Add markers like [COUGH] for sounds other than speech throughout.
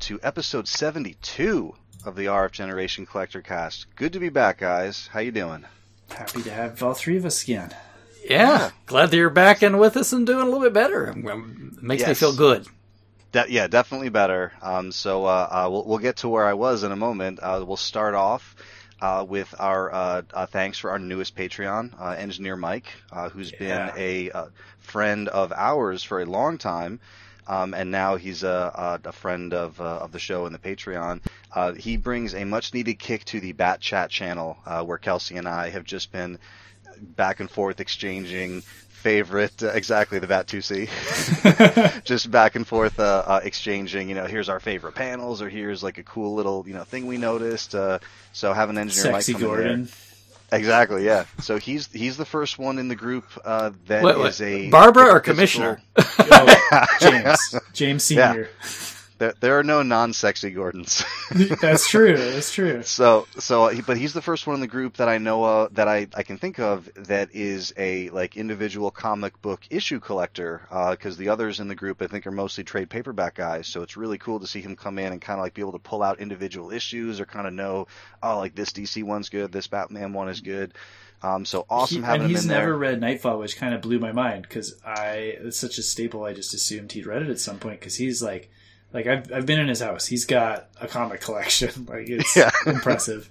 welcome everyone to episode 72 of the RF Generation Collector Cast. Good to be back, guys. How you doing? Happy to have all three of us again. Yeah, glad that you're back in with us and doing a little bit better. It makes me feel good. De- yeah, definitely better. Um, so uh, uh, we'll, we'll get to where I was in a moment. Uh, we'll start off uh, with our uh, uh, thanks for our newest Patreon, uh, Engineer Mike, uh, who's Yeah. been a uh, friend of ours for a long time. Um, and now he's a, a, a friend of, uh, of the show and the Patreon. Uh, he brings a much needed kick to the Bat Chat channel, uh, where Kelsey and I have just been back and forth exchanging favorite, uh, exactly the Bat 2C. [LAUGHS] just back and forth uh, uh, exchanging. You know, here's our favorite panels, or here's like a cool little you know thing we noticed. Uh, so have an engineer Sexy Mike come in there. Gordon. Exactly, yeah. So he's he's the first one in the group uh, that Wait, is a Barbara a or physical- Commissioner? Oh, [LAUGHS] James. James Yeah. There, there are no non-sexy Gordons. That's [LAUGHS] true. That's true. So, so, but he's the first one in the group that I know of that I, I can think of that is a like individual comic book issue collector. Because the others in the group I think are mostly trade paperback guys. So it's really cool to see him come in and kind of like be able to pull out individual issues or kind of know, oh, like this DC one's good, this Batman one is good. Um, so awesome He- having and him he's never read Knightfall, which kind of blew my mind because I it's such a staple. I just assumed he'd read it at some point because he's like, like I've I've been in his house. He's got a comic collection. [LAUGHS] like it's Yeah. [LAUGHS] impressive.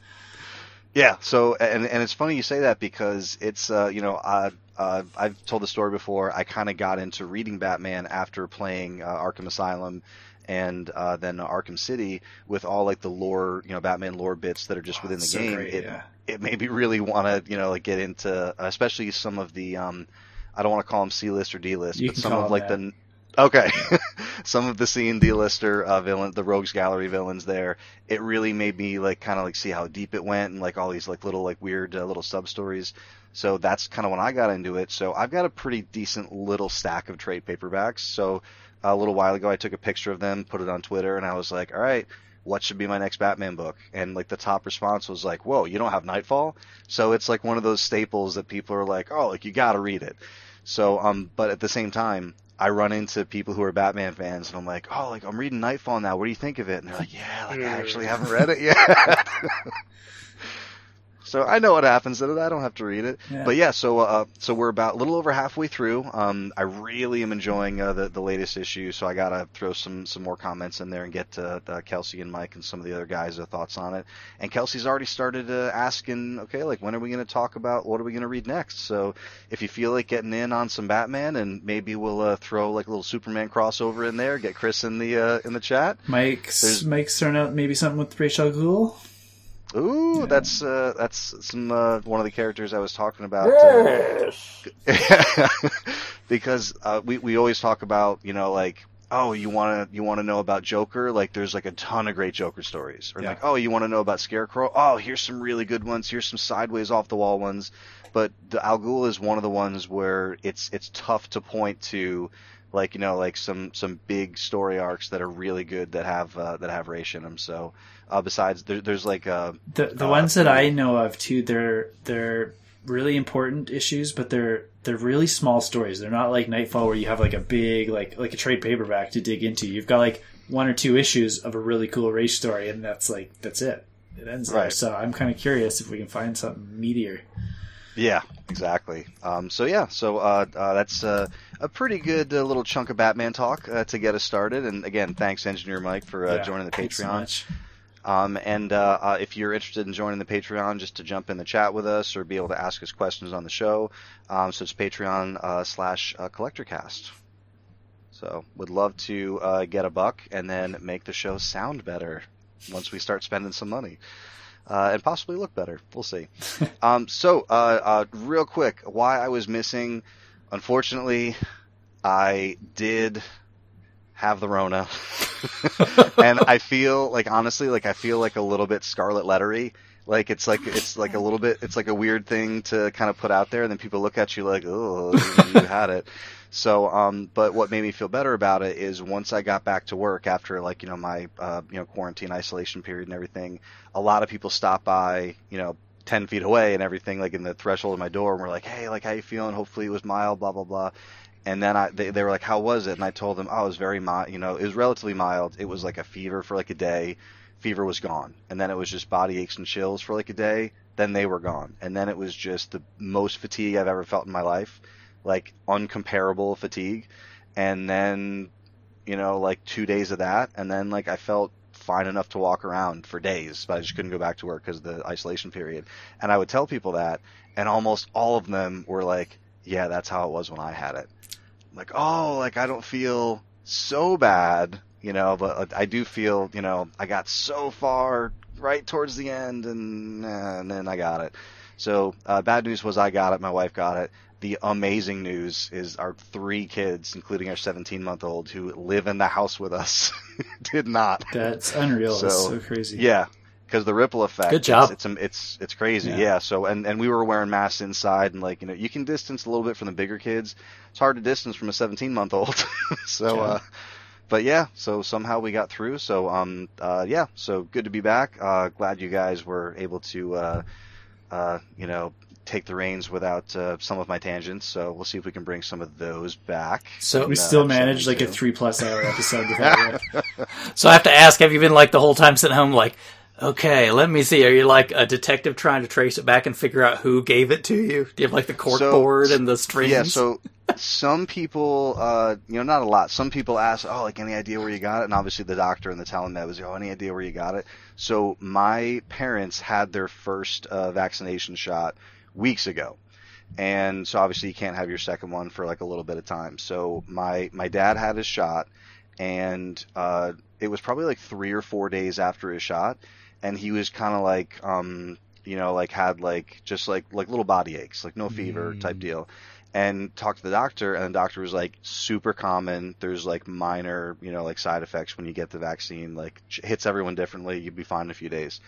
Yeah. So, and and it's funny you say that because it's uh, you know uh, uh, I've told the story before. I kind of got into reading Batman after playing uh, Arkham Asylum and uh, then Arkham City with all like the lore, you know, Batman lore bits that are just within the So game. great, it yeah. it made me really want to you know like get into especially some of the um, I don't want to call them C list or D list, but some of like that. the Okay, [LAUGHS] some of the C and D lister uh, villain, the Rogues Gallery villains there, it really made me like kind of like see how deep it went and like all these like little like weird uh, little sub stories. So that's kind of when I got into it. So I've got a pretty decent little stack of trade paperbacks. So a little while ago, I took a picture of them, put it on Twitter, and I was like, all right. What should be my next Batman book? And like the top response was like, "Whoa, you don't have Knightfall?" So it's like one of those staples that people are like, "Oh, like you got to read it." So, um, but at the same time, I run into people who are Batman fans, and I'm like, oh, like I'm reading Knightfall now. What do you think of it? And they're like, yeah, like I actually hmm. haven't read it [LAUGHS] yet. [LAUGHS] so I know what happens in it. I don't have to read it. Yeah. But yeah, so uh, so we're about a little over halfway through. Um, I really am enjoying uh, the the latest issue, so I gotta throw some some more comments in there and get to uh, Kelsey and Mike and some of the other guys' thoughts on it. And Kelsey's already started uh, asking, okay, like when are we going to talk about what are we going to read next? So if you feel like getting in on some Batman, and maybe we'll uh, throw like a little Superman crossover in there, get Chris in the uh, in the chat. Mike's There's- Mike's throwing out maybe something with Ra's al Ghul. Ooh, that's uh, that's some uh, one of the characters I was talking about. uh, [LAUGHS] because uh, we we always talk about you know like oh you want to you want to know about Joker? Like there's like a ton of great Joker stories. Or Yeah. like oh you want to know about Scarecrow? Oh here's some really good ones. Here's some sideways off the wall ones. But the Al Ghul is one of the ones where it's it's tough to point to like you know like some some big story arcs that are really good that have uh, that have Ra's in them so uh, besides there, there's like uh, The the Uh, ones that I know of too, they're they're really important issues, but they're they're really small stories. They're not like Knightfall where you have like a big like like a trade paperback to dig into. You've got like one or two issues of a really cool Ra's story, and that's like that's it. It ends there. So I'm kind of curious if we can find something meatier. Yeah, exactly. Um, so yeah, so uh, uh, that's uh, a pretty good uh, little chunk of Batman talk uh, to get us started. And again, thanks, Engineer Mike, for uh, Yeah, joining the so Patreon. um, and uh, uh, if you're interested in joining the Patreon, just to jump in the chat with us or be able to ask us questions on the show, um, so it's Patreon uh, slash uh, CollectorCast. So would love to uh, get a buck and then make the show sound better once we start spending some money. Uh, and possibly look better. We'll see. [LAUGHS] um, so, uh, uh, real quick, why I was missing. Unfortunately, I did have the Rona, [LAUGHS] and I feel like honestly, like I feel like a little bit scarlet lettery. Like it's like it's like a little bit it's like a weird thing to kind of put out there, and then people look at you like, oh, you had it. So, um, but what made me feel better about it is once I got back to work after like you know my uh, you know quarantine isolation period and everything, a lot of people stopped by, you know, ten feet away and everything, like in the threshold of my door, and we're like, hey, like how you feeling? Hopefully it was mild, blah blah blah. And then I they, they were like, "How was it?" And I told them, "Oh, it was very mild. You know, it was relatively mild. It was like a fever for like a day. Fever was gone, and then it was just body aches and chills for like a day. Then they were gone, and then it was just the most fatigue I've ever felt in my life, like uncomparable fatigue. And then, you know, like two days of that, and then like I felt fine enough to walk around for days, but I just couldn't go back to work because of the isolation period. And I would tell people that, and almost all of them were like, "Yeah, that's how it was when I had it." Like, oh, like I don't feel so bad, you know, but I do feel, you know, I got so far right towards the end, and, and then I got it. So uh, bad news was I got it, my wife got it. The amazing news is our three kids, including our 17 month old who live in the house with us, [LAUGHS] did not. That's unreal. So, That's so crazy. Yeah, because the ripple effect. Good job. It's it's it's, it's crazy. Yeah. Yeah. So and and we were wearing masks inside, and like you know you can distance a little bit from the bigger kids. It's hard to distance from a 17 month old. [LAUGHS] so. Yeah. uh but yeah, so somehow we got through. So um, uh, yeah, so good to be back. Uh, glad you guys were able to, uh, uh, you know, take the reins without uh, some of my tangents. So we'll see if we can bring some of those back. So, We still episode managed like a three plus hour [LAUGHS] episode without [LAUGHS] so I have to ask: Have you been like the whole time sitting home, like, okay, let me see? Are you like a detective trying to trace it back and figure out who gave it to you? Do you have like the cork So- board and the strings? Yeah, so some people, uh, you know, not a lot. Some people ask, "Oh, like any idea where you got it?" And obviously, the doctor and the telemed was, "Oh, any idea where you got it?" So my parents had their first uh, vaccination shot weeks ago, and so obviously you can't have your second one for like a little bit of time. So my my dad had his shot, and uh, it was probably like three or four days after his shot, and he was kind of like, um, you know, like had like just like like little body aches, like no fever type Mm. deal and talked to the doctor and the doctor was like super common there's like minor you know like side effects when you get the vaccine like hits everyone differently you'd be fine in a few days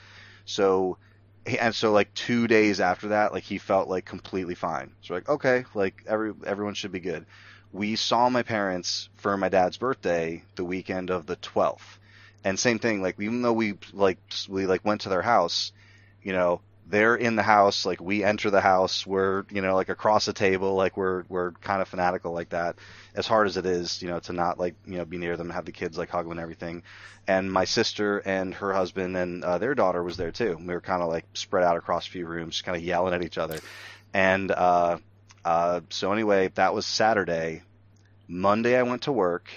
so and so like two days after that like he felt like completely fine. So like okay like every everyone should be good. We saw my parents for my dad's birthday the weekend of the 12th and same thing like even though we like we like went to their house you know they're in the house like we enter the house we're you know like across the table like we're we're kind of fanatical like that. As hard as it is you know to not like you know be near them and have the kids like hug them and everything. And my sister and her husband and uh, their daughter was there too. We were kind of like spread out across a few rooms kind of yelling at each other. And uh uh so anyway that was saturday. Monday i went to work.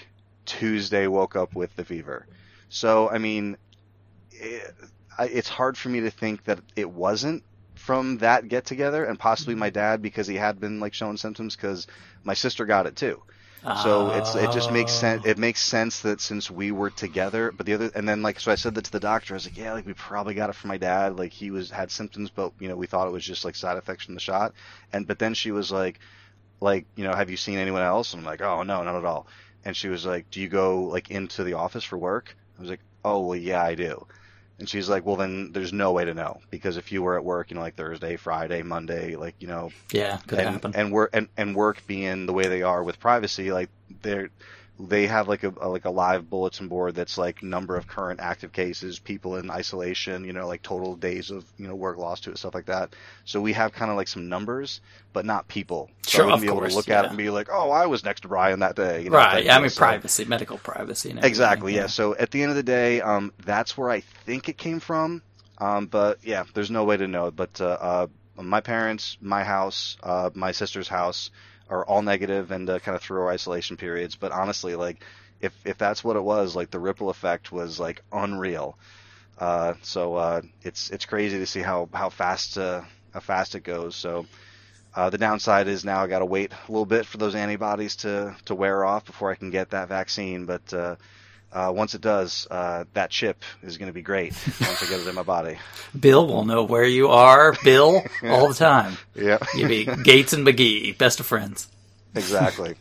Tuesday woke up with the fever. So i mean it, it's hard for me to think that it wasn't from that get together and possibly my mm-hmm. dad because he had been like showing symptoms because my sister got it too. So it's it just makes sense it makes sense that since we were together but the other and then like so i said that to the doctor. I was like yeah like we probably got it from my dad. Like he was had symptoms but you know we thought it was just like side effects from the shot. And but then she was like like you know have you seen anyone else? And i'm like oh no not at all. And she was like do you go like into the office for work? I was like oh well yeah i do and she's like well then there's no way to know because if you were at work you know like thursday friday monday like you know Yeah, could and, happen. and work and, and work being the way they are with privacy, like they're they have like a, a like a live bulletin board that's like number of current active cases, people in isolation, you know, like total days of you know work lost to it, stuff like that. So we have kind of like some numbers, but not people. So Sure, I wouldn't be able course, to look yeah. at it and be like, oh, I was next to Brian that day. You know, right. I mean, So- privacy, medical privacy. Exactly. Yeah. So at the end of the day, um, that's where I think it came from. Um, but yeah, there's no way to know. But uh, uh, my parents, my house, uh, my sister's house are all negative and uh, kind of through our isolation periods. But honestly, like if if that's what it was, like the ripple effect was like unreal. Uh, so uh, it's it's crazy to see how how fast uh, how fast it goes. So. Uh, the downside is now I got to wait a little bit for those antibodies to, to wear off before I can get that vaccine. But uh, once it does, uh, that chip is going to be great once I get it in my body. [LAUGHS] Bill will know where you are, Bill, all the time. [LAUGHS] Yeah, [LAUGHS] You be Gates and McGee, best of friends. exactly.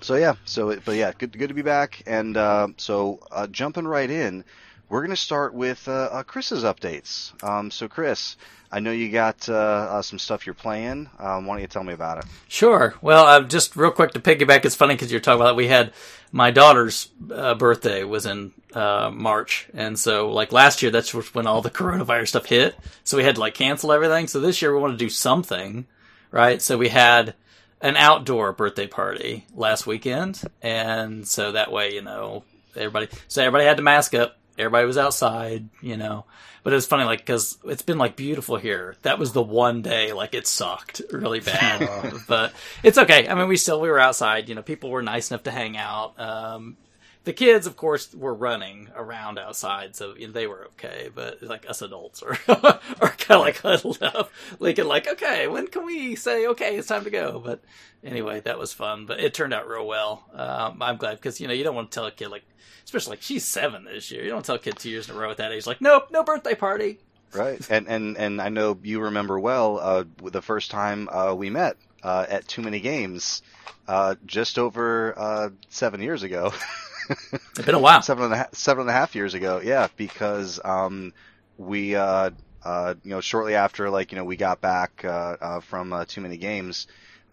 So yeah, so but yeah, good good to be back. And uh, so uh, jumping right in, we're going to start with uh, uh, Chris's updates. Um, so Chris, I know you got uh, some stuff you're playing. Um, why don't you tell me about it? Sure. Well, just real quick to piggyback, it's funny because you're talking about that. We had my daughter's birthday was in March, and so like last year, that's when all the [LAUGHS] coronavirus stuff hit. So we had to like cancel everything. So this year we want to do something, right? So we had an outdoor birthday party last weekend, and so that way, you know, everybody. So everybody had to mask up. Everybody was outside, you know. But it was funny, like, because it's been like beautiful here. That was the one day, like, it sucked really bad. [LAUGHS] but it's okay. I mean, we still we were outside. You know, people were nice enough to hang out. Um, the kids, of course, were running around outside, so you know, they were okay. But like us adults are [LAUGHS] are kind of like huddled up, like like, okay, when can we say okay, it's time to go? But anyway, that was fun. But it turned out real well. Um, I'm glad because you know you don't want to tell a kid like, especially like she's seven this year. You don't tell a kid two years in a row at that age like, nope, no birthday party. Right, and and and I know you remember well uh, the first time uh, we met uh, at Too Many Games, uh, just over uh, seven years ago. [LAUGHS] [LAUGHS] it's been a while. seven and a half, seven and a half years ago. Yeah, because um, we, uh, uh, you know, shortly after, like, you know, we got back uh, uh, from uh, Too Many Games,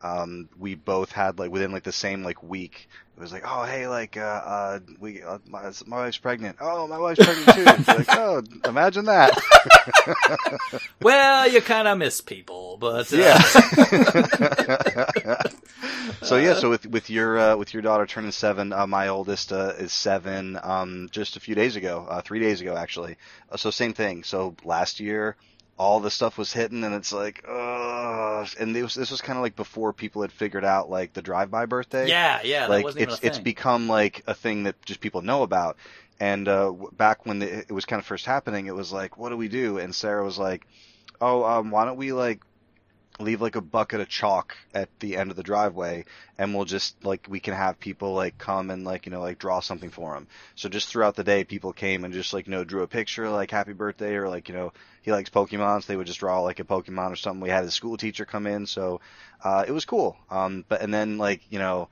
um, we both had like within like the same like week. It was like, oh hey, like uh, uh we uh, my, my wife's pregnant. Oh, my wife's pregnant too. like, [LAUGHS] oh, imagine that. [LAUGHS] [LAUGHS] well, you kind of miss people, but uh, yeah. [LAUGHS] [LAUGHS] so yeah, so with with your uh, with your daughter turning seven, uh, my oldest uh, is seven. Um, just a few days ago, uh, three days ago actually. Uh, so same thing. So last year, all the stuff was hitting, and it's like, uh, and this, this was kind of like before people had figured out like the drive-by birthday. yeah, yeah, that like wasn't even it's it's become like a thing that just people know about. And uh, back when the, it was kind of first happening, it was like, what do we do? And Sarah was like, oh, um, why don't we like leave like a bucket of chalk at the end of the driveway, and we'll just like we can have people like come and like you know like draw something for them. So just throughout the day, people came and just like you know drew a picture like happy birthday or like you know he likes Pokemon, so they would just draw like a Pokemon or something. We had his school teacher come in, so uh, it was cool. Um, but and then like you know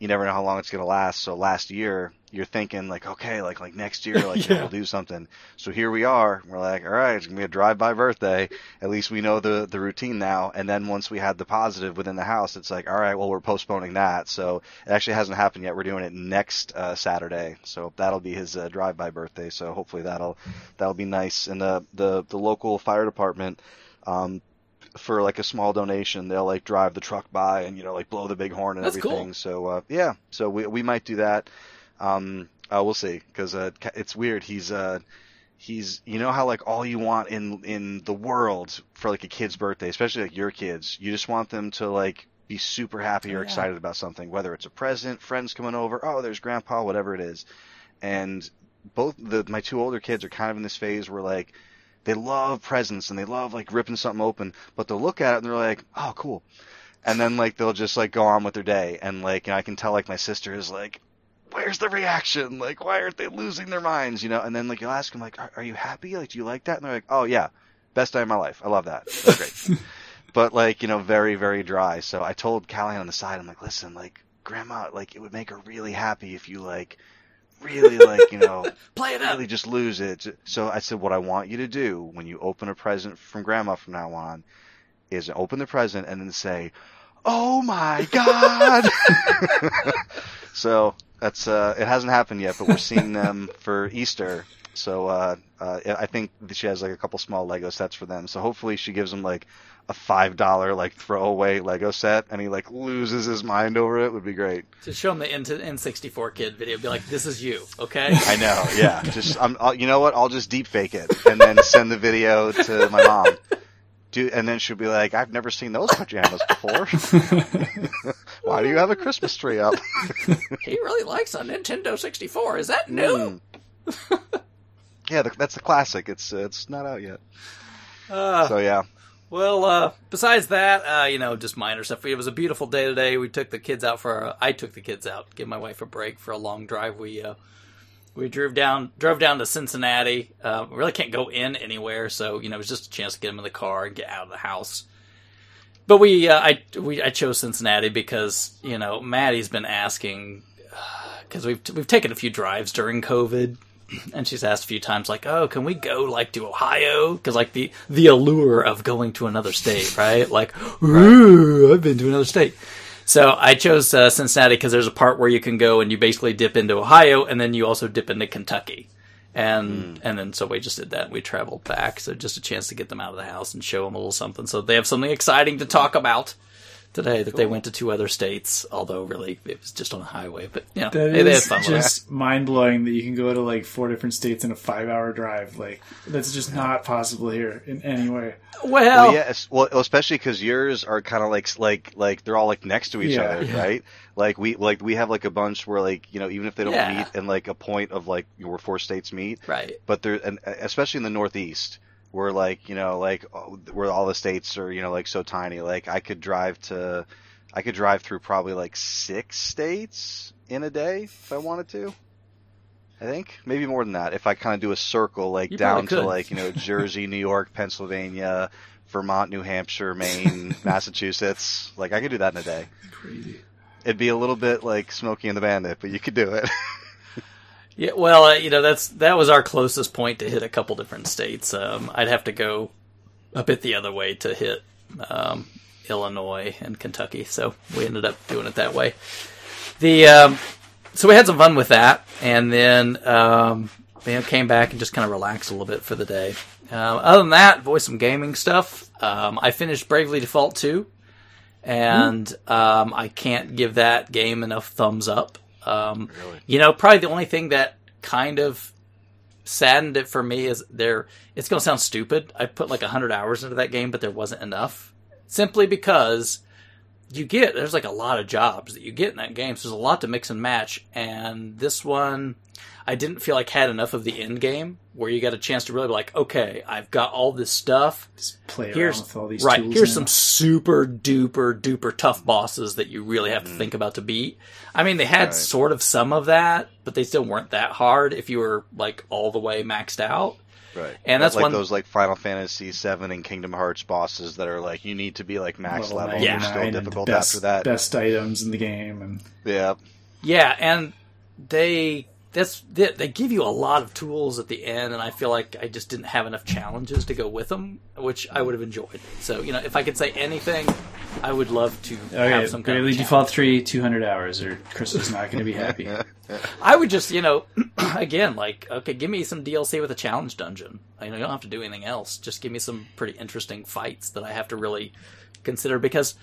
you never know how long it's gonna last. So last year, you're thinking like, okay, like like next year, like [LAUGHS] Yeah. we'll do something. So here we are. We're like, all right, it's gonna be a drive-by birthday. At least we know the the routine now. And then once we had the positive within the house, it's like, all right, well, we're postponing that. So it actually hasn't happened yet. We're doing it next uh, Saturday. So that'll be his uh, drive-by birthday. So hopefully that'll that'll be nice. And the the the local fire department. Um, for like a small donation, they'll like drive the truck by and you know like blow the big horn and That's cool. everything. So uh, yeah, so we we might do that. Um, uh, we'll see because uh, it's weird. He's uh, he's you know how like all you want in in the world for like a kid's birthday, especially like your kids, you just want them to like be super happy or Yeah. excited about something, whether it's a present, friends coming over, oh there's grandpa, whatever it is. And both the my two older kids are kind of in this phase where like they love presents and they love like ripping something open, but they'll look at it and they're like, oh cool. And then like they'll just like go on with their day and like and I can tell like my sister is like where's the reaction? Like, why aren't they losing their minds? You know, and then like you'll ask them like, are, are you happy? Like, do you like that? And they're like, oh yeah, best day of my life. I love that. That's great. [LAUGHS] but like, you know, very very dry. So I told Callahan on the side, I'm like, listen, like, grandma, like, it would make her really happy if you like, really like, you know, [LAUGHS] Play it up. really just lose it. So I said, what I want you to do when you open a present from grandma from now on is open the present and then say, "Oh my god!" [LAUGHS] so that's uh, it hasn't happened yet, but we're seeing them [LAUGHS] for Easter. So uh, uh, I think that she has like a couple small Lego sets for them. So hopefully she gives them like a five dollar like throwaway Lego set, and he like loses his mind over it. Would be great. To show him the N- N64 kid video, be like, "This is you, okay?" I know, yeah. Just I'm, I'll, you know what? I'll just deep fake it and then send the video to my mom. Do, and then she'll be like, "I've never seen those pajamas before. [LAUGHS] Why do you have a Christmas tree up?" [LAUGHS] he really likes a Nintendo 64. Is that new? Mm. [LAUGHS] yeah, the, that's the classic. It's uh, it's not out yet. Uh, So yeah, Well, uh, besides that, uh, you know, just minor stuff. It was a beautiful day today. We took the kids out for. A, I took the kids out, give my wife a break for a long drive. We uh, we drove down drove down to Cincinnati. Uh, we really can't go in anywhere, so you know, it was just a chance to get him in the car and get out of the house. But we, uh, I, we, I chose Cincinnati because you know Maddie's been asking because we've we've taken a few drives during COVID, [CLEARS THROAT] and she's asked a few times like, "Oh, can we go like to Ohio?" Because like the the allure of going to another state, right? Like, ooh, I've been to another state. So I chose uh, Cincinnati because there's a part where you can go and you basically dip into Ohio, and then you also dip into Kentucky. And and then so we just did that. We traveled back, so just a chance to get them out of the house and show them a little something, so they have something exciting to talk about. Today that they went to two other states, although really it was just on the highway. But you know, That they, they had is fun just mind blowing that you can go to like four different states in a five hour drive. Like that's just not possible here in any way. Well, Well, yeah, well, especially because yours are kind of like like like they're all like next to each Yeah. other, right? Like we like we have like a bunch where like you know even if they don't Yeah. meet in like a point of like where four states meet, right. but they're and especially in the Northeast where like you know like oh, where all the states are you know like so tiny. Like I could drive to, I could drive through probably like six states in a day if I wanted to. I think maybe more than that if I kind of do a circle like You down to like you know Jersey, New York, Pennsylvania, Vermont, New Hampshire, Maine, [LAUGHS] Massachusetts. Like I could do that in a day. Crazy. It'd be a little bit like Smokey and the Bandit, but you could do it. [LAUGHS] Yeah, well, uh, you know that's that was our closest point to hit a couple different states. Um, I'd have to go a bit the other way to hit um, Illinois and Kentucky, so we ended up doing it that way. The um, so we had some fun with that, and then um, you know, came back and just kind of relaxed a little bit for the day. Um, other than that, voice some gaming stuff. Um, I finished Bravely Default two, and um, I can't give that game enough thumbs up. Um, Really? you know, probably the only thing that kind of saddened it for me is there. It's going to sound stupid. I put like hundred hours into that game, but there wasn't enough. Simply because you get there's like a lot of jobs that you get in that game. So there's a lot to mix and match. And this one, I didn't feel like had enough of the end game where you got a chance to really be like, okay, I've got all this stuff. Just play Here's around with all these right. tools. Here's now. some super duper duper tough bosses that you really have to mm-hmm. think about to beat. I mean, they had Right. sort of some of that, but they still weren't that hard if you were like all the way maxed out. Right. And that's like one- those like Final Fantasy VII and Kingdom Hearts bosses that are like you need to be like max level, and Yeah. you're still and difficult best, after that. Best items in the game, and Yeah. Yeah, and they that's they, they give you a lot of tools at the end, and I feel like I just didn't have enough challenges to go with them, which I would have enjoyed. So you know, if I could say anything, I would love to okay, have some kind of. Default three, two hundred hours, or Chris is not going to be happy. [LAUGHS] I would just, you know, [CLEARS THROAT] again, like, okay, give me some DLC with a challenge dungeon. You know, you don't have to do anything else. Just give me some pretty interesting fights that I have to really consider because,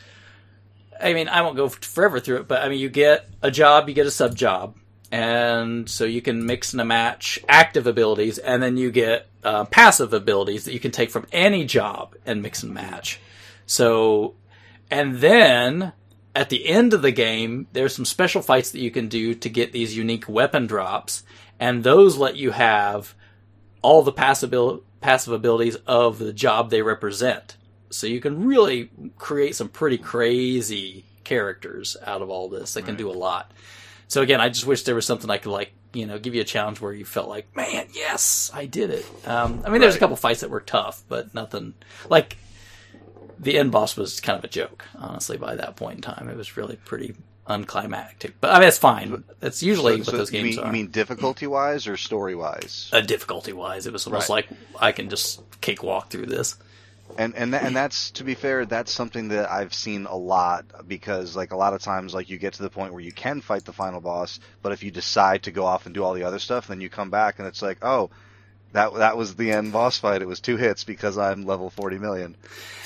I mean, I won't go forever through it, but I mean, you get a job, you get a sub job, and so you can mix and match active abilities, and then you get uh, passive abilities that you can take from any job and mix and match. So, and then at the end of the game, there's some special fights that you can do to get these unique weapon drops, and those let you have all the passive, passive abilities of the job they represent. So you can really create some pretty crazy characters out of all this that can do a lot. So again, I just wish there was something I could like, you know, give you a challenge where you felt like, man, yes, I did it. Um, I mean, there's a couple fights that were tough, but nothing like the end boss was kind of a joke, honestly. By that point in time, it was really pretty unclimactic. But I mean, it's fine. That's usually what those games mean, are. You mean difficulty wise or story wise? uh, difficulty wise, it was almost Right. like I can just cakewalk through this. And and tha- and that's to be fair, that's something that I've seen a lot because like a lot of times like you get to the point where you can fight the final boss, but if you decide to go off and do all the other stuff, then you come back and it's like, oh, that that was the end boss fight. It was two hits because I'm level forty million.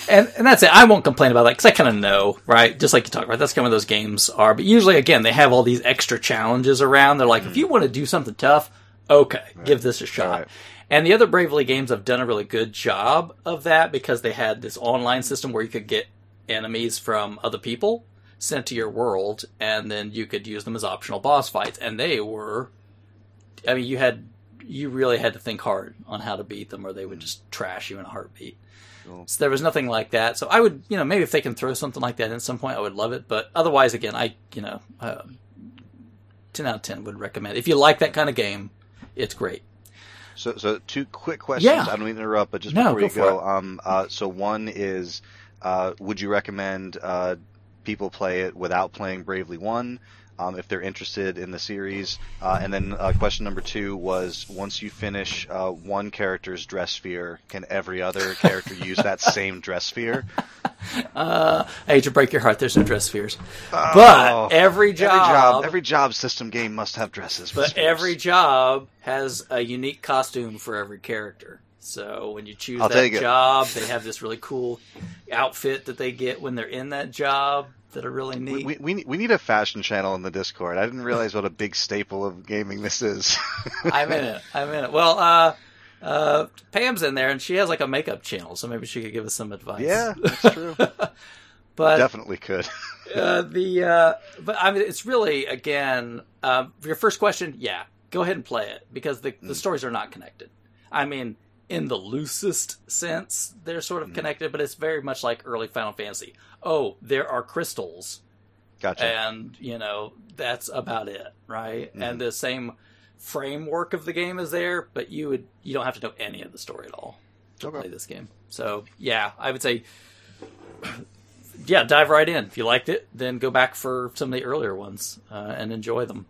And and that's it. I won't complain about that because I kind of know, right? Just like you talk about, that's kind of what those games are. But usually, again, they have all these extra challenges around. They're like, if mm-hmm. you want to do something tough, okay, give this a shot. Right. And the other Bravely games have done a really good job of that because they had this online system where you could get enemies from other people sent to your world, and then you could use them as optional boss fights. And they were, I mean, you had you really had to think hard on how to beat them, or they would just trash you in a heartbeat. Cool. So there was nothing like that. So I would, you know, maybe if they can throw something like that in at some point, I would love it. But otherwise, again, I, you know, uh, ten out of ten would recommend. If you like that kind of game, it's great. So, so two quick questions. Yeah. I don't mean to interrupt, but just No, before go you go, um, uh, so one is, uh, would you recommend uh, people play it without playing Bravely One, um, if they're interested in the series? Uh, and then uh, question number two was, once you finish uh, one character's dress sphere, can every other character use that [LAUGHS] same dress sphere? Uh, I hate to break your heart. There's no dress spheres, Oh, but every job, every job, every job system game must have dresses. but spheres. every job has a unique costume for every character. So when you choose I'll that job, they have this really cool outfit that they get when they're in that job that are really neat. We, we, we need- a fashion channel in the Discord. I didn't realize what a big staple of gaming this is. [LAUGHS] I'm in it. I'm in it. Well, uh, uh, Pam's in there, and she has like a makeup channel, so maybe she could give us some advice. Yeah, that's true. [LAUGHS] but Definitely could. [LAUGHS] uh, the uh, but I mean, it's really again um, for your first question. Yeah, go ahead and play it because the the stories are not connected. I mean, in the loosest sense, they're sort of connected, but it's very much like early Final Fantasy. Oh, there are crystals, Gotcha. and you know that's about it, right? Mhm. And the same framework of the game is there, but you would you don't have to know any of the story at all to Okay. play this game. So yeah, I would say. Yeah, dive right in. If you liked it, then go back for some of the earlier ones uh, and enjoy them.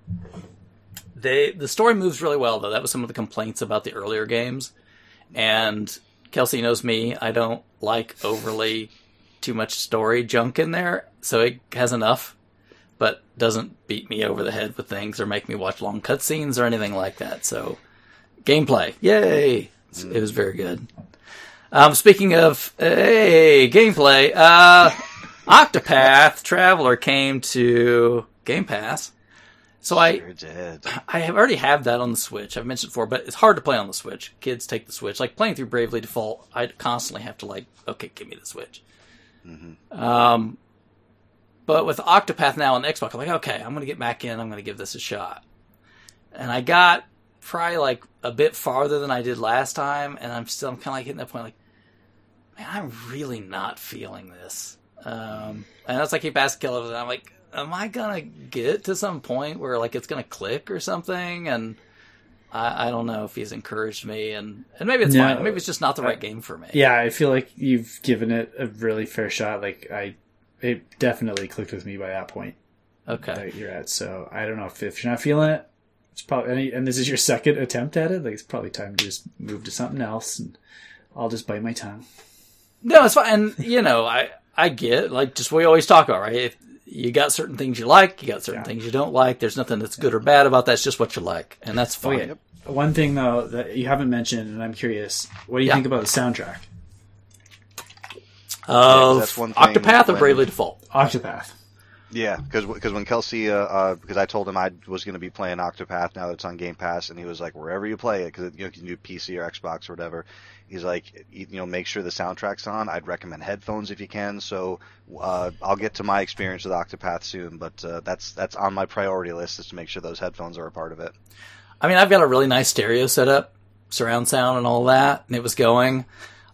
They the story moves really well though. That was some of the complaints about the earlier games. And Kelsey knows me. I don't like overly too much story junk in there, so it has enough, but doesn't beat me over the head with things or make me watch long cutscenes or anything like that. So, gameplay, yay! It was very good. Um, speaking of hey gameplay, uh, [LAUGHS] Octopath Traveler came to Game Pass. So I. I have already have that on the Switch. I've mentioned before, but it's hard to play on the Switch. Kids take the Switch. Like playing through Bravely Default, I constantly have to like, okay, give me the Switch. Um, but with Octopath now on Xbox, I'm like, okay, I'm going to get back in. I'm going to give this a shot. And I got probably like a bit farther than I did last time, and I'm still I'm kind of like hitting that point, like, man, I'm really not feeling this. Um, and that's like keep asking Caleb, and I'm like, am I gonna get to some point where like it's gonna click or something? And I, I don't know if he's encouraged me, and and maybe it's No. fine. Maybe it's just not the right game for me. Yeah, I feel like you've given it a really fair shot. Like I, it definitely clicked with me by that point Okay. that you're at. So I don't know if, if you're not feeling it, it's probably and, and this is your second attempt at it. Like it's probably time to just move to something else, and I'll just bite my tongue. No, it's fine. And you know, I I get like just what we always talk about, right? If you got certain things you like, you got certain Yeah. things you don't like. There's nothing that's good or bad about that. It's just what you like, and that's Oh fine. yeah. One thing though that you haven't mentioned, and I'm curious, what do you Yeah. think about the soundtrack? Of that's one thing Octopath or Bravely Default. Octopath. Yeah, because when Kelsey, uh, because I told him I was going to be playing Octopath now that it's on Game Pass, and he was like, wherever you play it, because you, know, you can do PC or Xbox or whatever. He's like, you know, make sure the soundtrack's on. I'd recommend headphones if you can. So uh, I'll get to my experience with Octopath soon, but uh, that's that's on my priority list is to make sure those headphones are a part of it. I mean, I've got a really nice stereo setup, surround sound, and all that, and it was going.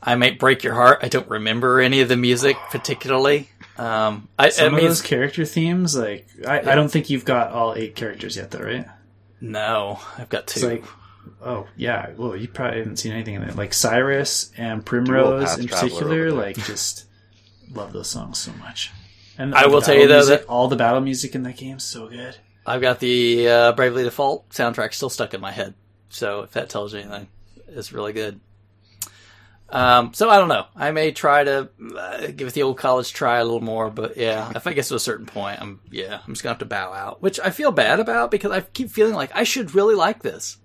I might break your heart. I don't remember any of the music particularly. Um, I, Some I mean, of those character themes, like I, I don't think you've got all eight characters yet, though, right? no, I've got two. It's like, oh yeah, well you probably haven't seen anything in it. Like Cyrus and Primrose in particular, like just love those songs so much. And I will tell you, though, music- that- all the battle music in that game is so good. I've got the uh, Bravely Default soundtrack still stuck in my head. So if that tells you anything, it's really good. Um, so I don't know. I may try to uh, give it the old college try a little more, but yeah, if I get to a certain point, I'm yeah, I'm just gonna have to bow out, which I feel bad about because I keep feeling like I should really like this.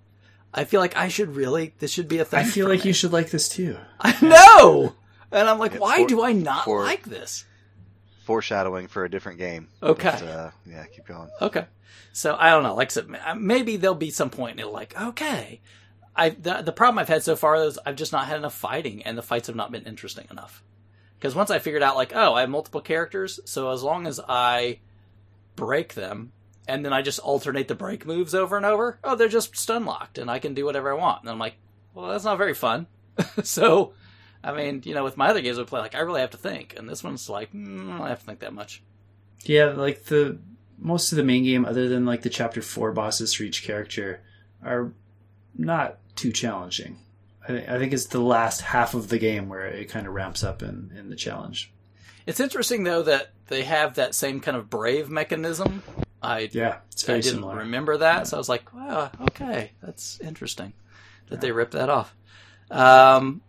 I feel like I should really. This should be a thing. I feel for like me. you should like this too. [LAUGHS] I know, and I'm like, Yeah, why for- do I not for- like this? Foreshadowing for a different game. Okay. But, uh, yeah, keep going. Okay. So I don't know. Like I said, maybe there'll be some point point and it'll like, okay. I the, the problem I've had so far is I've just not had enough fighting, and the fights have not been interesting enough. Because once I figured out, like, oh, I have multiple characters, so as long as I break them, and then I just alternate the break moves over and over, oh, they're just stun locked, and I can do whatever I want. And I'm like, well, that's not very fun. [LAUGHS] so, I mean, you know, with my other games I play, like, I really have to think, and this one's like, mm, I don't have to think that much. Yeah, like the most of the main game, other than like the chapter four bosses for each character, are not too challenging. I, thi- I think it's the last half of the game where it kind of ramps up in, in the challenge. It's interesting though that they have that same kind of brave mechanism. I Yeah, it's I didn't similar. remember that, so I was like, wow, okay, that's interesting that they ripped that off. Um,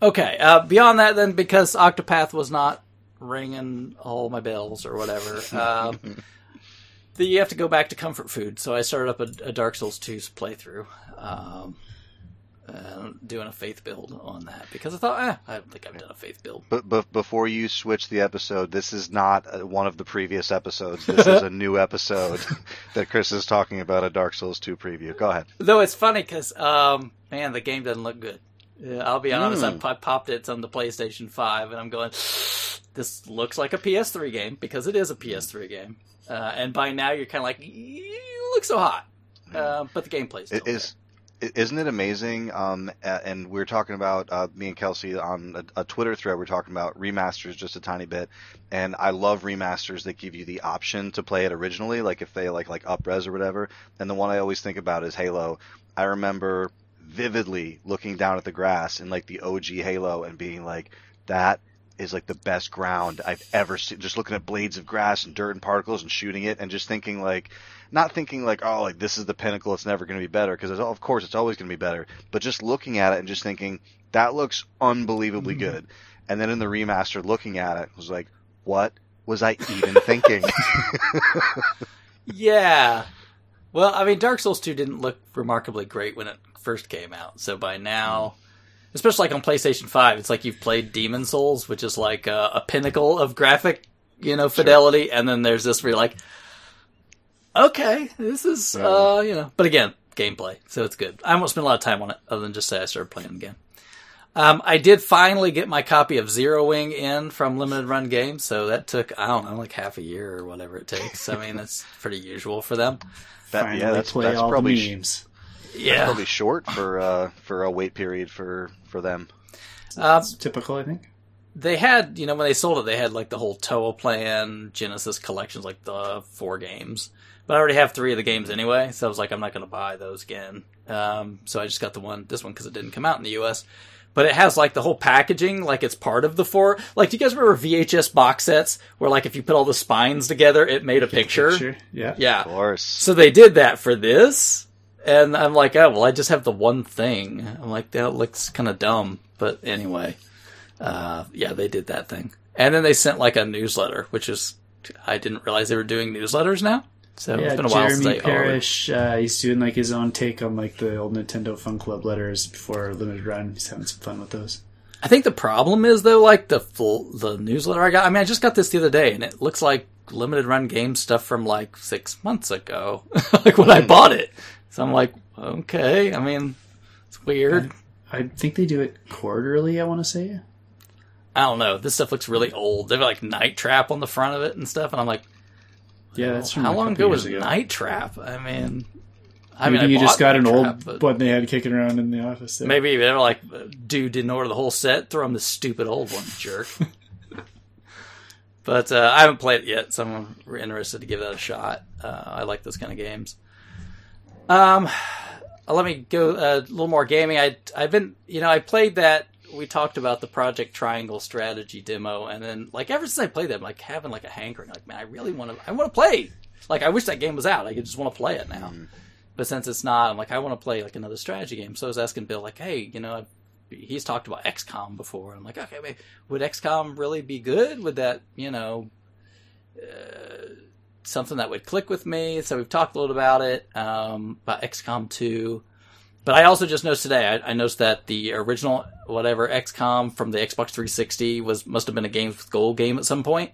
okay, uh, beyond that, then because Octopath was not ringing all my bells or whatever, [LAUGHS] um, the, you have to go back to comfort food. So I started up a, a Dark Souls 2's playthrough. Um, uh, doing a faith build on that because I thought, eh, I don't think I've done a faith build. But, but before you switch the episode, this is not uh, one of the previous episodes. This is [LAUGHS] a new episode [LAUGHS] that Chris is talking about a Dark Souls 2 preview. Go ahead. Though it's funny because, um, man, the game doesn't look good. Yeah, I'll be honest. Mm. I, popped it on the PlayStation Five, and I'm going. This looks like a PS3 game because it is a PS3 game. Uh, and by now, you're kind of like, you look so hot, uh, but the gameplay's still It is. Isn't it amazing? Um, and we are talking about uh, me and Kelsey on a, a Twitter thread. We are talking about remasters just a tiny bit, and I love remasters that give you the option to play it originally, like if they like like upres or whatever. And the one I always think about is Halo. I remember vividly looking down at the grass in like the OG Halo and being like, that is like the best ground I've ever seen. Just looking at blades of grass and dirt and particles and shooting it, and just thinking like, not thinking like, oh, like this is the pinnacle. It's never going to be better because of course it's always going to be better. But just looking at it and just thinking that looks unbelievably Mhm. good. And then in the remaster, looking at it, was like, what was I even thinking? [LAUGHS] [LAUGHS] Yeah. Well, I mean, Dark Souls 2 didn't look remarkably great when it first came out. So by now, especially like on PlayStation 5, it's like you've played Demon Souls, which is like a, a pinnacle of graphic, you know, fidelity. And then there's this where you're like, okay, this is, Yeah. uh, you know, but again, gameplay. So it's good. I won't spend a lot of time on it other than just say I started playing again. Um, I did finally get my copy of Zero Wing in from Limited Run Games, so that took I don't know like half a year or whatever it takes. I mean, that's [LAUGHS] pretty usual for them. That- Finally yeah, that's, play that's all probably the sh- memes. Yeah, probably short for uh, for a wait period for for them. um, typical, I think. they had you know when they sold it, they had like the whole Toaplan Genesis collections, like the four games. But I already have three of the games anyway, so I was like, I'm not going to buy those again. Um, so I just got the one, this one, because it didn't come out in the U.S. But it has like the whole packaging, like it's part of the four. Like, do you guys remember VHS box sets where like if you put all the spines together, it made a picture? Picture, Yeah. Yeah. Of course. So they did that for this, and I'm like, oh well, I just have the one thing. I'm like, that looks kind of dumb, but anyway, uh, yeah, they did that thing, and then they sent like a newsletter, which is I didn't realize they were doing newsletters now. So Yeah, it's been a while Jeremy they ordered. Parish, uh, he's doing like his own take on like the old Nintendo Fun Club letters before Limited Run. He's having some fun with those. I think the problem is though, like the full the newsletter I got. I mean, I just got this the other day, and it looks like limited run game stuff from like six months ago, [LAUGHS] like when I bought it. So I'm like, okay. I mean, it's weird. I think they do it quarterly. I want to say. I don't know. This stuff looks really old. They have like Night Trap on the front of it and stuff, and I'm like, Yeah, that's how long ago was Night Trap? I mean, I Maybe mean, I you just got an Night old Trap, but one they had kicking around in the office. there. maybe they were like, dude didn't order the whole set. Throw him the stupid old one, jerk. [LAUGHS] but uh, I haven't played it yet, so I'm interested to give that a shot. Uh, I like those kind of games. Um, let me go uh, a little more gaming. I I've been, you know, I played that. We talked about the Project Triangle strategy demo, and then like ever since I played that, I'm like having like a hankering. Like, man, I really want to. I want to play. Like, I wish that game was out. I just want to play it now. But since it's not, I'm like, I want to play like another strategy game. So I was asking Bill, like, hey, you know, he's talked about XCOM before. I'm like, okay, wait, would XCOM really be good? Would that, you know, uh, something that would click with me? So we've talked a little about it, um, about XCOM 2. But I also just noticed today, I, I noticed that the original, whatever, XCOM from the Xbox 360 was, must have been a Games with Gold game at some point.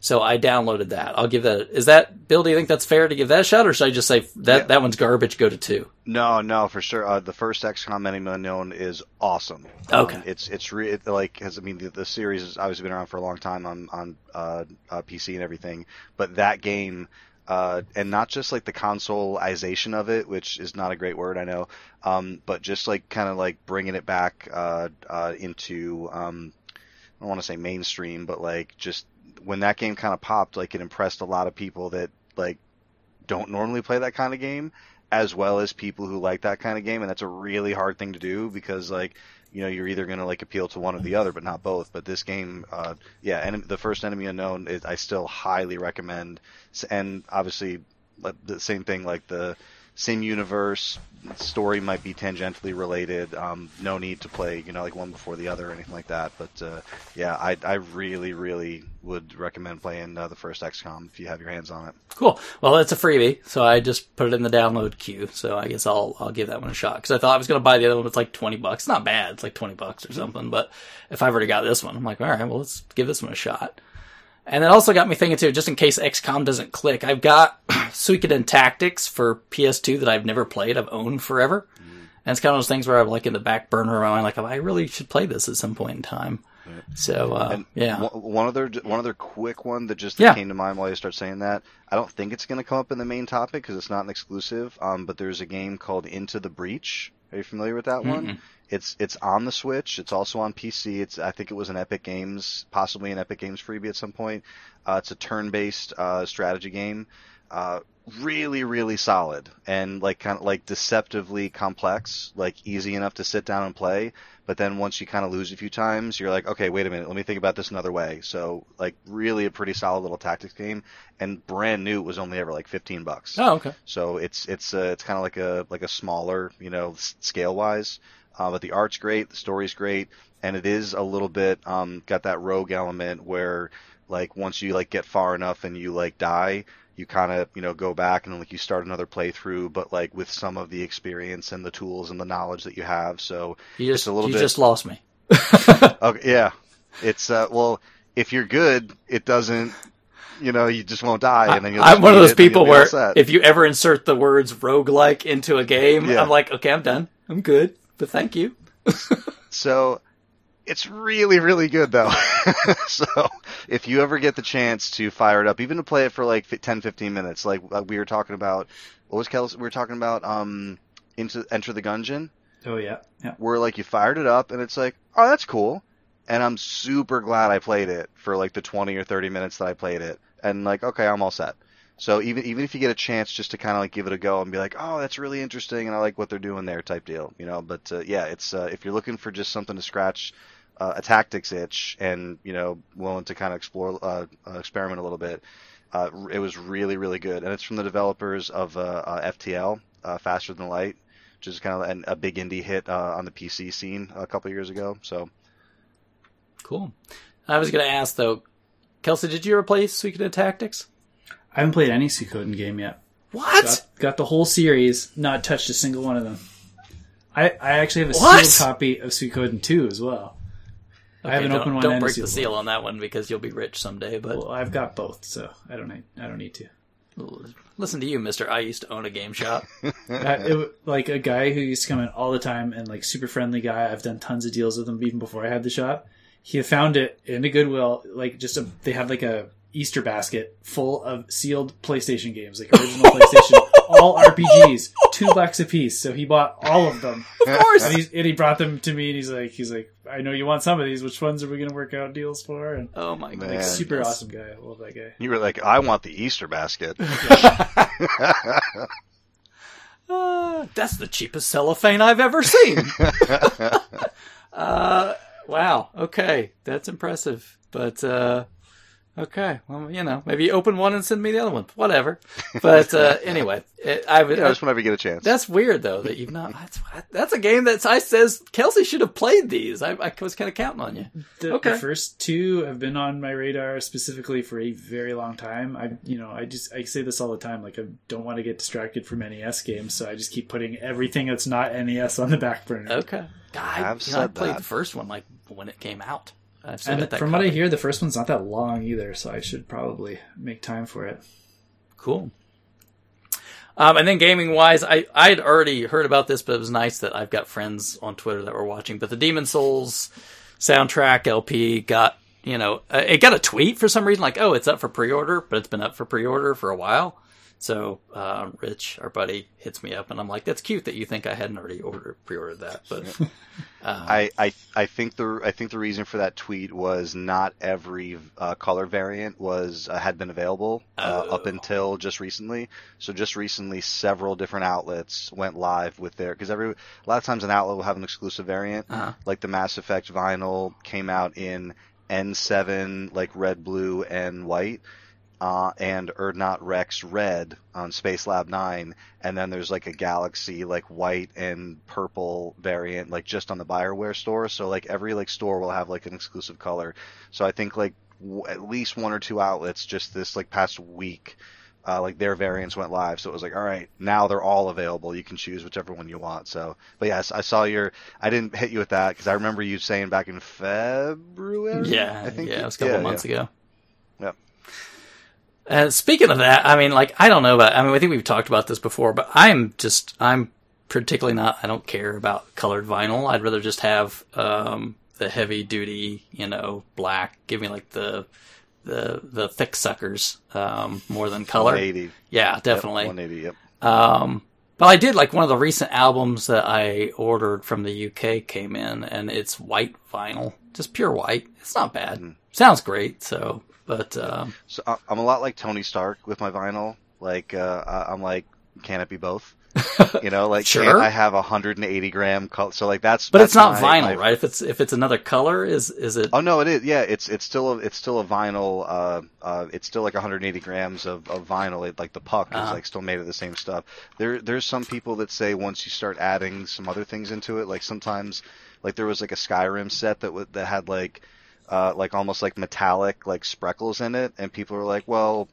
So I downloaded that. I'll give that. Is that Bill? Do you think that's fair to give that a shot, or should I just say that Yeah. that one's garbage? Go to two. No, no, for sure. Uh, the first XCOM Enemy Unknown is awesome. Okay. Um, it's it's re- it, like has I mean the, the series has obviously been around for a long time on on uh, uh, PC and everything, but that game. Uh, and not just like the consoleization of it, which is not a great word, I know, um, but just like kind of like bringing it back uh, uh, into, um, I don't want to say mainstream, but like just when that game kind of popped, like it impressed a lot of people that like don't normally play that kind of game, as well as people who like that kind of game, and that's a really hard thing to do because like you know you're either going to like appeal to one or the other, but not both. But this game, uh, yeah, and the first Enemy Unknown, is, I still highly recommend, and obviously the same thing like the same universe. Story might be tangentially related. Um, no need to play, you know, like one before the other or anything like that. But uh, yeah, I, I really, really would recommend playing uh, the first XCOM if you have your hands on it. Cool. Well, it's a freebie, so I just put it in the download queue. So I guess I'll I'll give that one a shot because I thought I was going to buy the other one. It's like twenty bucks. It's not bad. It's like twenty bucks or something. But if I've already got this one, I'm like, all right, well, let's give this one a shot. And it also got me thinking too, just in case XCOM doesn't click, I've got [CLEARS THROAT] Suikoden Tactics for PS2 that I've never played. I've owned forever. And it's kind of those things where I'm like in the back burner of my mind, like I really should play this at some point in time. So uh, yeah, One one other one other quick one that just Yeah. came to mind while you start saying that. I don't think it's going to come up in the main topic because it's not an exclusive. Um, but there's a game called Into the Breach. Are you familiar with that one? It's it's on the Switch. It's also on PC. It's I think it was an Epic Games, possibly an Epic Games freebie at some point. Uh, it's a turn-based uh, strategy game. Uh, really, really solid and like kind of like deceptively complex. Like easy enough to sit down and play. But then once you kind of lose a few times, you're like, okay, wait a minute, let me think about this another way. So like really a pretty solid little tactics game, and brand new. It was only ever like 15 bucks. oh okay, So it's it's uh, it's kind of like a like a smaller, you know, scale wise. Uh, but the art's great, the story's great, and it is a little bit um, got that rogue element where like once you like get far enough and you like die, you kind of you know go back and like you start another playthrough, but like with some of the experience and the tools and the knowledge that you have. So you just a little you bit- just lost me. [LAUGHS] okay, yeah, it's uh, well if you're good, it doesn't. You know, you just won't die, and then you'll. I'm one of those it, and you'll people where if you ever insert the words roguelike into a game, Yeah. I'm like, okay, I'm done. I'm good. But thank you. [LAUGHS] So it's really, really good though. [LAUGHS] so if you ever get the chance to fire it up, even to play it for like fi- 10, 15 minutes, like uh, we were talking about, what was Kels? We were talking about um into Enter the Gungeon, Oh yeah, yeah. where like you fired it up and it's like, oh, that's cool. And I'm super glad I played it for like the 20 or 30 minutes that I played it. And like, okay, I'm all set. So even even if you get a chance just to kind of like give it a go and be like, oh, that's really interesting, and I like what they're doing there, type deal, you know. But uh, yeah, it's uh, if you're looking for just something to scratch uh, a tactics itch and you know willing to kind of explore, uh, uh, experiment a little bit, uh, it was really really good, and it's from the developers of uh, uh, FTL, uh, Faster Than Light, which is kind of an, a big indie hit uh, on the PC scene a couple years ago. So Cool. I was going to ask though, Kelsey, did you ever play Suikoden Tactics? I haven't played any Suikoden game yet. What? Got, got the whole series, not touched a single one of them. I, I actually have a What? sealed copy of Suikoden 2 as well. I have an don't, open one Don't and a break the sealed seal on that one because you'll be rich someday. But Well, I've got both, so I don't need, I don't need to. listen to you, Mister. I used to own a game shop. [LAUGHS] Uh, it, like a guy who used to come in all the time and like super friendly guy. I've done tons of deals with him even before I had the shop. He found it in a Goodwill, like just a they had like a Easter basket full of sealed PlayStation games, like original [LAUGHS] PlayStation, all RPGs, two bucks a piece. So he bought all of them, [LAUGHS] of course. and, he's, and he brought them to me. And he's like, he's like, I know you want some of these. Which ones are we going to work out deals for? And oh my god. Man. super awesome guy. I love that guy. you were like, I want the Easter basket. Uh, [LAUGHS] [LAUGHS] that's the cheapest cellophane I've ever seen. uh, wow. Okay, that's impressive. But uh, okay, well, you know, maybe open one and send me the other one. Whatever. But uh, [LAUGHS] anyway, it, I would. yeah, just whenever you get a chance. That's weird though that you've not. That's that's a game that I says Kelsey should have played these. I, I was kind of counting on you. The, Okay. the first two have been on my radar specifically for a very long time. I, you know, I just I say this all the time. Like I don't want to get distracted from NES games, so I just keep putting everything that's not NES on the back burner. Okay. God, I've you know, I said played that. the first one like when it came out. I've still and got that from what I hear, the first one's not that long either, so I should probably make time for it. Cool. Um, and then gaming wise, I I had already heard about this, but it was nice that I've got friends on Twitter that were watching. But the Demon's Souls soundtrack LP got you know uh, it got a tweet for some reason like oh it's up for pre order, but it's been up for pre order for a while. So uh, Rich, our buddy, hits me up, and I'm like, "That's cute that you think I hadn't already ordered pre-ordered that." But [LAUGHS] I, I I think the I think the reason for that tweet was not every uh, color variant was uh, had been available uh, Oh. up until just recently. So just recently, several different outlets went live with their because every a lot of times an outlet will have an exclusive variant, Uh-huh. like the Mass Effect vinyl came out in N7, like red, blue, and white. Uh, and Urdnot Wrex red on Space Lab 9, and then there's like a Galaxy like white and purple variant like just on the Bioware store. So like every like store will have like an exclusive color. So I think like w- at least one or two outlets just this like past week. Uh, like their variants went live, so it was like, all right, now they're all available. You can choose whichever one you want. So, but yes, I saw your. I didn't hit you with that because I remember you saying back in February. Yeah, I think yeah, it was a couple yeah, months yeah. ago. Uh, speaking of that, I mean, like, I don't know about. I mean, I think we've talked about this before, but I'm just, I'm particularly not. I don't care about colored vinyl. I'd rather just have um, the heavy duty, you know, black. Give me like the the the thick suckers um, more than color. 180. Yeah, definitely. Yep, 180. Yep. Um, but I did like one of the recent albums that I ordered from the UK came in, and it's white vinyl, just pure white. It's not bad. Mm. Sounds great. So, but um, So I'm a lot like Tony Stark with my vinyl. Like uh, I- I'm like, can it be both? [LAUGHS] You know, like Sure. I have 180 gram color? So like that's. but that's it's not my- vinyl, my- right? If it's if it's another color, is is it? Oh no, it is. Yeah, it's it's still a, it's still a vinyl. Uh, uh, it's still like 180 grams of, of vinyl. It, like the puck is Uh-huh. like still made of the same stuff. There there's some people that say once you start adding some other things into it, like sometimes like there was like a Skyrim set that w- that had like uh, like almost like metallic like spreckles in it, and people are like, well.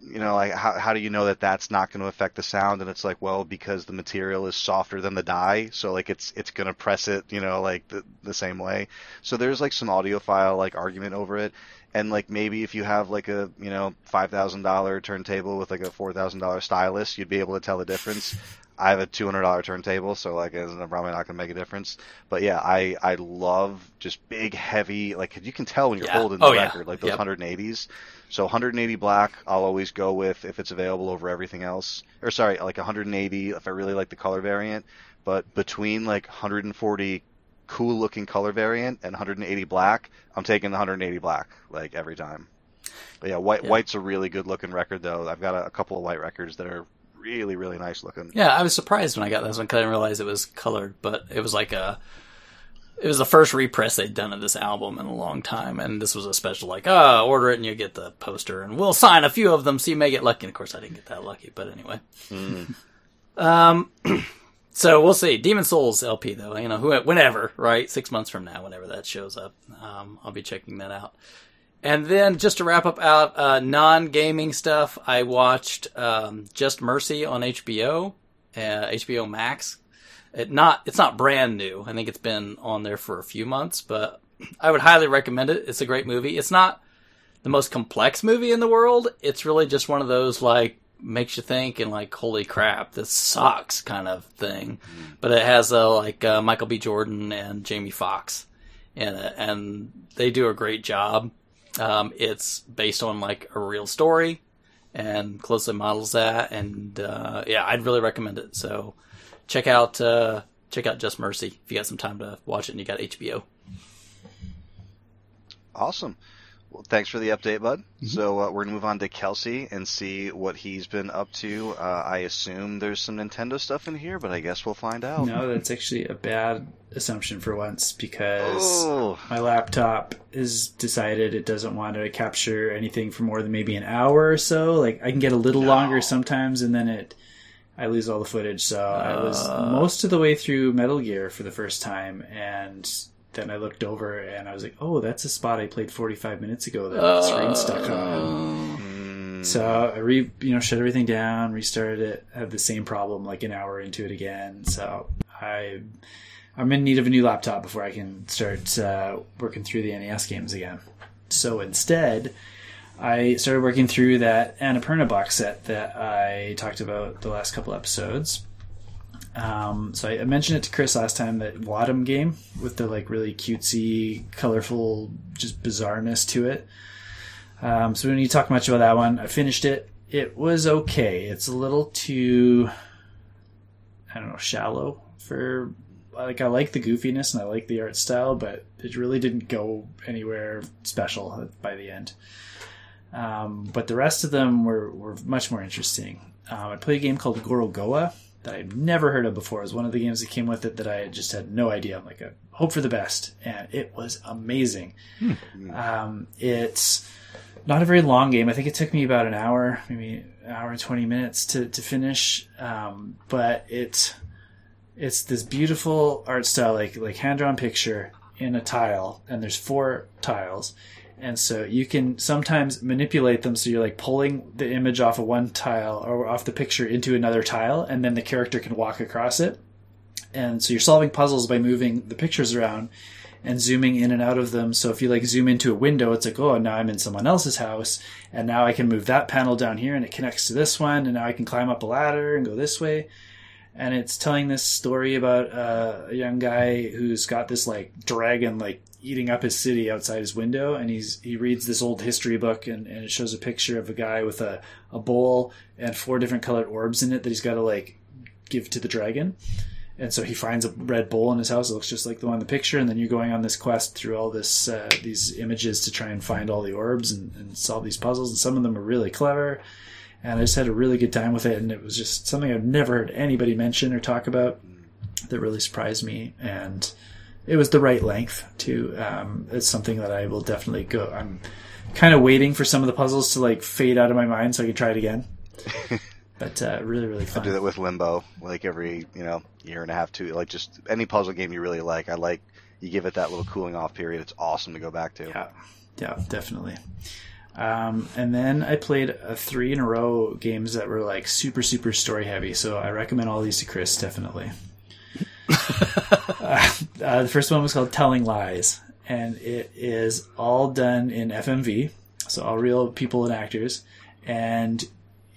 You know, like how how do you know that that's not going to affect the sound? And it's like, well, because the material is softer than the die, so like it's it's going to press it, you know, like the the same way. So there's like some audiophile like argument over it, and like maybe if you have like a you know five thousand dollar turntable with like a four thousand dollar stylus, you'd be able to tell the difference. I have a two hundred dollar turntable, so like it's probably not gonna make a difference. But yeah, I I love just big heavy like you can tell when you're Yeah. holding the Oh, yeah. record like those 180s. So 180 black, I'll always go with if it's available over everything else. Or sorry, like 180 if I really like the color variant. But between like 140 cool looking color variant and 180 black, I'm taking the 180 black like every time. But yeah, white Yeah. white's a really good looking record though. I've got a, a couple of white records that are really really nice looking. Yeah, I was surprised when I got this one because I didn't realize it was colored, but it was like a. It was the first repress they'd done of this album in a long time, and this was a special like, oh, order it and you get the poster, and we'll sign a few of them so you may get lucky. And of course, I didn't get that lucky, but anyway. [LAUGHS] um, [CLEARS THROAT] so we'll see. Demon's Souls LP though, you know, whenever, right? Six months from now, whenever that shows up, um, I'll be checking that out. And then just to wrap up out uh, non-gaming stuff, I watched um, Just Mercy on HBO, uh, HBO Max. It not it's not brand new. I think it's been on there for a few months, but I would highly recommend it. It's a great movie. It's not the most complex movie in the world. It's really just one of those like makes you think and like holy crap this sucks kind of thing. But it has uh, like uh, Michael B. Jordan and Jamie Foxx in it, and they do a great job. Um, it's based on like a real story and closely models that. And uh, yeah, I'd really recommend it. So check out uh, check out Just Mercy if you got some time to watch it and you got HBO. Awesome. Well, thanks for the update, bud. Mm-hmm. So uh, we're gonna move on to Kelsey and see what he's been up to. Uh, I assume there's some Nintendo stuff in here, but I guess we'll find out. No, that's actually a bad assumption for once because Oh, my laptop is decided it doesn't want to capture anything for more than maybe an hour or so. Like I can get a little longer sometimes, and then it I lose all the footage. So I was most of the way through Metal Gear for the first time, and then I looked over and I was like, "Oh, that's a spot I played 45 minutes ago that the screen stuck on." mm, So I re you know shut everything down, restarted it, had the same problem like an hour into it again. So I I'm in need of a new laptop before I can start uh, working through the NES games again. So instead, I started working through that Annapurna box set that I talked about the last couple episodes. Um, so I, mentioned it to Chris last time that Wattam game with the like really cutesy, colorful, just bizarreness to it. Um, so we don't need to talk much about that one. I finished it. It was okay. It's a little too, I don't know, shallow for like I like the goofiness and I like the art style, but it really didn't go anywhere special by the end. Um, but the rest of them were, were much more interesting. Um, I played a game called Gorogoa that I'd never heard of before. It was one of the games that came with it that I just had no idea. I'm like, I hope for the best, and it was amazing. Um, it's not a very long game. I think it took me about an hour, maybe an hour and twenty minutes to to finish. Um, but it's it's this beautiful art style, like like hand drawn picture in a tile, and there's four tiles, and so you can sometimes manipulate them. So you're like pulling the image off of one tile or off the picture into another tile, and then the character can walk across it. And so you're solving puzzles by moving the pictures around and zooming in and out of them. So if you like zoom into a window, it's like, oh, now I'm in someone else's house, and now I can move that panel down here, and it connects to this one, and now I can climb up a ladder and go this way. And it's telling this story about uh, a young guy who's got this like dragon like eating up his city outside his window, and he's he reads this old history book, and, and it shows a picture of a guy with a, a bowl and four different colored orbs in it that he's got to like give to the dragon and so he finds a red bowl in his house. It looks just like the one in the picture, and then you're going on this quest through all this uh, these images to try and find all the orbs and, and, solve these puzzles. And some of them are really clever, and I just had a really good time with it. And it was just something I've never heard anybody mention or talk about that really surprised me. And it was the right length too. Um, it's something that I will definitely go. I'm kind of waiting for some of the puzzles to like fade out of my mind so I can try it again. [LAUGHS] but uh, really, really fun. I do that with Limbo, like every you know year and a half, two. Like just any puzzle game you really like, I like. You give it that little cooling off period. It's awesome to go back to. Yeah, yeah, definitely. Um, and then I played a three in a row games that were like super, super story heavy. So I recommend all these to Chris, definitely. [LAUGHS] uh, the first one was called Telling Lies, and it is all done in FMV, so all real people and actors. And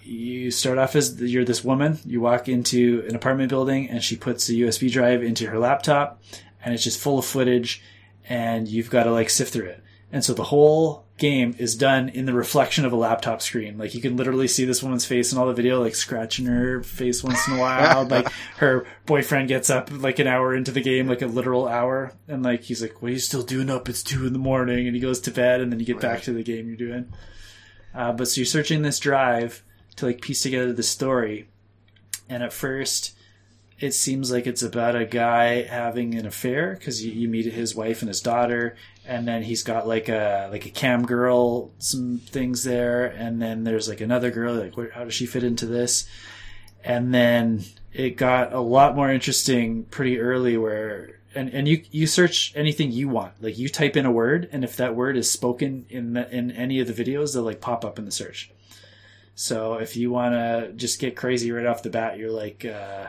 you start off as you're this woman. You walk into an apartment building, and she puts a USB drive into her laptop, and it's just full of footage, and you've got to like sift through it. And so the whole game is done in the reflection of a laptop screen. Like you can literally see this woman's face in all the video, like scratching her face once in a while. like [LAUGHS] her boyfriend gets up like an hour into the game, like a literal hour, and like he's like, "What are you still doing up? It's two in the morning," and he goes to bed, and then you get back to the game you're doing. Uh, but so you're searching this drive to like piece together the story. And at first, it seems like it's about a guy having an affair because you, you, meet his wife and his daughter, and then he's got like a like a cam girl, some things there, and then there's like another girl. Like, where, how does she fit into this? And then it got a lot more interesting pretty early, where and and you you search anything you want, like you type in a word, and if that word is spoken in the, in any of the videos, they'll like pop up in the search. So if you want to just get crazy right off the bat, you're like uh,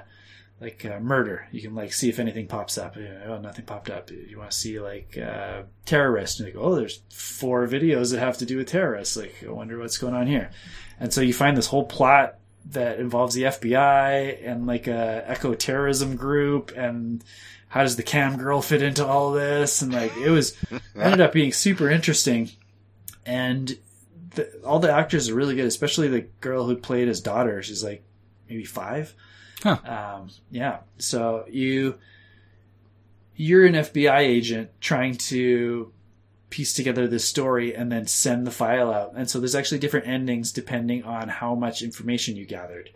like uh, murder. You can like see if anything pops up. Oh, nothing popped up. You want to see like uh, terrorist, and you go, oh, there's four videos that have to do with terrorists. Like, I wonder what's going on here. And so you find this whole plot that involves the FBI and like a eco terrorism group and how does the cam girl fit into all this and like it was [LAUGHS] ended up being super interesting and the, all the actors are really good, especially the girl who played his daughter. She's like maybe five. Huh. Um, yeah. So you you're an FBI agent trying to piece together this story and then send the file out. And so there's actually different endings depending on how much information you gathered.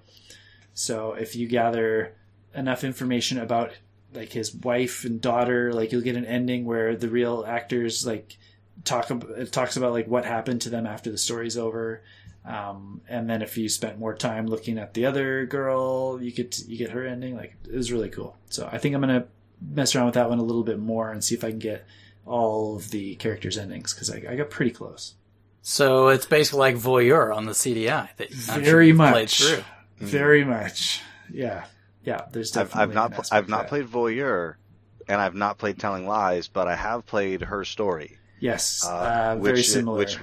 So if you gather enough information about like his wife and daughter, like you'll get an ending where the real actors like talk talks about like what happened to them after the story's over. Um, and then if you spent more time looking at the other girl, you get you get her ending. Like it was really cool. So I think I'm gonna mess around with that one a little bit more and see if I can get all of the characters' endings because I, I, got pretty close. So it's basically like Voyeur on the CDI that very sure much, through. Very much, yeah, yeah. There's definitely I've, I've not I've not played Voyeur, and I've not played Telling Lies, but I have played Her Story. Yes, uh, uh, very which, similar. Which,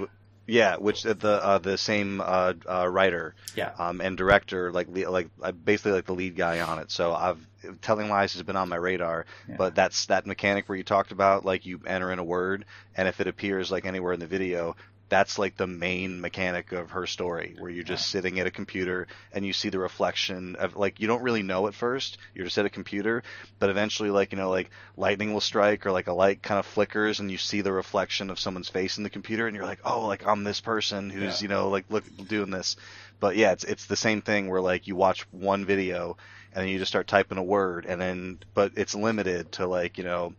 yeah, which uh, the uh, the same uh, uh, writer, yeah, um, and director, like like basically like the lead guy on it. So I've telling lies has been on my radar, yeah. but that's that mechanic where you talked about, like you enter in a word, and if it appears like anywhere in the video, that's like the main mechanic of her story where you're just sitting at a computer and you see the reflection of like you don't really know at first. You're just at a computer but eventually like you know like lightning will strike or like a light kind of flickers and you see the reflection of someone's face in the computer and you're like oh like I'm this person who's yeah. you know like look doing this. But yeah it's it's the same thing where like you watch one video and then you just start typing a word and then but it's limited to like you know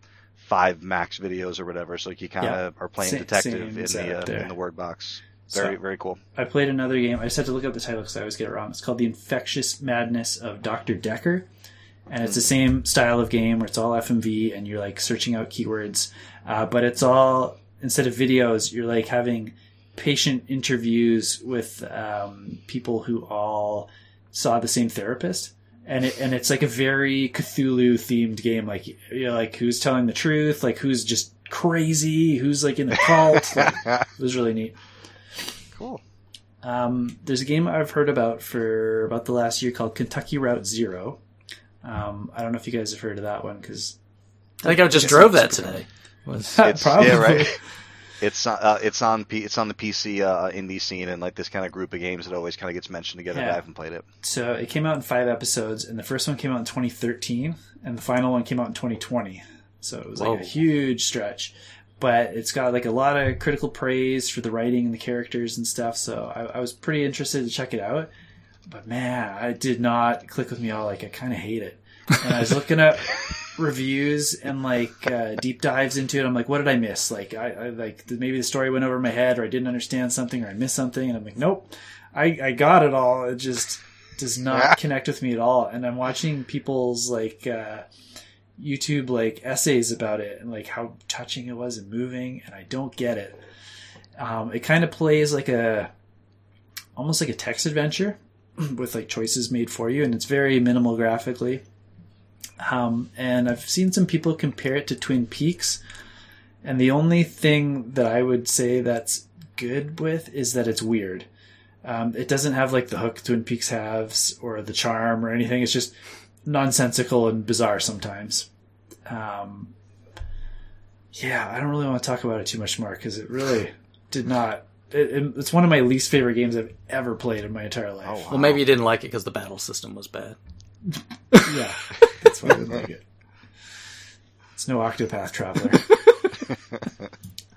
five max videos or whatever. So like you kind of yeah. are playing detective in the uh, in the word box. Very So- very cool. I played another game. I just had to look up the title because I always get it wrong. It's called The Infectious Madness of Dr. Decker. And it's the same style of game where it's all FMV and you're like searching out keywords. Uh, but it's all, instead of videos, you're like having patient interviews with um, people who all saw the same therapist. And it, and it's like a very Cthulhu themed game. Like, you know, like who's telling the truth, like who's just crazy, who's like in the cult. like, [LAUGHS] it was really neat. Cool. Um, there's a game I've heard about for about the last year called Kentucky Route Zero. Um, I don't know if you guys have heard of that one because I think I just drove that today. [LAUGHS] Was It's Probably. yeah right. It's uh, it's on P- it's on the PC uh, indie scene and like this kind of group of games that always kind of gets mentioned together. But Yeah. I haven't played it. so it came out in five episodes, and the first one came out in 2013, and the final one came out in 2020. So it was like a huge stretch. But it's got like a lot of critical praise for the writing and the characters and stuff. So I, I was pretty interested to check it out. But man, I did not click with me all. Like I kind of hate it. And I was looking at reviews and like uh, deep dives into it. I'm like, what did I miss? Like I, I like maybe the story went over my head, or I didn't understand something, or I missed something. And I'm like, nope, I I got it all. It just does not connect with me at all. And I'm watching people's like uh, YouTube like essays about it and like how touching it was and moving, and I don't get it. Um, it kind of plays like a almost like a text adventure [CLEARS THROAT] with like choices made for you, and it's very minimal graphically. Um, and I've seen some people compare it to Twin Peaks, and the only thing that I would say that's good with is that it's weird. Um, it doesn't have like the hook Twin Peaks has or the charm or anything. It's just nonsensical and bizarre sometimes. Um, yeah, I don't really want to talk about it too much more because it really did not. It, it- it's one of my least favorite games I've ever played in my entire life. Oh, wow. well, maybe you didn't like it because the battle system was bad. [LAUGHS] Yeah, like it. It's no Octopath Traveler.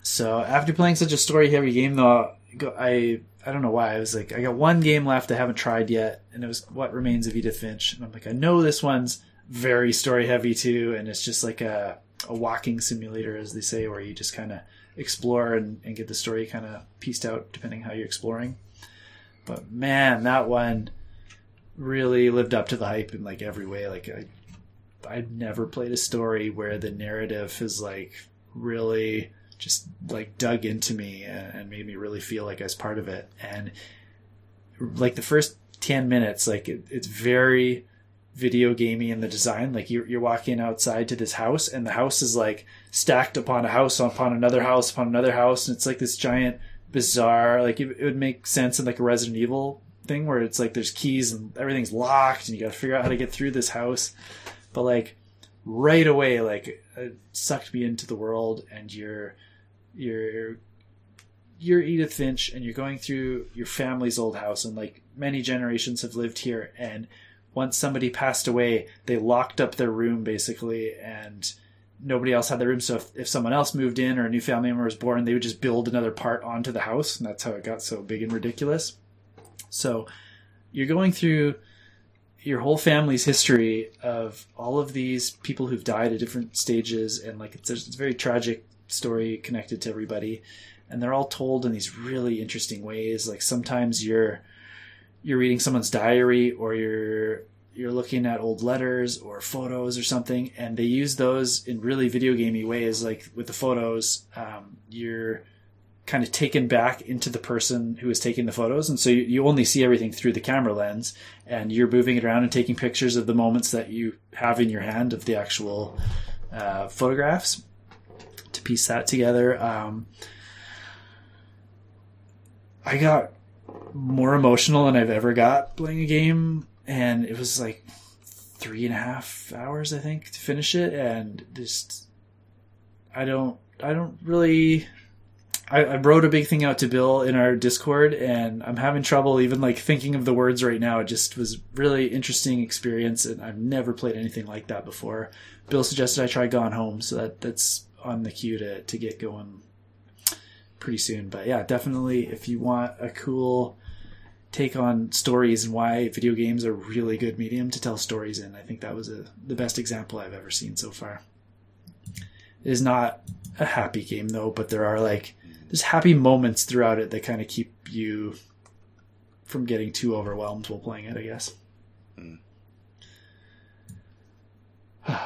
so after playing such a story-heavy game, though, I I don't know why I was like, I got one game left I haven't tried yet, and it was What Remains of Edith Finch, and I'm like, I know this one's very story-heavy too, and it's just like a a walking simulator, as they say, where you just kind of explore and, and get the story kind of pieced out depending how you're exploring. But man, that one really lived up to the hype in like every way. Like I, I've never played a story where the narrative is like really just like dug into me and, made me really feel like I was part of it. And like the first ten minutes, like it, it's very video gamey in the design. Like you're, you're walking outside to this house, and the house is like stacked upon a house upon another house upon another house, and it's like this giant bizarre. Like it, it would make sense in like a Resident Evil thing where it's like there's keys and everything's locked, and you got to figure out how to get through this house. But like right away, like it sucked me into the world, and you're you're you're Edith Finch, and you're going through your family's old house, and like many generations have lived here, and once somebody passed away, they locked up their room basically, and nobody else had their room. So if, if someone else moved in or a new family member was born, they would just build another part onto the house, and that's how it got so big and ridiculous. So you're going through your whole family's history of all of these people who've died at different stages, and like it's, it's a very tragic story connected to everybody, and they're all told in these really interesting ways. Like sometimes you're you're reading someone's diary or you're you're looking at old letters or photos or something and they use those in really video gamey ways like with the photos um, you're kind of taken back into the person who is taking the photos and so you, you only see everything through the camera lens and you're moving it around and taking pictures of the moments that you have in your hand of the actual uh, photographs to piece that together um, i got more emotional than I've ever got playing a game, and it was like three and a half hours, I think, to finish it, and just I don't, I don't really. I, I wrote a big thing out to Bill in our Discord, and I'm having trouble even like thinking of the words right now. It just was really interesting experience, and I've never played anything like that before. Bill suggested I try Gone Home, so that that's on the queue to to get going pretty soon. But yeah, definitely if you want a cool take on stories and why video games are really good medium to tell stories in, I think that was a, the best example I've ever seen so far. It is not a happy game though, but there are like there's happy moments throughout it that kind of keep you from getting too overwhelmed while playing it. I guess. [SIGHS]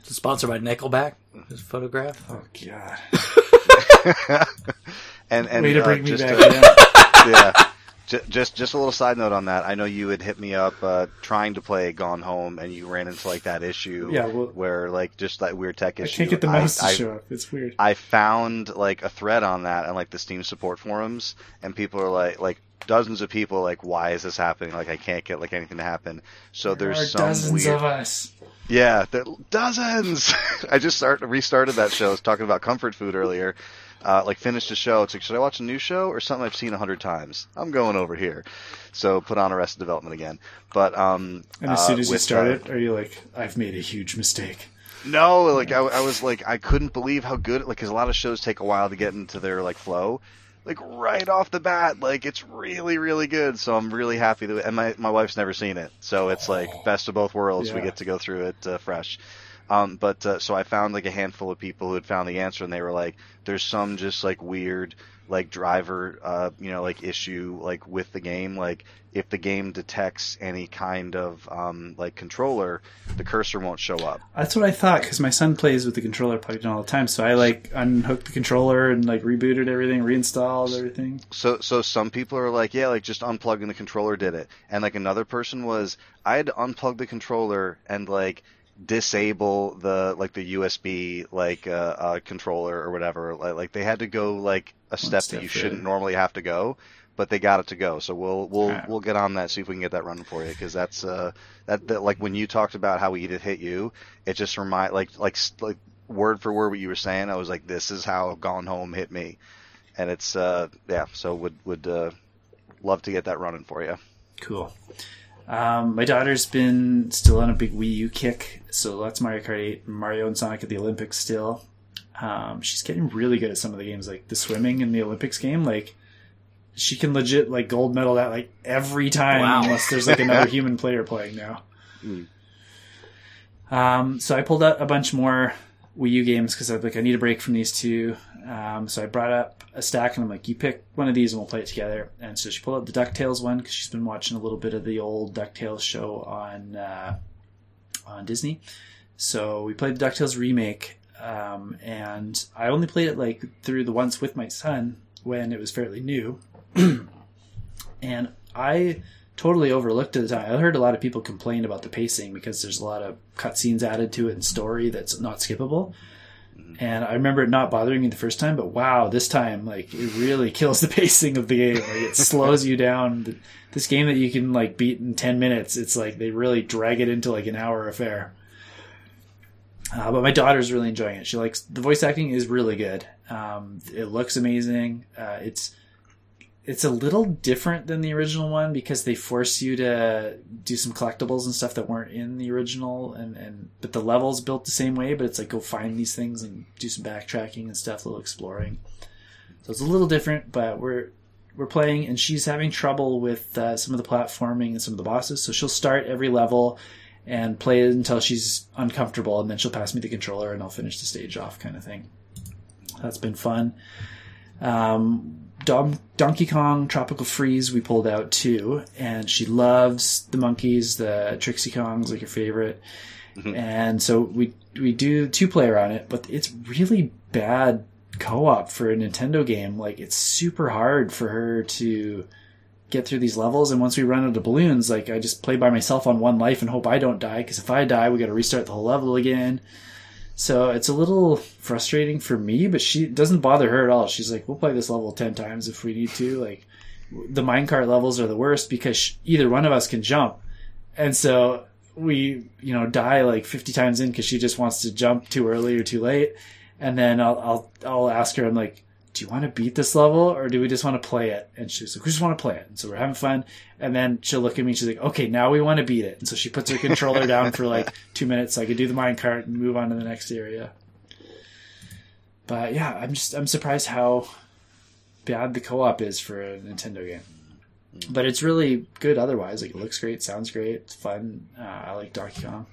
It's sponsored by Nickelback. This photograph. Oh god. [LAUGHS] and and Way to uh, bring me back to- [LAUGHS] yeah. Ju- Just just a little side note on that. I know you had hit me up uh, trying to play Gone Home, and you ran into like that issue Yeah, well- where like just that weird tech issue. I can't get the mouse I, to show up. It's weird. I found like a thread on that and like the Steam support forums, and people are like like dozens of people like, why is this happening? Like I can't get like anything to happen. So there there's some dozens weird. of us. Yeah, there, dozens. [LAUGHS] I just start restarted that show. I was talking about comfort food earlier. Uh, like finished the show. It's like, should I watch a new show or something I've seen a hundred times? I'm going over here. So put on Arrested Development again. But um, And as uh, soon as you with, start uh, it, are you like, I've made a huge mistake? no, like I, I was like I couldn't believe how good. Like, because a lot of shows take a while to get into their like flow. Like right off the bat, like it's really really good. So I'm really happy that. And my my wife's never seen it, so it's like best of both worlds. We get to go through it uh, fresh. Um, but uh, so I found like a handful of people who had found the answer, and they were like, "There's some just like weird like driver, uh, you know, like issue like with the game. Like if the game detects any kind of um, like controller, the cursor won't show up." That's what I thought because my son plays with the controller plugged in all the time. So I like unhooked the controller and like rebooted everything, reinstalled everything. So so some people are like, yeah, like just unplugging the controller did it. And like another person was I had to unplug the controller and like disable the like the USB like uh, uh controller or whatever. Like, like they had to go like a step step that you shouldn't normally have to go, but they got it to go. So we'll we'll Alright. we'll get on that see if we can get that running for you because that's uh that, that like when you talked about how we did it hit you, it just remind like like like word for word what you were saying. I was like, this is how Gone Home hit me and it's uh yeah so would would uh love to get that running for you Cool. Um, my daughter's been still on a big Wii U kick, so that's Mario Kart 8, Mario and Sonic at the Olympics still. Um, she's getting really good at some of the games, like the swimming in the Olympics game. Like she can legit like gold medal that like every time, Wow. unless there's like another [LAUGHS] human player playing now. Mm. Um, so I pulled out a bunch more Wii U games because I like I need a break from these two. Um, so I brought up a stack and I'm like, you pick one of these and we'll play it together. And so she pulled out the Ducktales one because she's been watching a little bit of the old Ducktales show on uh, on Disney. So we played the Ducktales remake, um, and I only played it like through the once with my son when it was fairly new, [CLEARS THROAT] and I totally overlooked it at the time. I heard a lot of people complain about the pacing because there's a lot of cutscenes added to it and story that's not skippable. And I remember it not bothering me the first time, but wow, this time like it really [LAUGHS] kills the pacing of the game. Like it slows you down. This game that you can like beat in ten minutes, it's like they really drag it into like an hour affair. Uh, but my daughter's really enjoying it. She likes the voice acting is really good. Um, it looks amazing. Uh, it's it's a little different than the original one because they force you to do some collectibles and stuff that weren't in the original and, and but the levels built the same way but it's like go find these things and do some backtracking and stuff a little exploring. So it's a little different but we're we're playing and she's having trouble with uh, some of the platforming and some of the bosses. So she'll start every level and play it until she's uncomfortable and then she'll pass me the controller and i'll finish the stage off kind of thing. That's been fun. Um, Dom- Donkey Kong Tropical Freeze we pulled out too, and she loves the monkeys. The Trixie Kong's like her favorite, mm-hmm. and so we we do two player on it, but it's really bad co-op for a Nintendo game. Like it's super hard for her to get through these levels, and once we run out of balloons, like I just play by myself on one life and hope I don't die, because if I die, we got to restart the whole level again. So it's a little frustrating for me, but she doesn't bother her at all. She's like, "We'll play this level ten times if we need to." Like the minecart levels are the worst because either one of us can jump, and so we you know die like fifty times in because she just wants to jump too early or too late, and then I'll I'll I'll ask her, I'm like, "Do you want to beat this level or do we just want to play it?" And she's like, "We just want to play it." And so we're having fun, and then she'll look at me and she's like, "Okay, now we want to beat it." And so she puts her controller down for like [LAUGHS] two minutes so I could do the minecart and move on to the next area. But yeah, I'm just I'm surprised how bad the co-op is for a Nintendo game. But it's really good otherwise. Like it looks great, sounds great, it's fun. Uh, I like Donkey Kong.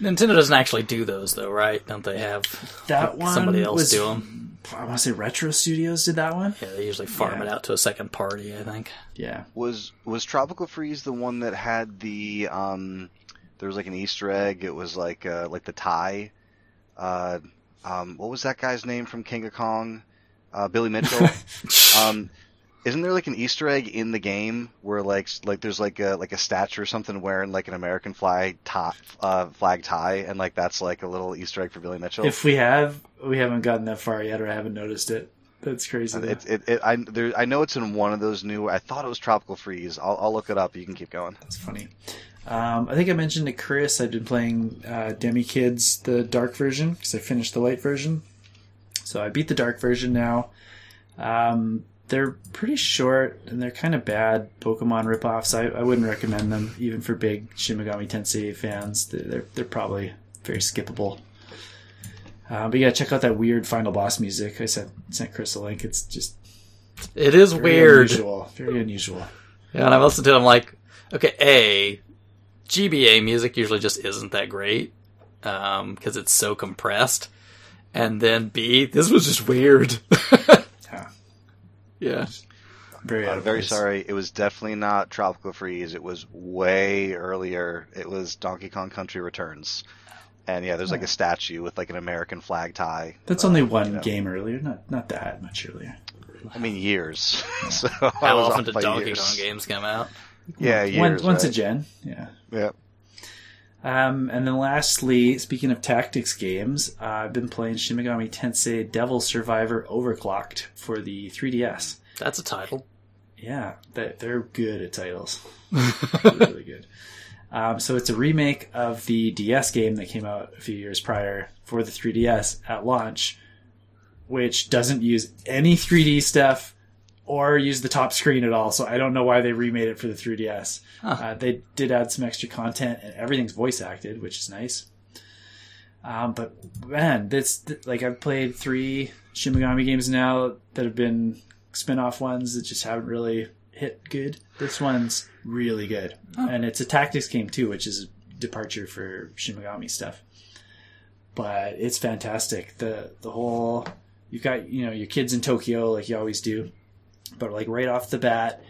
Nintendo doesn't actually do those though, right? Don't they have That one somebody else was, do them? I want to say Retro Studios did that one. Yeah, they usually farm Yeah. it out to a second party. I think. Yeah, Was was Tropical Freeze the one that had the um there was like an Easter egg, it was like uh like the tie. Uh um what was that guy's name from King of Kong? Uh Billy Mitchell. [LAUGHS] um isn't there like an Easter egg in the game where like like there's like a like a statue or something wearing like an American flag tie uh flag tie and like that's like a little Easter egg for Billy Mitchell? if we have, we haven't gotten that far yet, or I haven't noticed it. That's crazy. it, it, it, I there I know it's in one of those new. I thought it was Tropical Freeze. I'll, I'll look it up. You can keep going. That's funny. Um, I think I mentioned to Chris I've been playing uh, DemiKids the dark version because I finished the light version. So I beat the dark version now. Um, they're pretty short and they're kind of bad Pokemon ripoffs. I, I wouldn't recommend them even for big Shin Megami Tensei fans. They're they're, they're probably very skippable. Uh, but yeah, check out that weird final boss music. I sent sent Chris a link. It's just It is very weird. unusual. Very unusual. Yeah, and I listened to it. I'm like, okay, a GBA music usually just isn't that great because it's so compressed, and then B, this was just weird. [LAUGHS] Yeah. yeah, Very, out I'm very place. sorry. It was definitely not Tropical Freeze. It was way earlier. It was Donkey Kong Country Returns. And yeah, there's like a statue with like an American flag tie. That's Uh, only one you know, game earlier, not not that much earlier. I mean years. [LAUGHS] so how often do Donkey years. Kong games come out? Yeah, years. One, once a gen, yeah. Yeah. Um, and then lastly, speaking of tactics games, uh, I've been playing Shin Megami Tensei Devil Survivor Overclocked for the 3DS. That's a title. Yeah, they- they're good at titles. [LAUGHS] really good. Um, so it's a remake of the DS game that came out a few years prior for the 3DS at launch, which doesn't use any 3D stuff or use the top screen at all. So I don't know why they remade it for the 3DS. Uh, they did add some extra content, and everything's voice acted, which is nice. Um, but man, this like I've played three Shin Megami games now that have been spin-off ones that just haven't really hit good. This one's really good, and it's a tactics game too, which is a departure for Shin Megami stuff. But it's fantastic. the The whole you've got you know your kids in Tokyo like you always do, but like right off the bat,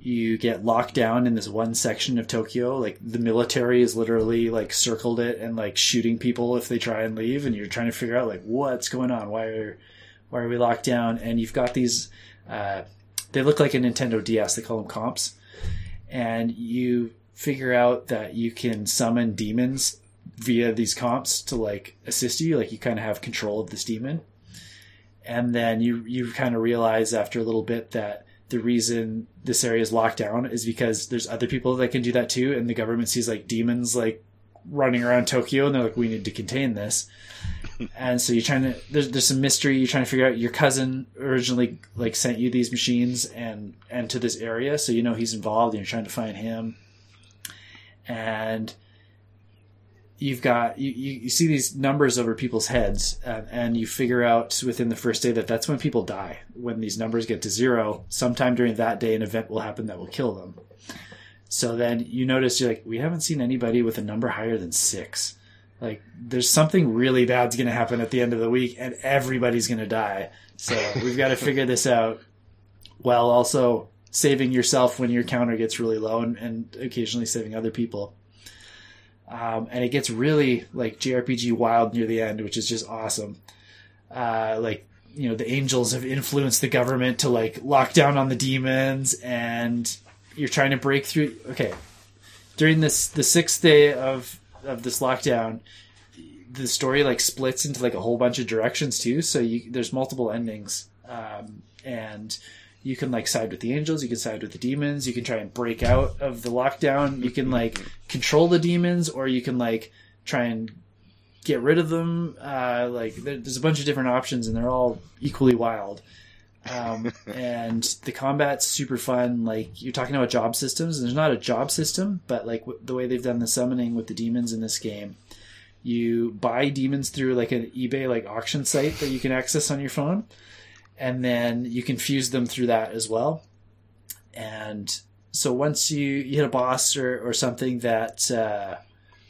you get locked down in this one section of Tokyo. Like the military is literally like circled it and like shooting people if they try and leave, and you're trying to figure out like what's going on. Why are why are we locked down? And you've got these. Uh, they look like a Nintendo DS. They call them comps, and you figure out that you can summon demons via these comps to like assist you. Like you kind of have control of this demon, and then you you kind of realize after a little bit that the reason this area is locked down is because there's other people that can do that too, and the government sees like demons like running around Tokyo, and they're like, we need to contain this. [LAUGHS] and so you're trying to there's there's some mystery. You're trying to figure out your cousin originally like sent you these machines and and to this area, so you know he's involved, and you're trying to find him. And you've got you, you, see these numbers over people's heads and, and you figure out within the first day that that's when people die. When these numbers get to zero sometime during that day an event will happen that will kill them. So then you notice you're like we haven't seen anybody with a number higher than six. Like there's something really bad's going to happen at the end of the week and everybody's going to die. So we've got to [LAUGHS] figure this out while also saving yourself when your counter gets really low and, and occasionally saving other people um, and it gets really like JRPG wild near the end, which is just awesome. Uh, like you know, the angels have influenced the government to like lock down on the demons, and you're trying to break through. Okay, during this the sixth day of of this lockdown, the story like splits into like a whole bunch of directions too. So you, there's multiple endings, um, and you can like side with the angels, you can side with the demons, you can try and break out of the lockdown, you can like control the demons, or you can like try and get rid of them. Uh, like there, there's a bunch of different options, and they're all equally wild. Um, [LAUGHS] and the combat's super fun. Like you're talking about job systems, and there's not a job system, but like w- the way they've done the summoning with the demons in this game, you buy demons through like an eBay like auction site that you can access on your phone, and then you can fuse them through that as well. And so once you, you hit a boss or, or something that uh,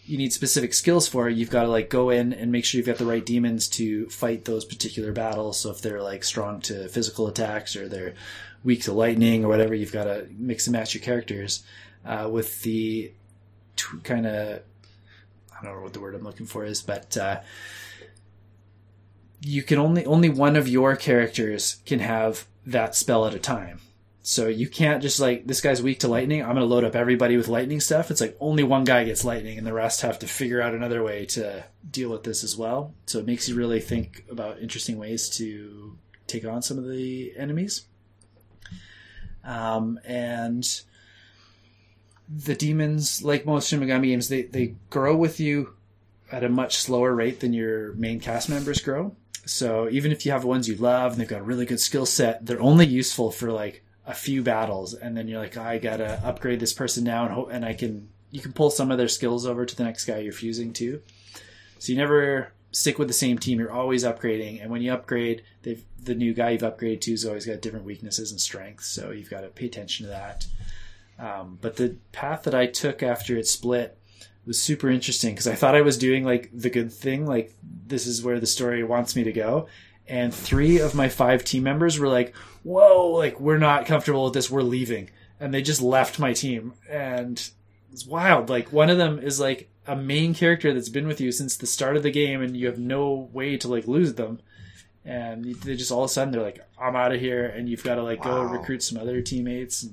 you need specific skills for, you've got to like go in and make sure you've got the right demons to fight those particular battles. So if they're like strong to physical attacks or they're weak to lightning or whatever, you've got to mix and match your characters uh, with the t- kind of I don't know what the word I'm looking for is, but uh, you can only only one of your characters can have that spell at a time. So you can't just like this guy's weak to lightning. I'm going to load up everybody with lightning stuff. It's like only one guy gets lightning, and the rest have to figure out another way to deal with this as well. So it makes you really think about interesting ways to take on some of the enemies. Um, and the demons, like most Shin Megami games, they, they grow with you at a much slower rate than your main cast members grow. So even if you have ones you love and they've got a really good skill set, they're only useful for like a few battles, and then you're like, I gotta upgrade this person now, and hope, and I can you can pull some of their skills over to the next guy you're fusing to. So you never stick with the same team. You're always upgrading, and when you upgrade, they've the new guy you've upgraded to has always got different weaknesses and strengths. So you've got to pay attention to that. Um, but the path that I took after it split was super interesting because I thought I was doing like the good thing, like this is where the story wants me to go. And three of my five team members were like, "Whoa, like we're not comfortable with this. We're leaving," and they just left my team. And it's wild. Like one of them is like a main character that's been with you since the start of the game, and you have no way to like lose them. And they just all of a sudden they're like, "I'm out of here," and you've got to like go recruit some other teammates.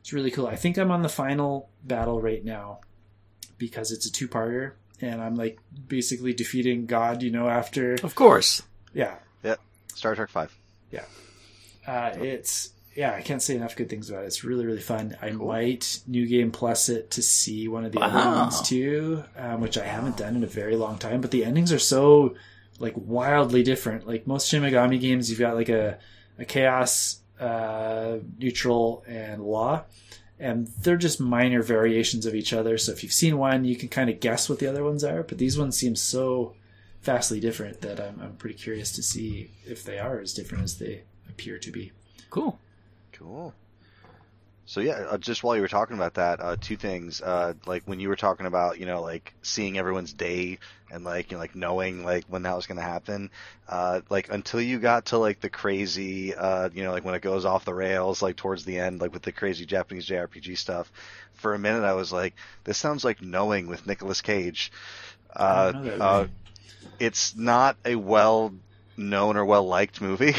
It's really cool. I think I'm on the final battle right now because it's a two-parter, and I'm like basically defeating God. You know, after Of course. yeah, Yeah. Star Trek Five. uh, it's yeah, I can't say enough good things about it. It's really really fun. I might new game plus it to see one of the other ones too, um, which I haven't done in a very long time. But the endings are so like wildly different. Like most Shin Megami games, you've got like a a chaos, uh, neutral, and law. And they're just minor variations of each other. So if you've seen one, you can kind of guess what the other ones are. But these ones seem so vastly different that I'm, I'm pretty curious to see if they are as different as they appear to be. Cool. Cool. So yeah, uh, just while you were talking about that, uh, two things. Uh, like when you were talking about, you know, like seeing everyone's day and like, you know, like knowing like when that was going to happen. Uh, like until you got to like the crazy, uh, you know, like when it goes off the rails, like towards the end, like with the crazy Japanese JRPG stuff. For a minute, I was like, this sounds like knowing with Nicolas Cage. Uh, that uh, really. it's not a well known or well liked movie,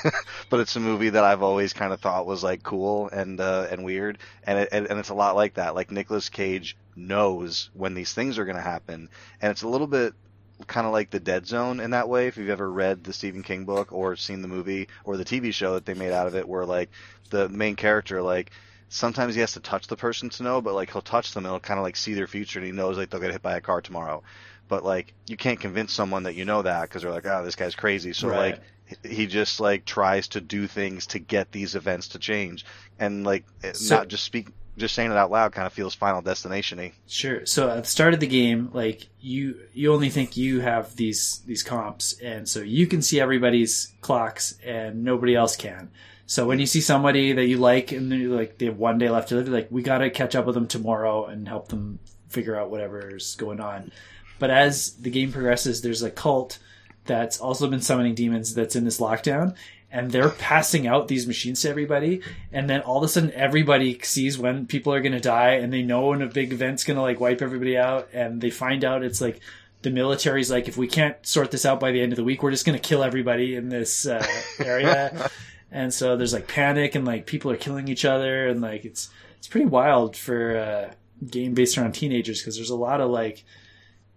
[LAUGHS] but it's a movie that I've always kind of thought was like cool and uh, and weird, and it, and it's a lot like that. Like Nicolas Cage knows when these things are going to happen, and it's a little bit kind of like the Dead Zone in that way. If you've ever read the Stephen King book or seen the movie or the TV show that they made out of it, where like the main character like sometimes he has to touch the person to know, but like he'll touch them and he'll kind of like see their future and he knows like they'll get hit by a car tomorrow. But like you can't convince someone that you know that because they're like, oh, this guy's crazy. So Right. like he- just like tries to do things to get these events to change, and like So- not just speak, just saying it out loud kind of feels Final Destination-y. Sure. So at the start of the game, like you, you only think you have these these comps, and so you can see everybody's clocks, and nobody else can. So when you see somebody that you like, and they're like they have one day left to live, like we got to catch up with them tomorrow and help them figure out whatever's going on. But as the game progresses, there's a cult that's also been summoning demons that's in this lockdown, and they're passing out these machines to everybody. And then all of a sudden, everybody sees when people are going to die, and they know when a big event's going to like wipe everybody out. And they find out it's like the military's like, if we can't sort this out by the end of the week, we're just going to kill everybody in this uh, area. [LAUGHS] and so there's like panic, and like people are killing each other, and like it's it's pretty wild for a game based around teenagers because there's a lot of like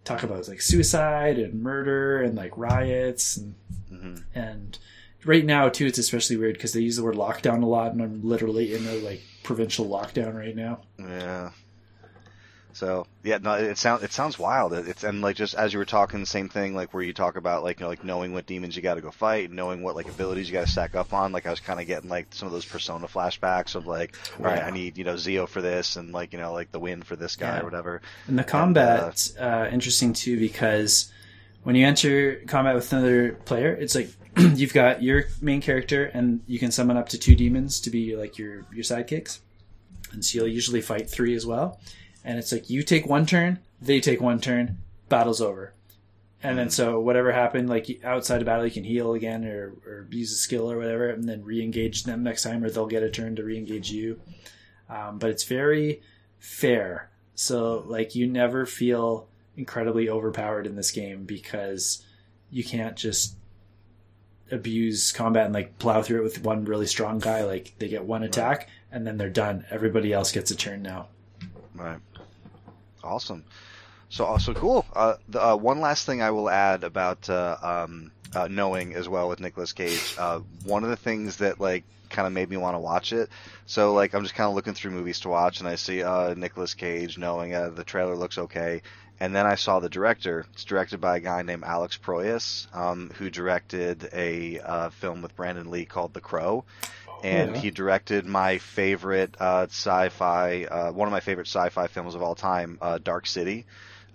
talk about like suicide and murder and like riots and hmm and right now too it's especially weird because they use the word lockdown a lot and i'm literally in a like provincial lockdown right now Yeah. So yeah, no, it sounds it sounds wild. It- It's and like just as you were talking, the same thing like where you talk about like you know like knowing what demons you got to go fight, knowing what like abilities you got to stack up on. Like I was kind of getting like some of those Persona flashbacks of like, all right, Yeah. I need you know Zio for this and like you know like the win for this guy Yeah. or whatever. and the combat uh, interesting too because when you enter combat with another player it's like [CLEARS THROAT] you've got your main character and you can summon up to two demons to be like your your sidekicks and so you'll usually fight three as well and it's like you take one turn, they take one turn, battle's over. And then so whatever happened, like outside of battle, you can heal again or, or use a skill or whatever, and then re-engage them next time, or they'll get a turn to re-engage you. Um, but it's very fair, so like you never feel incredibly overpowered in this game because you can't just abuse combat and like plow through it with one really strong guy. Like they get one attack and then they're done. Everybody else gets a turn now. Right. Awesome. So also cool. Uh, the, uh, one last thing I will add about uh, um, uh, knowing as well with Nicolas Cage. Uh, one of the things that like kind of made me want to watch it. So like I'm just kind of looking through movies to watch, and I see uh, Nicolas Cage, knowing uh, the trailer looks okay, and then I saw the director. It's directed by a guy named Alex Proyas, um, who directed a uh, film with Brandon Lee called The Crow. And Yeah. he directed my favorite uh, sci-fi, uh, one of my favorite sci-fi films of all time, uh, Dark City,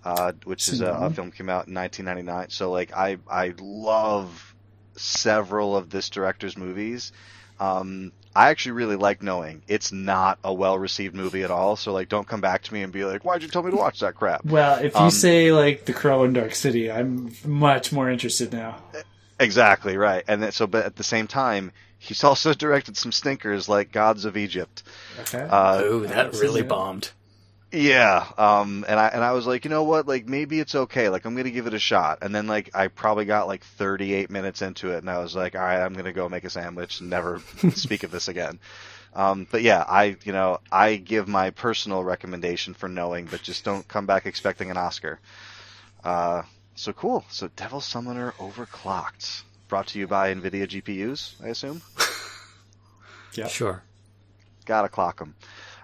uh, which is a, a Mhm. film that came out in 1999. So like I I love several of this director's movies. Um, I actually really like Knowing. It's not a well-received movie at all. So like, don't come back to me and be like, "Why'd you tell me to watch that crap?" Well, if you Um, say like The Crow and Dark City, I'm much more interested now. Exactly right. And then, so, but at the same time, he's [LAUGHS] also directed some stinkers like Gods of Egypt. Okay. Uh, Ooh, that really bombed. Yeah, um, and I and I was like, you know what, like maybe it's okay, like I'm gonna give it a shot. And then like I probably got like 38 minutes into it, and I was like, all right, I'm gonna go make a sandwich and never [LAUGHS] speak of this again. Um, but yeah, I you know I give my personal recommendation for knowing, but just don't come back expecting an Oscar. Uh, so cool. So Devil Summoner Overclocked, brought to you by Nvidia GPUs, I assume. [LAUGHS] yeah. Sure. Gotta clock them.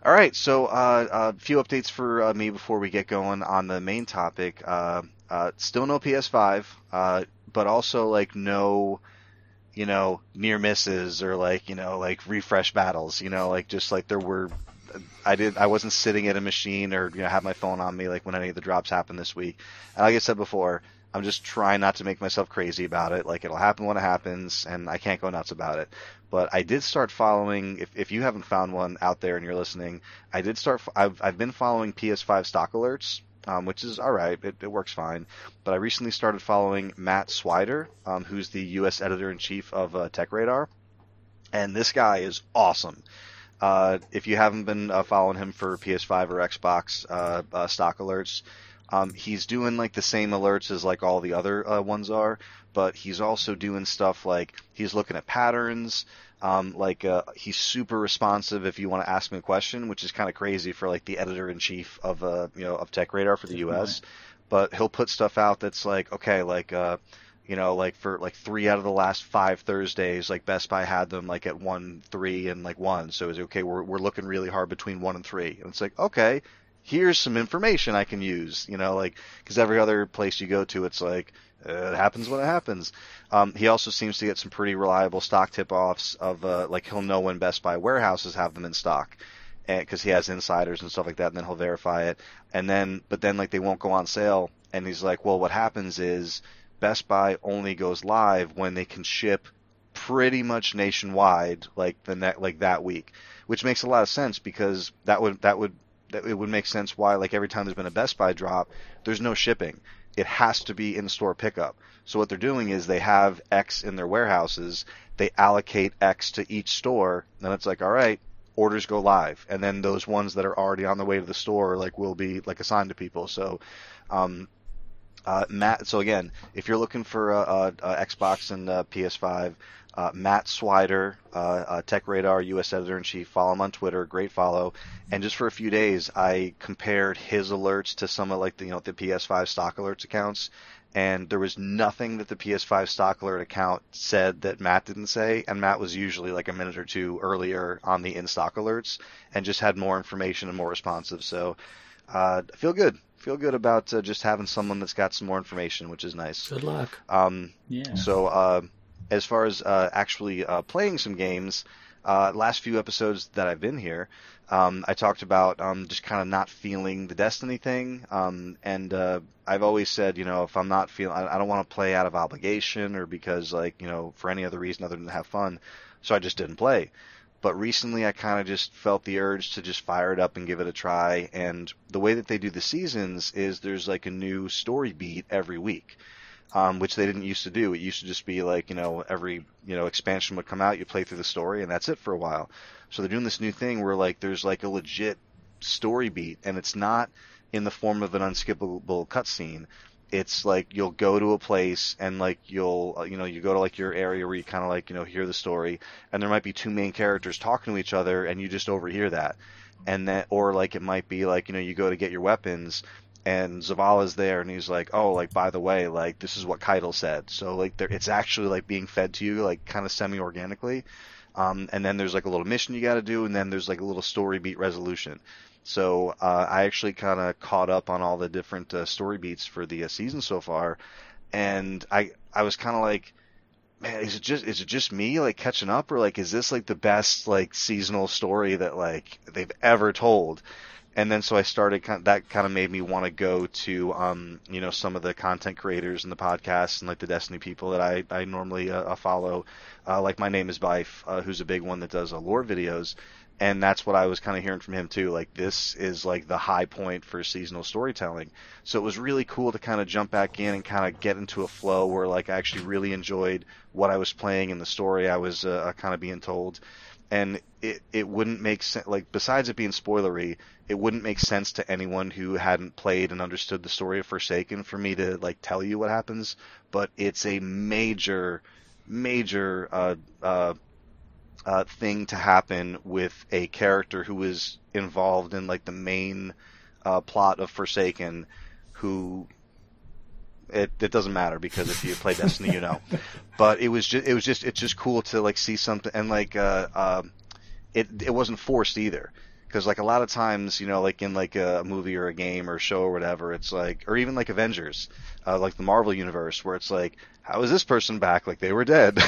All right, so uh, a few updates for uh, me before we get going on the main topic. Uh, uh, still no PS5, uh, but also like no, you know, near misses or like you know like refresh battles. You know, like just like there were. I did. I wasn't sitting at a machine or you know have my phone on me like when any of the drops happened this week. And like I said before, I'm just trying not to make myself crazy about it. Like it'll happen when it happens, and I can't go nuts about it but I did start following. If, if you haven't found one out there and you're listening, I did start. I've I've been following PS5 stock alerts, um, which is all right. It, it works fine. But I recently started following Matt Swider, um, who's the U.S. editor in chief of uh, Tech Radar, and this guy is awesome. Uh, if you haven't been uh, following him for PS5 or Xbox uh, uh, stock alerts, um, he's doing like the same alerts as like all the other uh, ones are, but he's also doing stuff like he's looking at patterns. Um, like uh, he's super responsive if you want to ask him a question, which is kind of crazy for like the editor in chief of uh, you know of Tech Radar for the U.S. But he'll put stuff out that's like okay, like uh, you know, like for like three out of the last five Thursdays, like Best Buy had them like at one, three, and like one. So it's okay. We're we're looking really hard between one and three, and it's like okay, here's some information I can use. You know, like because every other place you go to, it's like it happens when it happens. Um, he also seems to get some pretty reliable stock tip-offs of uh, like he'll know when Best Buy warehouses have them in stock because he has insiders and stuff like that, and then he'll verify it. And then, but then like they won't go on sale, and he's like, well, what happens is Best Buy only goes live when they can ship pretty much nationwide, like the net, like that week, which makes a lot of sense because that would that would that it would make sense why like every time there's been a Best Buy drop, there's no shipping. It has to be in store pickup. So what they're doing is they have X in their warehouses, they allocate X to each store, and it's like, all right, orders go live, and then those ones that are already on the way to the store like will be like assigned to people. So, um, uh, Matt. So again, if you're looking for Xbox and uh PS5, uh, Matt Swider, uh, Tech Radar, U.S. editor in chief. Follow him on Twitter. Great follow. And just for a few days, I compared his alerts to some of like the you know the PS5 stock alerts accounts, and there was nothing that the PS5 stock alert account said that Matt didn't say. And Matt was usually like a minute or two earlier on the in stock alerts, and just had more information and more responsive. So uh, feel good. Feel good about uh, just having someone that's got some more information, which is nice. Good luck. Um, Yeah. so, uh, as far as uh, actually uh, playing some games, uh, last few episodes that I've been here, um, I talked about um, just kind of not feeling the Destiny thing, um, and uh, I've always said, you know, if I'm not feeling, I, I don't want to play out of obligation or because, like, you know, for any other reason other than to have fun. So I just didn't play. But recently I kind of just felt the urge to just fire it up and give it a try. And the way that they do the seasons is there's like a new story beat every week. Um, which they didn't used to do. It used to just be like, you know, every, you know, expansion would come out, you play through the story, and that's it for a while. So they're doing this new thing where like there's like a legit story beat, and it's not in the form of an unskippable cutscene. It's like you'll go to a place and like you'll uh, you know you go to like your area where you kind of like you know hear the story, and there might be two main characters talking to each other, and you just overhear that, and then or like it might be like you know you go to get your weapons. And Zavala's there, and he's like, "Oh, like by the way, like this is what Caiatl said." So like, there, it's actually like being fed to you, like kind of semi-organically. Um, and then there's like a little mission you got to do, and then there's like a little story beat resolution. So uh, I actually kind of caught up on all the different uh, story beats for the uh, season so far, and I I was kind of like, man, is it just is it just me like catching up, or like is this like the best like seasonal story that like they've ever told? and then so I started that kind of made me want to go to um, you know some of the content creators and the podcasts and like the Destiny people that I I normally uh, follow, uh, like my name is Byf, uh, who's a big one that does uh, lore videos, and that's what I was kind of hearing from him too. Like this is like the high point for seasonal storytelling. So it was really cool to kind of jump back in and kind of get into a flow where like I actually really enjoyed what I was playing and the story I was uh, kind of being told and it it wouldn't make sense. Like besides it being spoilery, it wouldn't make sense to anyone who hadn't played and understood the story of Forsaken for me to like tell you what happens. But it's a major, major uh, uh, uh, thing to happen with a character who is involved in like the main uh, plot of Forsaken, who it, it doesn't matter because if you play [LAUGHS] Destiny, you know. But it was just it was just it's just cool to like see something and like uh, uh, it it wasn't forced either because like a lot of times you know like in like a movie or a game or a show or whatever it's like or even like Avengers, uh, like the Marvel universe where it's like how is this person back like they were dead.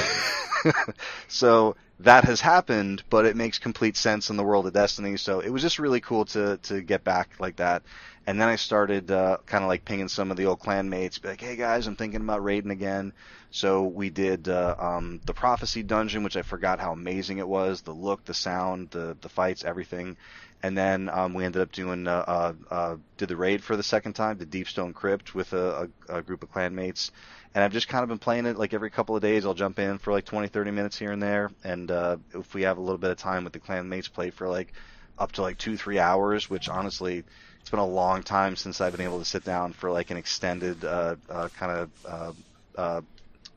[LAUGHS] so that has happened, but it makes complete sense in the world of Destiny. So it was just really cool to to get back like that. And then I started uh, kind of like pinging some of the old clan mates, be like, "Hey guys, I'm thinking about raiding again." So we did uh, um, the Prophecy Dungeon, which I forgot how amazing it was. The look, the sound, the the fights, everything. And then um, we ended up doing uh, uh, uh, did the raid for the second time, the Deepstone Crypt, with a, a, a group of clan mates and I've just kind of been playing it like every couple of days. I'll jump in for like 20, 30 minutes here and there, and uh, if we have a little bit of time with the clan mates, play for like up to like two, three hours. Which honestly, it's been a long time since I've been able to sit down for like an extended uh, uh, kind of uh, uh,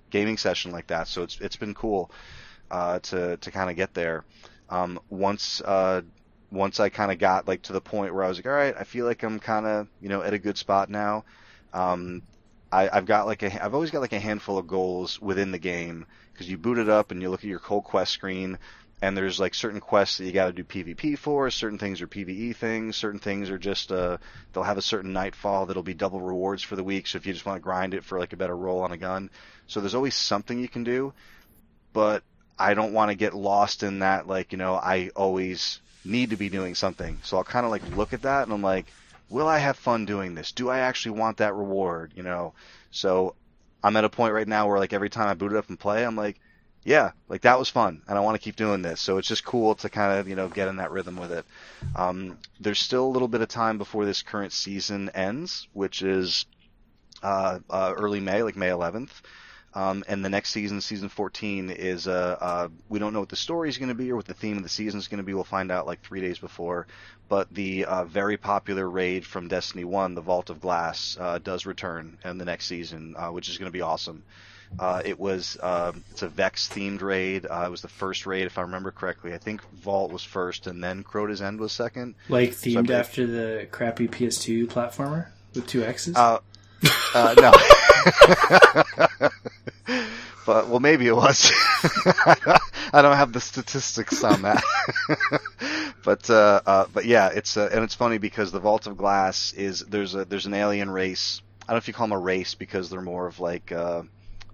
gaming session like that. So it's it's been cool uh, to to kind of get there. Um, once uh, once I kind of got like to the point where I was like, all right, I feel like I'm kind of you know at a good spot now. Um, I, I've got like a, I've always got like a handful of goals within the game because you boot it up and you look at your cold quest screen and there's like certain quests that you got to do PvP for. Certain things are PvE things. Certain things are just uh, they'll have a certain nightfall that'll be double rewards for the week. So if you just want to grind it for like a better roll on a gun, so there's always something you can do. But I don't want to get lost in that. Like you know, I always need to be doing something. So I'll kind of like look at that and I'm like, will I have fun doing this? Do I actually want that reward? You know, so I'm at a point right now where like every time I boot it up and play, I'm like, yeah, like that was fun, and I want to keep doing this. So it's just cool to kind of you know get in that rhythm with it. Um, there's still a little bit of time before this current season ends, which is uh, uh, early May, like May 11th. Um, and the next season, season 14, is uh, uh, we don't know what the story is going to be or what the theme of the season is going to be. We'll find out like three days before. But the uh, very popular raid from Destiny 1, the Vault of Glass, uh, does return in the next season, uh, which is going to be awesome. Uh, it was it's a Vex themed raid. it was the first raid, if I remember correctly. I think Vault was first, and then Crota's End was second. Like themed so after the crappy PS2 platformer with two X's. Uh, no. [LAUGHS] but well, maybe it was. [LAUGHS] I don't have the statistics on that. [LAUGHS] but uh, uh, but yeah, it's uh, and it's funny because the Vault of Glass is there's a there's an alien race. I don't know if you call them a race because they're more of like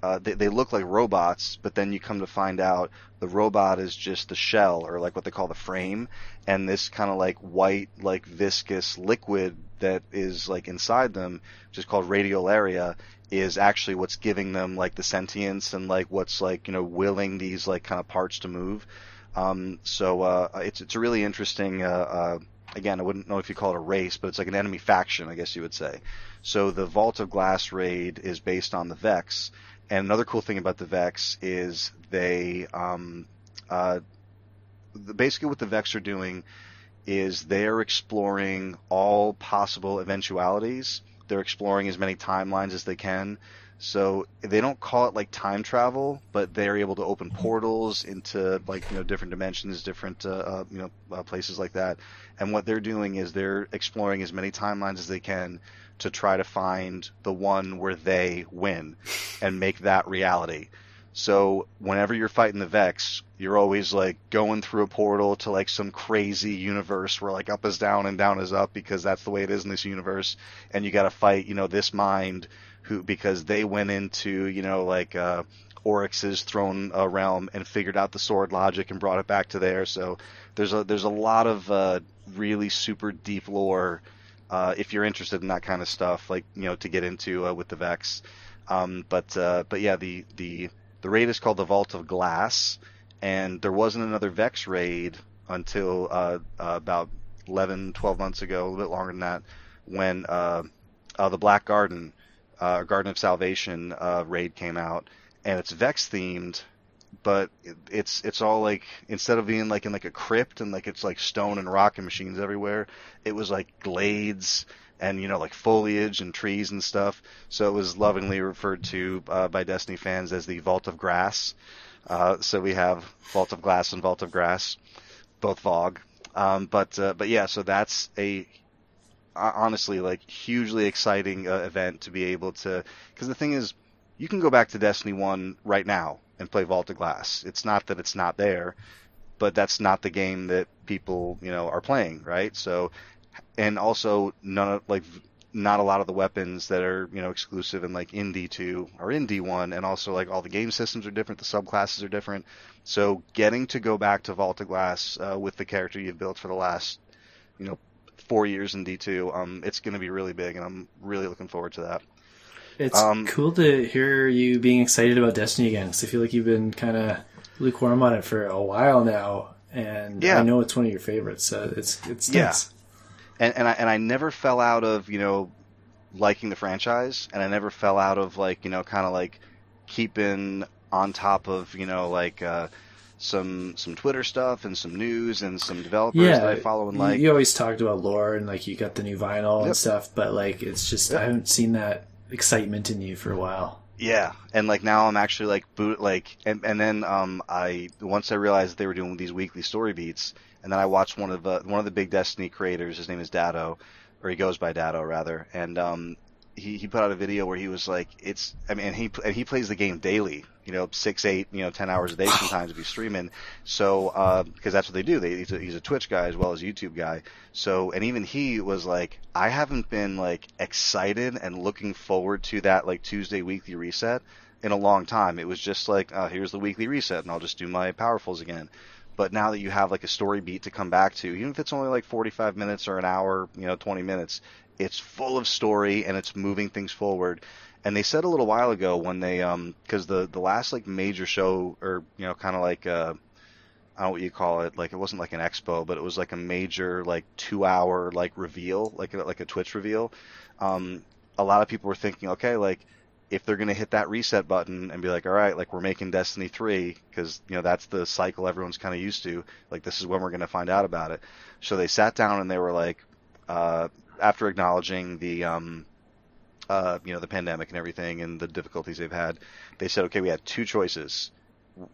uh, they, they look like robots, but then you come to find out the robot is just the shell or like what they call the frame, and this kind of like white like viscous liquid that is like inside them, which is called radiolaria, is actually what's giving them like the sentience and like what's like you know willing these like kind of parts to move. Um, so uh, it's it's a really interesting. Uh, uh, again, I wouldn't know if you call it a race, but it's like an enemy faction, I guess you would say. So the Vault of Glass raid is based on the Vex, and another cool thing about the Vex is they um, uh, basically what the Vex are doing is they're exploring all possible eventualities. They're exploring as many timelines as they can. So they don't call it like time travel, but they're able to open portals into like you know different dimensions, different uh, uh, you know uh, places like that. And what they're doing is they're exploring as many timelines as they can to try to find the one where they win and make that reality. So whenever you're fighting the Vex, you're always like going through a portal to like some crazy universe where like up is down and down is up because that's the way it is in this universe, and you got to fight you know this mind who because they went into you know like uh, Oryx's throne uh, realm and figured out the sword logic and brought it back to there. So there's a there's a lot of uh, really super deep lore uh, if you're interested in that kind of stuff, like you know to get into uh, with the Vex. Um, but uh, but yeah, the the the raid is called the Vault of Glass, and there wasn't another Vex raid until uh, about 11, 12 months ago, a little bit longer than that, when uh, uh, the Black Garden, Garden of Salvation raid came out, and it's Vex themed, but it's it's all like instead of being like in like a crypt and like it's like stone and rock and machines everywhere, it was like glades and you know like foliage and trees and stuff. So it was lovingly referred to uh, by Destiny fans as the Vault of Grass. Uh, so we have Vault of Glass and Vault of Grass, both Vogue. Um, but uh, but yeah, so that's a honestly like hugely exciting uh, event to be able to because the thing is you can go back to Destiny 1 right now and play Vault of Glass. It's not that it's not there, but that's not the game that people, you know, are playing, right? So and also none of like not a lot of the weapons that are you know exclusive in like in D2 are in D1, and also like all the game systems are different, the subclasses are different. So getting to go back to Vault of Glass uh, with the character you've built for the last you know four years in D2, um, it's going to be really big, and I'm really looking forward to that. It's um, cool to hear you being excited about Destiny again. Because I feel like you've been kind of lukewarm on it for a while now, and yeah. I know it's one of your favorites. So it's it's nice. Yeah and and I and I never fell out of you know liking the franchise, and I never fell out of like you know kind of like keeping on top of you know like uh, some some Twitter stuff and some news and some developers yeah, that I follow and like. You always talked about lore and like you got the new vinyl yep. and stuff, but like it's just yep. I haven't seen that excitement in you for a while. Yeah, and like now I'm actually like boot like and and then um I once I realized they were doing these weekly story beats, and then I watched one of the one of the big Destiny creators. His name is Datto, or he goes by Datto rather, and um, he he put out a video where he was like, it's I mean, and he and he plays the game daily, you know, six, eight, you know, ten hours a day sometimes if he's streaming. So uh, because that's what they do. They he's a, he's a Twitch guy as well as a YouTube guy. So and even he was like, I haven't been like excited and looking forward to that like Tuesday weekly reset in a long time. It was just like, oh, here's the weekly reset, and I'll just do my powerfuls again. But now that you have like a story beat to come back to, even if it's only like 45 minutes or an hour, you know, 20 minutes, it's full of story and it's moving things forward. And they said a little while ago when they, um, because the the last like major show or you know kind of like uh, I don't know what you call it, like it wasn't like an expo, but it was like a major like two hour like reveal, like like a Twitch reveal. Um, a lot of people were thinking, okay, like if they're to hit that reset button and be like, all right, like we're making Destiny 3 because, you know, that's the cycle everyone's kind of used to. Like, this is when we're to find out about it. So they sat down and they were like, uh, after acknowledging the, um, uh, you know, the pandemic and everything and the difficulties they've had, they said, okay, we had two choices,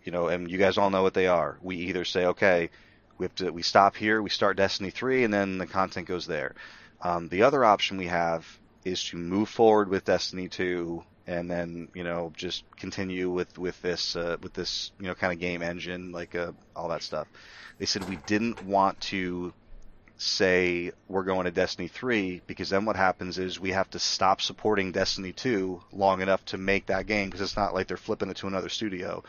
you know, and you guys all know what they are. We either say, okay, we have to, we stop here, we start Destiny 3, and then the content goes there. Um, the other option we have is to move forward with Destiny 2 and then you know just continue with with this uh, with this you know kind of game engine like uh, all that stuff. They said we didn't want to say we're going to Destiny 3 because then what happens is we have to stop supporting Destiny 2 long enough to make that game because it's not like they're flipping it to another studio.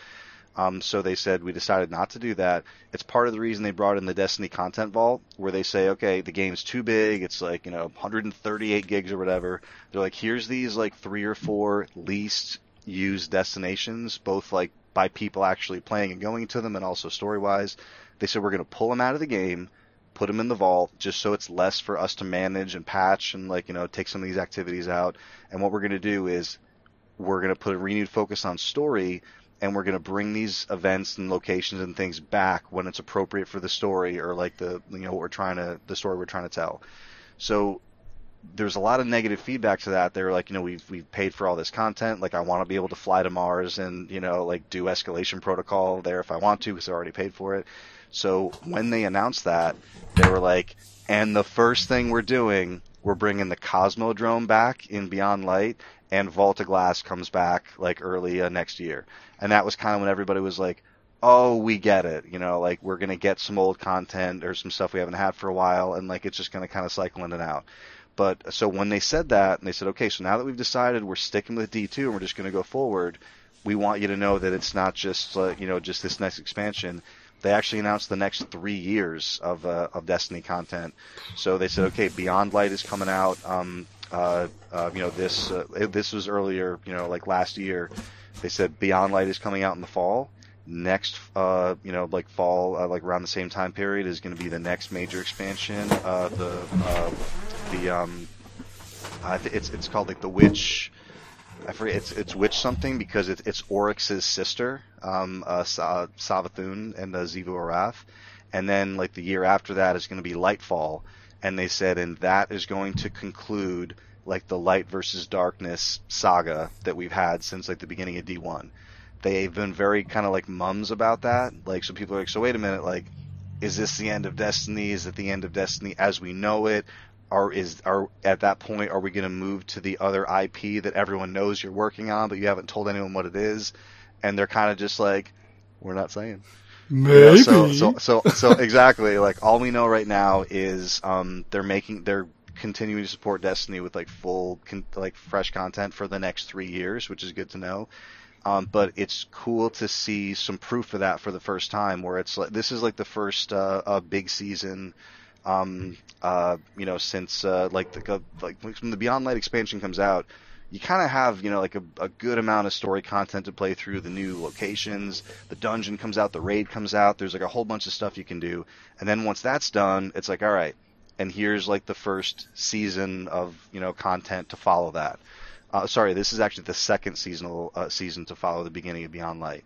Um, so they said we decided not to do that. It's part of the reason they brought in the Destiny Content Vault, where they say, okay, the game's too big. It's like you know 138 gigs or whatever. They're like, here's these like three or four least used destinations, both like by people actually playing and going to them, and also story wise. They said we're going to pull them out of the game, put them in the vault, just so it's less for us to manage and patch and like you know take some of these activities out. And what we're going to do is we're going to put a renewed focus on story and we're going to bring these events and locations and things back when it's appropriate for the story or like the you know what we're trying to the story we're trying to tell. So there's a lot of negative feedback to that. They're like, you know, we've we've paid for all this content. Like, I want to be able to fly to Mars and you know, like do escalation protocol there if I want to because I already paid for it. So when they announced that, they were like, and the first thing we're doing, we're bringing the Cosmodrome back in Beyond Light, and Vault of Glass comes back like early uh, next year. And that was kind of when everybody was like, oh, we get it. You know, like we're going to get some old content or some stuff we haven't had for a while, and like it's just going to kind of cycle in and out. But so when they said that, and they said, okay, so now that we've decided we're sticking with D2 and we're just going to go forward, we want you to know that it's not just uh, you know just this next expansion. They actually announced the next three years of uh, of Destiny content. So they said, okay, Beyond Light is coming out. Um, uh, uh, you know, this uh, this was earlier, you know, like last year. They said Beyond Light is coming out in the fall. Next, uh, you know, like fall, uh, like around the same time period, is going to be the next major expansion. The the um, it's it's called like the Witch. I forget it's it's Witch something because it's it's Oryx's sister, um, uh, Sa- Savathun and uh, Arath, and then like the year after that is going to be Lightfall, and they said and that is going to conclude like the light versus darkness saga that we've had since like the beginning of D1. They've been very kind of like mums about that. Like so people are like, so wait a minute, like is this the end of Destiny? Is it the end of Destiny as we know it? Or is are at that point are we going to move to the other IP that everyone knows you're working on but you haven't told anyone what it is? And they're kind of just like, we're not saying. You know, Maybe. so, so so so exactly like all we know right now is um they're making they're continuing to support Destiny with like full con- like fresh content for the next three years, which is good to know. Um, but it's cool to see some proof of that for the first time, where it's like this is like the first uh, uh, big season, um, uh, you know, since uh, like the like when the Beyond Light expansion comes out, you kind of have you know like a, a good amount of story content to play through. The new locations, the dungeon comes out, the raid comes out. There's like a whole bunch of stuff you can do, and then once that's done, it's like all right, and here's like the first season of you know content to follow that. Uh, sorry, this is actually the second seasonal uh, season to follow the beginning of Beyond Light.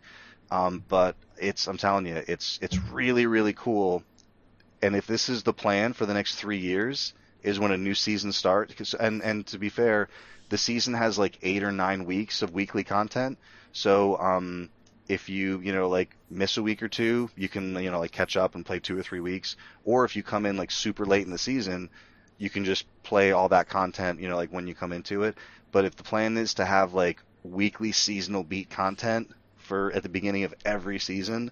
Um, but it's I'm telling you, it's it's really really cool. And if this is the plan for the next three years, is when a new season starts. And and to be fair, the season has like eight or nine weeks of weekly content. So um, if you you know like miss a week or two, you can you know like catch up and play two or three weeks. Or if you come in like super late in the season, you can just play all that content you know like when you come into it. But if the plan is to have like weekly seasonal beat content for at the beginning of every season,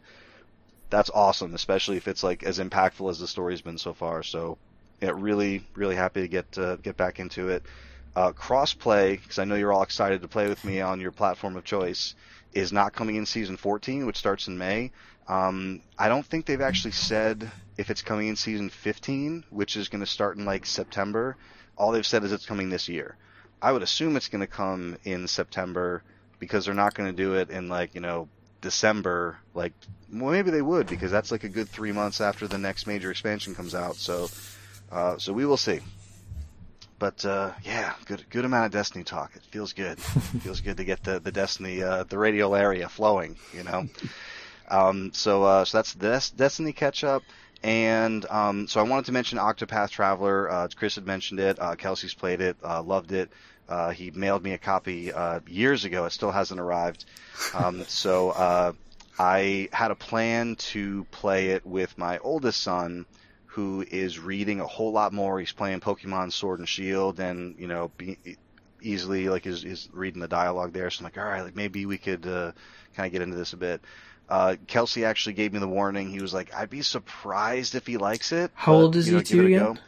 that's awesome, especially if it's like as impactful as the story's been so far. So, yeah, really, really happy to get uh, get back into it. Uh, crossplay, because I know you're all excited to play with me on your platform of choice, is not coming in season 14, which starts in May. Um, I don't think they've actually said if it's coming in season 15, which is going to start in like September. All they've said is it's coming this year. I would assume it's going to come in September because they're not going to do it in like you know December. Like, well, maybe they would because that's like a good three months after the next major expansion comes out. So, uh, so we will see. But uh, yeah, good good amount of Destiny talk. It feels good. [LAUGHS] feels good to get the the Destiny uh, the radiolaria flowing. You know. Um, so uh, so that's the Des- Destiny catch up. And um, so I wanted to mention Octopath Traveler. Uh, Chris had mentioned it. Uh, Kelsey's played it, uh, loved it. Uh, he mailed me a copy uh, years ago. It still hasn't arrived. Um, [LAUGHS] so uh, I had a plan to play it with my oldest son, who is reading a whole lot more. He's playing Pokemon Sword and Shield, and you know, be, easily like is, is reading the dialogue there. So I'm like, all right, like maybe we could uh, kind of get into this a bit. Uh, Kelsey actually gave me the warning. He was like, "I'd be surprised if he likes it." How but, old is you know, he too it again?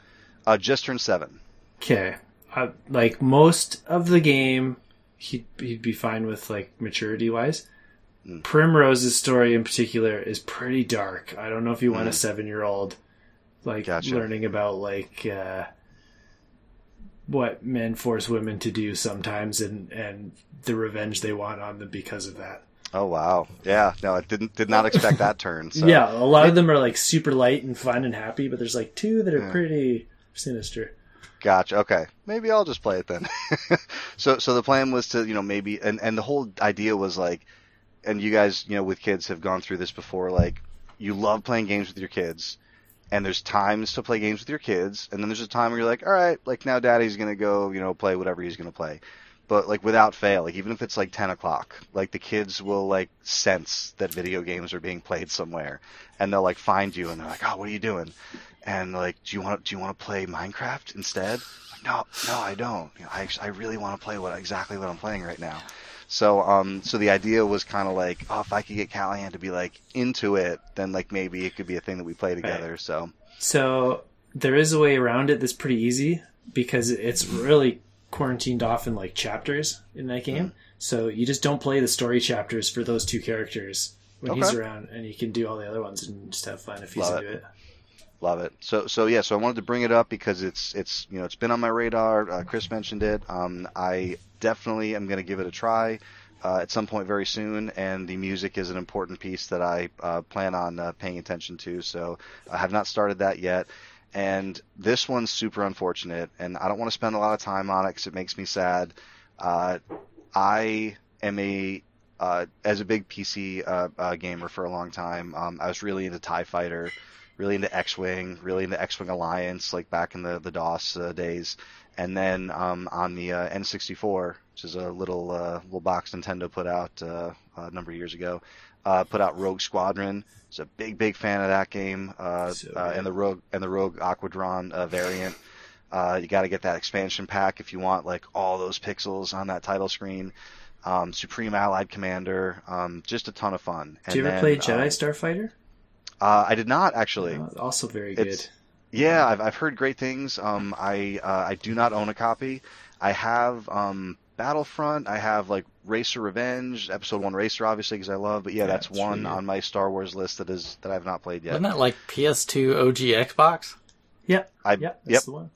Uh, just turned seven. Okay. Uh, like most of the game, he'd, he'd be fine with like maturity wise. Mm. Primrose's story in particular is pretty dark. I don't know if you want a Mm. seven year old like Gotcha. learning about like uh, what men force women to do sometimes and and the revenge they want on them because of that. Oh wow, yeah. No, I didn't did not expect that turn. [LAUGHS] So. Yeah, a lot of them are like super light and fun and happy, but there's like two that are Yeah. pretty sinister. Gotcha. Okay, maybe I'll just play it then. [LAUGHS] so, so the plan was to, you know, maybe, and and the whole idea was like, and you guys, you know, with kids have gone through this before. Like, you love playing games with your kids, and there's times to play games with your kids, and then there's a time where you're like, all right, like now Daddy's gonna go, you know, play whatever he's gonna play. But like without fail, like even if it's like ten o'clock, like the kids will like sense that video games are being played somewhere, and they'll like find you, and they're like, oh, what are you doing? And like, do you want do you want to play Minecraft instead? Like, no, no, I don't. You know, I I really want to play what exactly what I'm playing right now. So um, so the idea was kind of like, oh, if I could get Callahan to be like into it, then like maybe it could be a thing that we play together. So So there is a way around it that's pretty easy because it's really quarantined off in like chapters in that game. Mm-hmm. So you just don't play the story chapters for those two characters when he's around, and you can do all the other ones and just have fun if he's Love into it. Love it. So so yeah, so I wanted to bring it up because it's it's you know it's been on my radar. Uh, Chris mentioned it. Um, I definitely am going to give it a try uh, at some point very soon, and the music is an important piece that I uh, plan on uh, paying attention to. So I have not started that yet. And this one's super unfortunate, and I don't want to spend a lot of time on it because it makes me sad. Uh, I am a uh, as a big PC uh, gamer for a long time. Um, I was really into Tie Fighter really into X-wing, really into X-wing Alliance, like back in the the DOS uh, days. And then um, on the uh, N64, which is a little uh, little box Nintendo put out uh, a number of years ago, uh, put out Rogue Squadron. It's a big big fan of that game, uh, So uh, and the Rogue and the Rogue Squadron uh, variant. Uh, you got to get that expansion pack if you want like all those pixels on that title screen. Um, Supreme Allied Commander, um, just a ton of fun. Did you ever then, play Jedi um, Starfighter? Uh, I did not actually. Oh, also very It's- good. Yeah, I've I've heard great things. Um, I uh, I do not own a copy. I have um Battlefront. I have like Racer Revenge, Episode One Racer, obviously because I love. But yeah, Yeah, that's it's one really on my Star Wars list that is that I've not played yet. Wasn't that like PS2 OG Xbox? Yeah, I yeah, that's yep the one.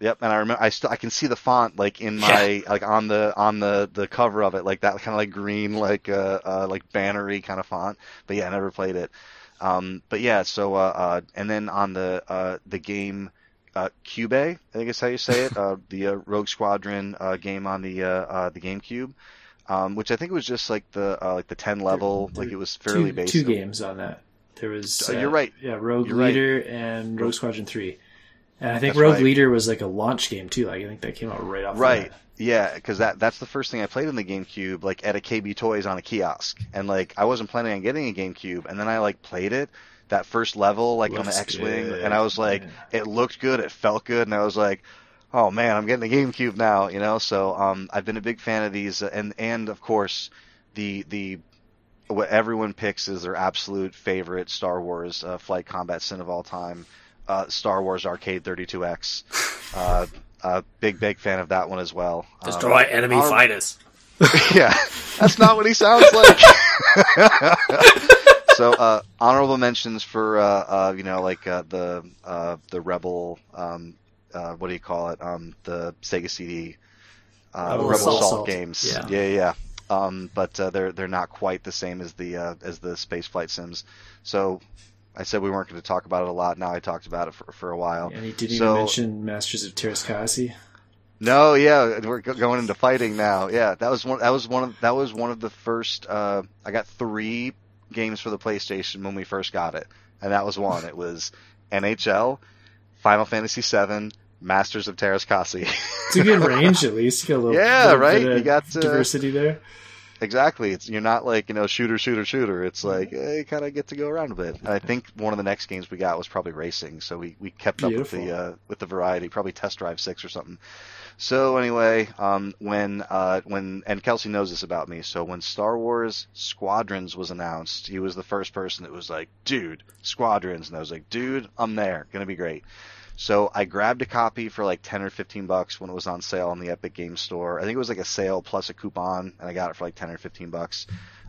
yep. And I remember I still I can see the font like in my [LAUGHS] like on the on the the cover of it like that kind of like green like uh, uh like bannery kind of font. But yeah, I never played it. Um, but yeah, so uh, uh and then on the uh the game uh, Cube, I think is how you say it, [LAUGHS] uh, the uh, Rogue Squadron uh, game on the uh, uh, the GameCube, um, which I think was just like the uh, like the ten level, There- like it was fairly two, basic. two games on that. There was Uh, you're right. Yeah, Rogue You're right. Leader and Rogue Squadron Three, and I think That's Rogue right. Leader was like a launch game too. Like I think that came out right off. Right. Yeah, because that that's the first thing I played in the GameCube, like at a KB Toys on a kiosk, and like I wasn't planning on getting a GameCube, and then I like played it that first level like on the X-wing, good. and I was like, Yeah. it looked good, it felt good, and I was like, oh man, I'm getting a GameCube now, you know. So um, I've been a big fan of these, and and of course the the what everyone picks is their absolute favorite Star Wars uh, flight combat sim of all time, uh, Star Wars Arcade 32X. Uh, uh, big big fan of that one as well. Um, Destroy enemy our- fighters. [LAUGHS] yeah, that's not what he sounds like. [LAUGHS] so, uh, honorable mentions for uh, uh, you know like uh, the uh, the Rebel, um, uh, what do you call it? Um, the Sega CD, uh, Rebel Rebel Assault, Assault. games. Yeah. yeah, yeah. Um, but uh, they're they're not quite the same as the uh, as the space flight sims. So. I said we weren't going to talk about it a lot. Now I talked about it for, for a while. And he didn't So- even mention Masters of Teräs Käsi. No, yeah, we're go- going into fighting now. Yeah, that was one. That was one of that was one of the first. Uh, I got three games for the PlayStation when we first got it, and that was one. It was NHL, Final Fantasy VII, Masters of Teräs Käsi. It's a good [LAUGHS] range at least. You got a little, Yeah, little right? bit of You got, uh, diversity there. Exactly. It's you're not like you know shooter, shooter, shooter. It's like eh, you kind of get to go around a bit. And I think one of the next games we got was probably racing, so we, we kept up with the uh, with the variety. Probably Test Drive Six or something. So anyway, um, when uh, when and Kelsey knows this about me. So when Star Wars Squadrons was announced, he was the first person that was like, "Dude, Squadrons," and I was like, "Dude, I'm there. Gonna be great." So I grabbed a copy for like ten or fifteen bucks when it was on sale on the Epic Games Store. I think it was like a sale plus a coupon, and I got it for like ten or fifteen bucks.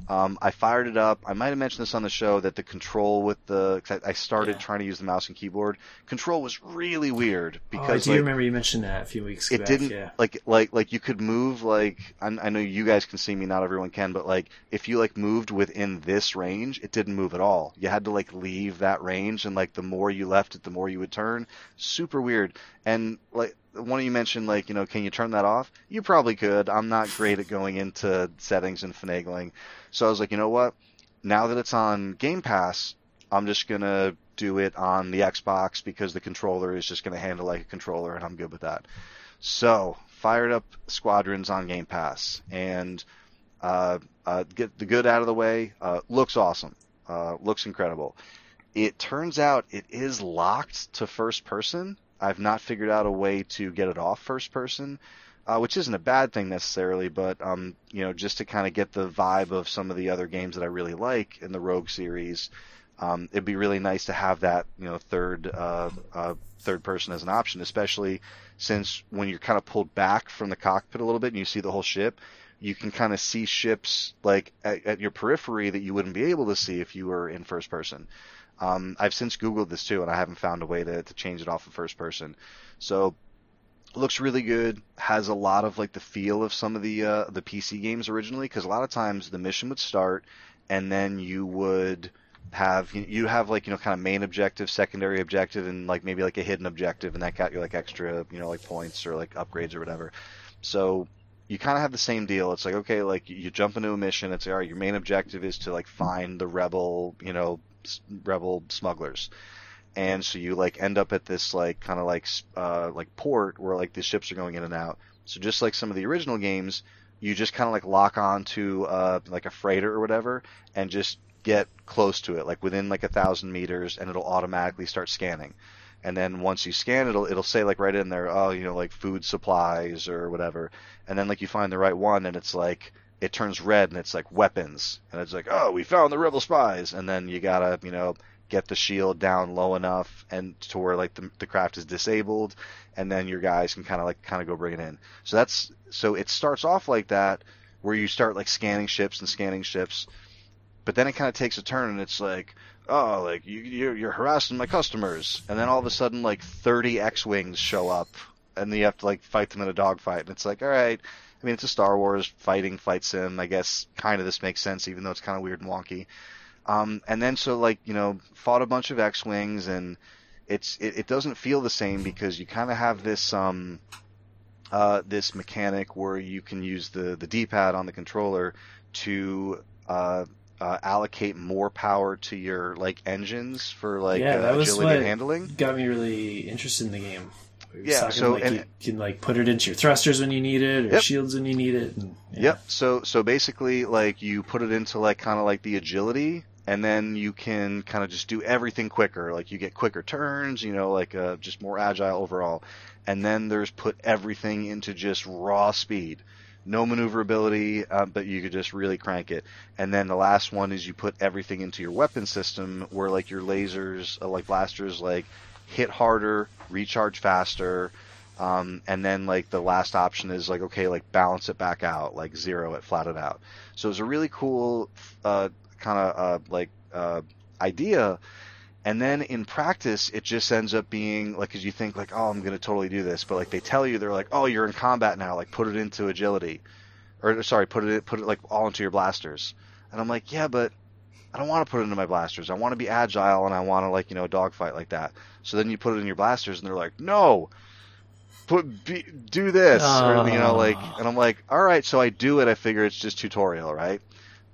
Um, I fired it up. I might have mentioned this on the show that the control with the 'cause I I started Yeah. trying to use the mouse and keyboard. Control was really weird Oh, I do like, remember you mentioned that a few weeks ago. it back. didn't Yeah. like like like you could move like I, I know you guys can see me not everyone can but like if you like moved within this range it didn't move at all you had to like leave that range and like the more you left it the more you would turn super weird and like one of you mentioned like you know can you turn that off you probably could I'm not great at going into settings and finagling so I was like you know what now that it's on Game Pass I'm just gonna do it on the Xbox because the controller is just gonna handle like a controller and I'm good with that. So fired up Squadrons on Game Pass and uh, uh, get the good out of the way. Uh, looks awesome. Uh, looks incredible. It turns out it is locked to first person. I've not figured out a way to get it off first person, uh, which isn't a bad thing necessarily, but um, you know, just to kind of get the vibe of some of the other games that I really like in the Rogue series, um, it'd be really nice to have that, you know, third uh, uh, third person as an option, especially since when you're kind of pulled back from the cockpit a little bit and you see the whole ship, you can kind of see ships like at, at your periphery that you wouldn't be able to see if you were in first person. Um, I've since Googled this too, and I haven't found a way to, to change it off of first person. So looks really good. Has a lot of like the feel of some of the uh, the PC games originally, because a lot of times the mission would start, and then you would have you have like you know kind of main objective, secondary objective, and like maybe like a hidden objective, and that got you like extra you know like points or like upgrades or whatever. So you kind of have the same deal. It's like okay, like you jump into a mission. It's like, all right. Your main objective is to like find the rebel, you know, rebel smugglers, and so you like end up at this like kind of like uh like port where like the ships are going in and out. So just like some of the original games, you just kind of like lock on to uh like a freighter or whatever, and just get close to it, like within like a thousand meters, and it'll automatically start scanning. And then once you scan, it'll it'll say like right in there, oh, you know, like food supplies or whatever. And then like you find the right one, and it's like it turns red, and it's like weapons, and it's like, oh, we found the rebel spies. And then you gotta, you know, get the shield down low enough and to where like the, the craft is disabled, and then your guys can kind of like kind of go bring it in. So that's so it starts off like that, where you start like scanning ships and scanning ships, but then it kind of takes a turn, and it's like oh, like you, you're, you're harassing my customers, and then all of a sudden, like 30 X-wings show up, and you have to like fight them in a dogfight, and it's like, all right. I mean, it's a Star Wars fighting fight sim. I guess kind of this makes sense, even though it's kind of weird and wonky. Um, and then so like you know, fought a bunch of X-wings, and it's it, it doesn't feel the same because you kind of have this um uh, this mechanic where you can use the the D-pad on the controller to uh, uh, allocate more power to your like engines for like Yeah, uh, that was agility what- and handling. Got me really interested in the game. Yeah, talking so- like and- you can like put it into your thrusters when you need it, or Yep. shields when you need it. And, yeah. Yep. So so basically, like you put it into like kind of like the agility, and then you can kind of just do everything quicker. Like you get quicker turns, you know, like uh, just more agile overall. And then there's put everything into just raw speed, no maneuverability, uh, but you could just really crank it. And then the last one is you put everything into your weapon system, where like your lasers, uh, like blasters, like hit harder, recharge faster. Um, and then like the last option is like okay, like balance it back out, like zero it, flat it out. So it's a really cool uh, kind of uh, like uh, idea. And then in practice, it just ends up being like, cause you think like, oh, I'm gonna totally do this, but like they tell you, they're like, oh, you're in combat now, like put it into agility, or sorry, put it put it like all into your blasters. And I'm like, yeah, but I don't want to put it into my blasters. I want to be agile and I want to like you know dogfight like that. So then you put it in your blasters, and they're like, no, put be, do this, or you know like, and I'm like, all right. So I do it. I figure it's just tutorial, right?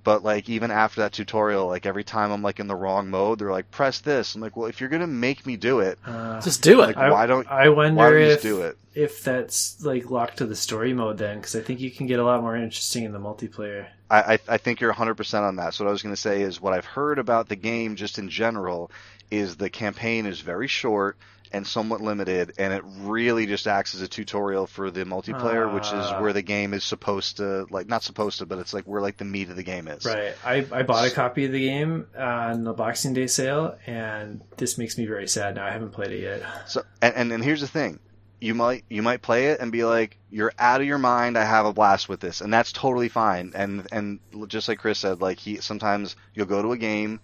But like even after that tutorial, like every time I'm like in the wrong mode, they're like, press this. I'm like, well, if you're gonna make me do it, Uh, Just do it. like I, why don't I wonder why don't you if do it? if that's like locked to the story mode then, because I think you can get a lot more interesting in the multiplayer. I, I, I think you're 100% on that. So what I was going to say is what I've heard about the game just in general is the campaign is very short and somewhat limited, and it really just acts as a tutorial for the multiplayer, which is Ah. where the game is supposed to, like, not supposed to, but it's like where like the meat of the game is. Right. I, I bought a copy of the game on the Boxing Day sale, and this makes me very sad now. I haven't played it yet. So, and, and and here's the thing, you might you might play it and be like, "You're out of your mind. I have a blast with this," and that's totally fine. And and just like Chris said, like he sometimes you'll go to a game,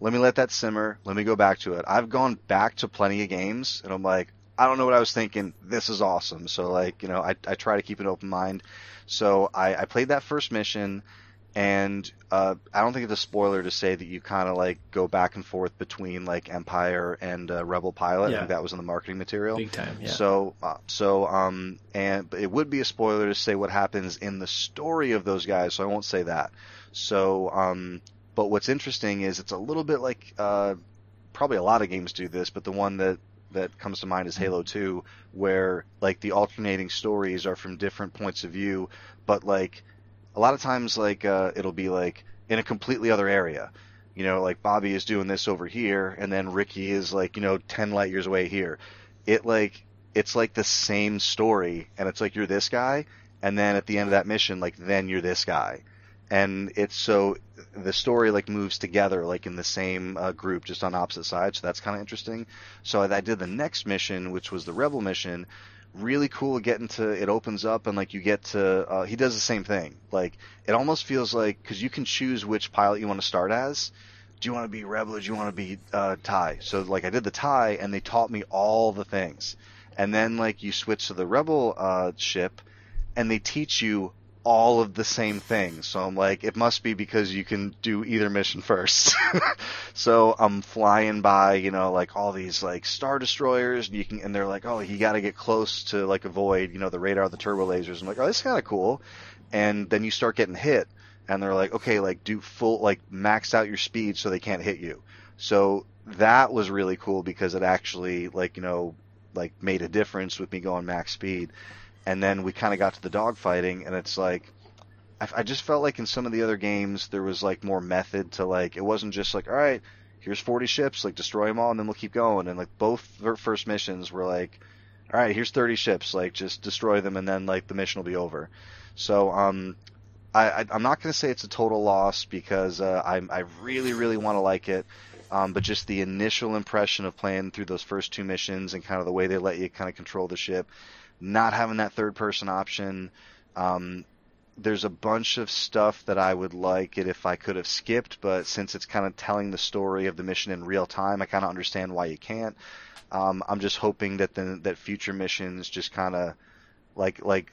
let me let that simmer, let me go back to it. I've gone back to plenty of games, and I'm like, I don't know what I was thinking. This is awesome. So like you know, I I try to keep an open mind. So I I played that first mission and uh, I don't think it's a spoiler to say that you kind of like go back and forth between like Empire and uh, Rebel Pilot. I Yeah. think that was in the marketing material. Big time. Yeah. So, uh, so, um, and it would be a spoiler to say what happens in the story of those guys, so I won't say that. So, um, but what's interesting is it's a little bit like, uh, probably a lot of games do this, but the one that that comes to mind is Halo 2, where like the alternating stories are from different points of view, but like a lot of times like uh, it'll be like in a completely other area. You know, like Bobby is doing this over here, and then Ricky is like you know ten light years away here. It like it's like the same story, and it's like you're this guy, and then at the end of that mission, like then you're this guy, and it's so the story like moves together like in the same uh, group, just on opposite sides. So that's kind of interesting. So I, I did the next mission, which was the Rebel mission. Really cool getting to it opens up and like you get to uh, he does the same thing. Like it almost feels like because you can choose which pilot you want to start as. Do you want to be Rebel or do you want to be uh, Tie? So like I did the Tie and they taught me all the things, and then like you switch to the Rebel uh, ship, and they teach you all of the same things. So I'm like, it must be because you can do either mission first. [LAUGHS] so I'm flying by, you know, like all these like star destroyers, and you can, and they're like, oh, you got to get close to like avoid, you know, the radar, the turbo lasers. I'm like, oh, this is kind of cool. And then you start getting hit, and they're like, okay, like do full, like max out your speed so they can't hit you. So that was really cool because it actually, like, you know, like made a difference with me going max speed and then we kind of got to the dogfighting, and it's like I, I just felt like in some of the other games there was like more method to like it wasn't just like all right, here's 40 ships, like destroy them all, and then we'll keep going. And like both first missions were like, all right, here's 30 ships, like just destroy them, and then like the mission will be over. So um, I, I'm not gonna say it's a total loss because uh, I I really really want to like it. Um, but just the initial impression of playing through those first two missions and kind of the way they let you kind of control the ship, not having that third person option. Um, there's a bunch of stuff that I would like it if I could have skipped, but since it's kind of telling the story of the mission in real time, I kind of understand why you can't. Um, I'm just hoping that the, that future missions just kind of like like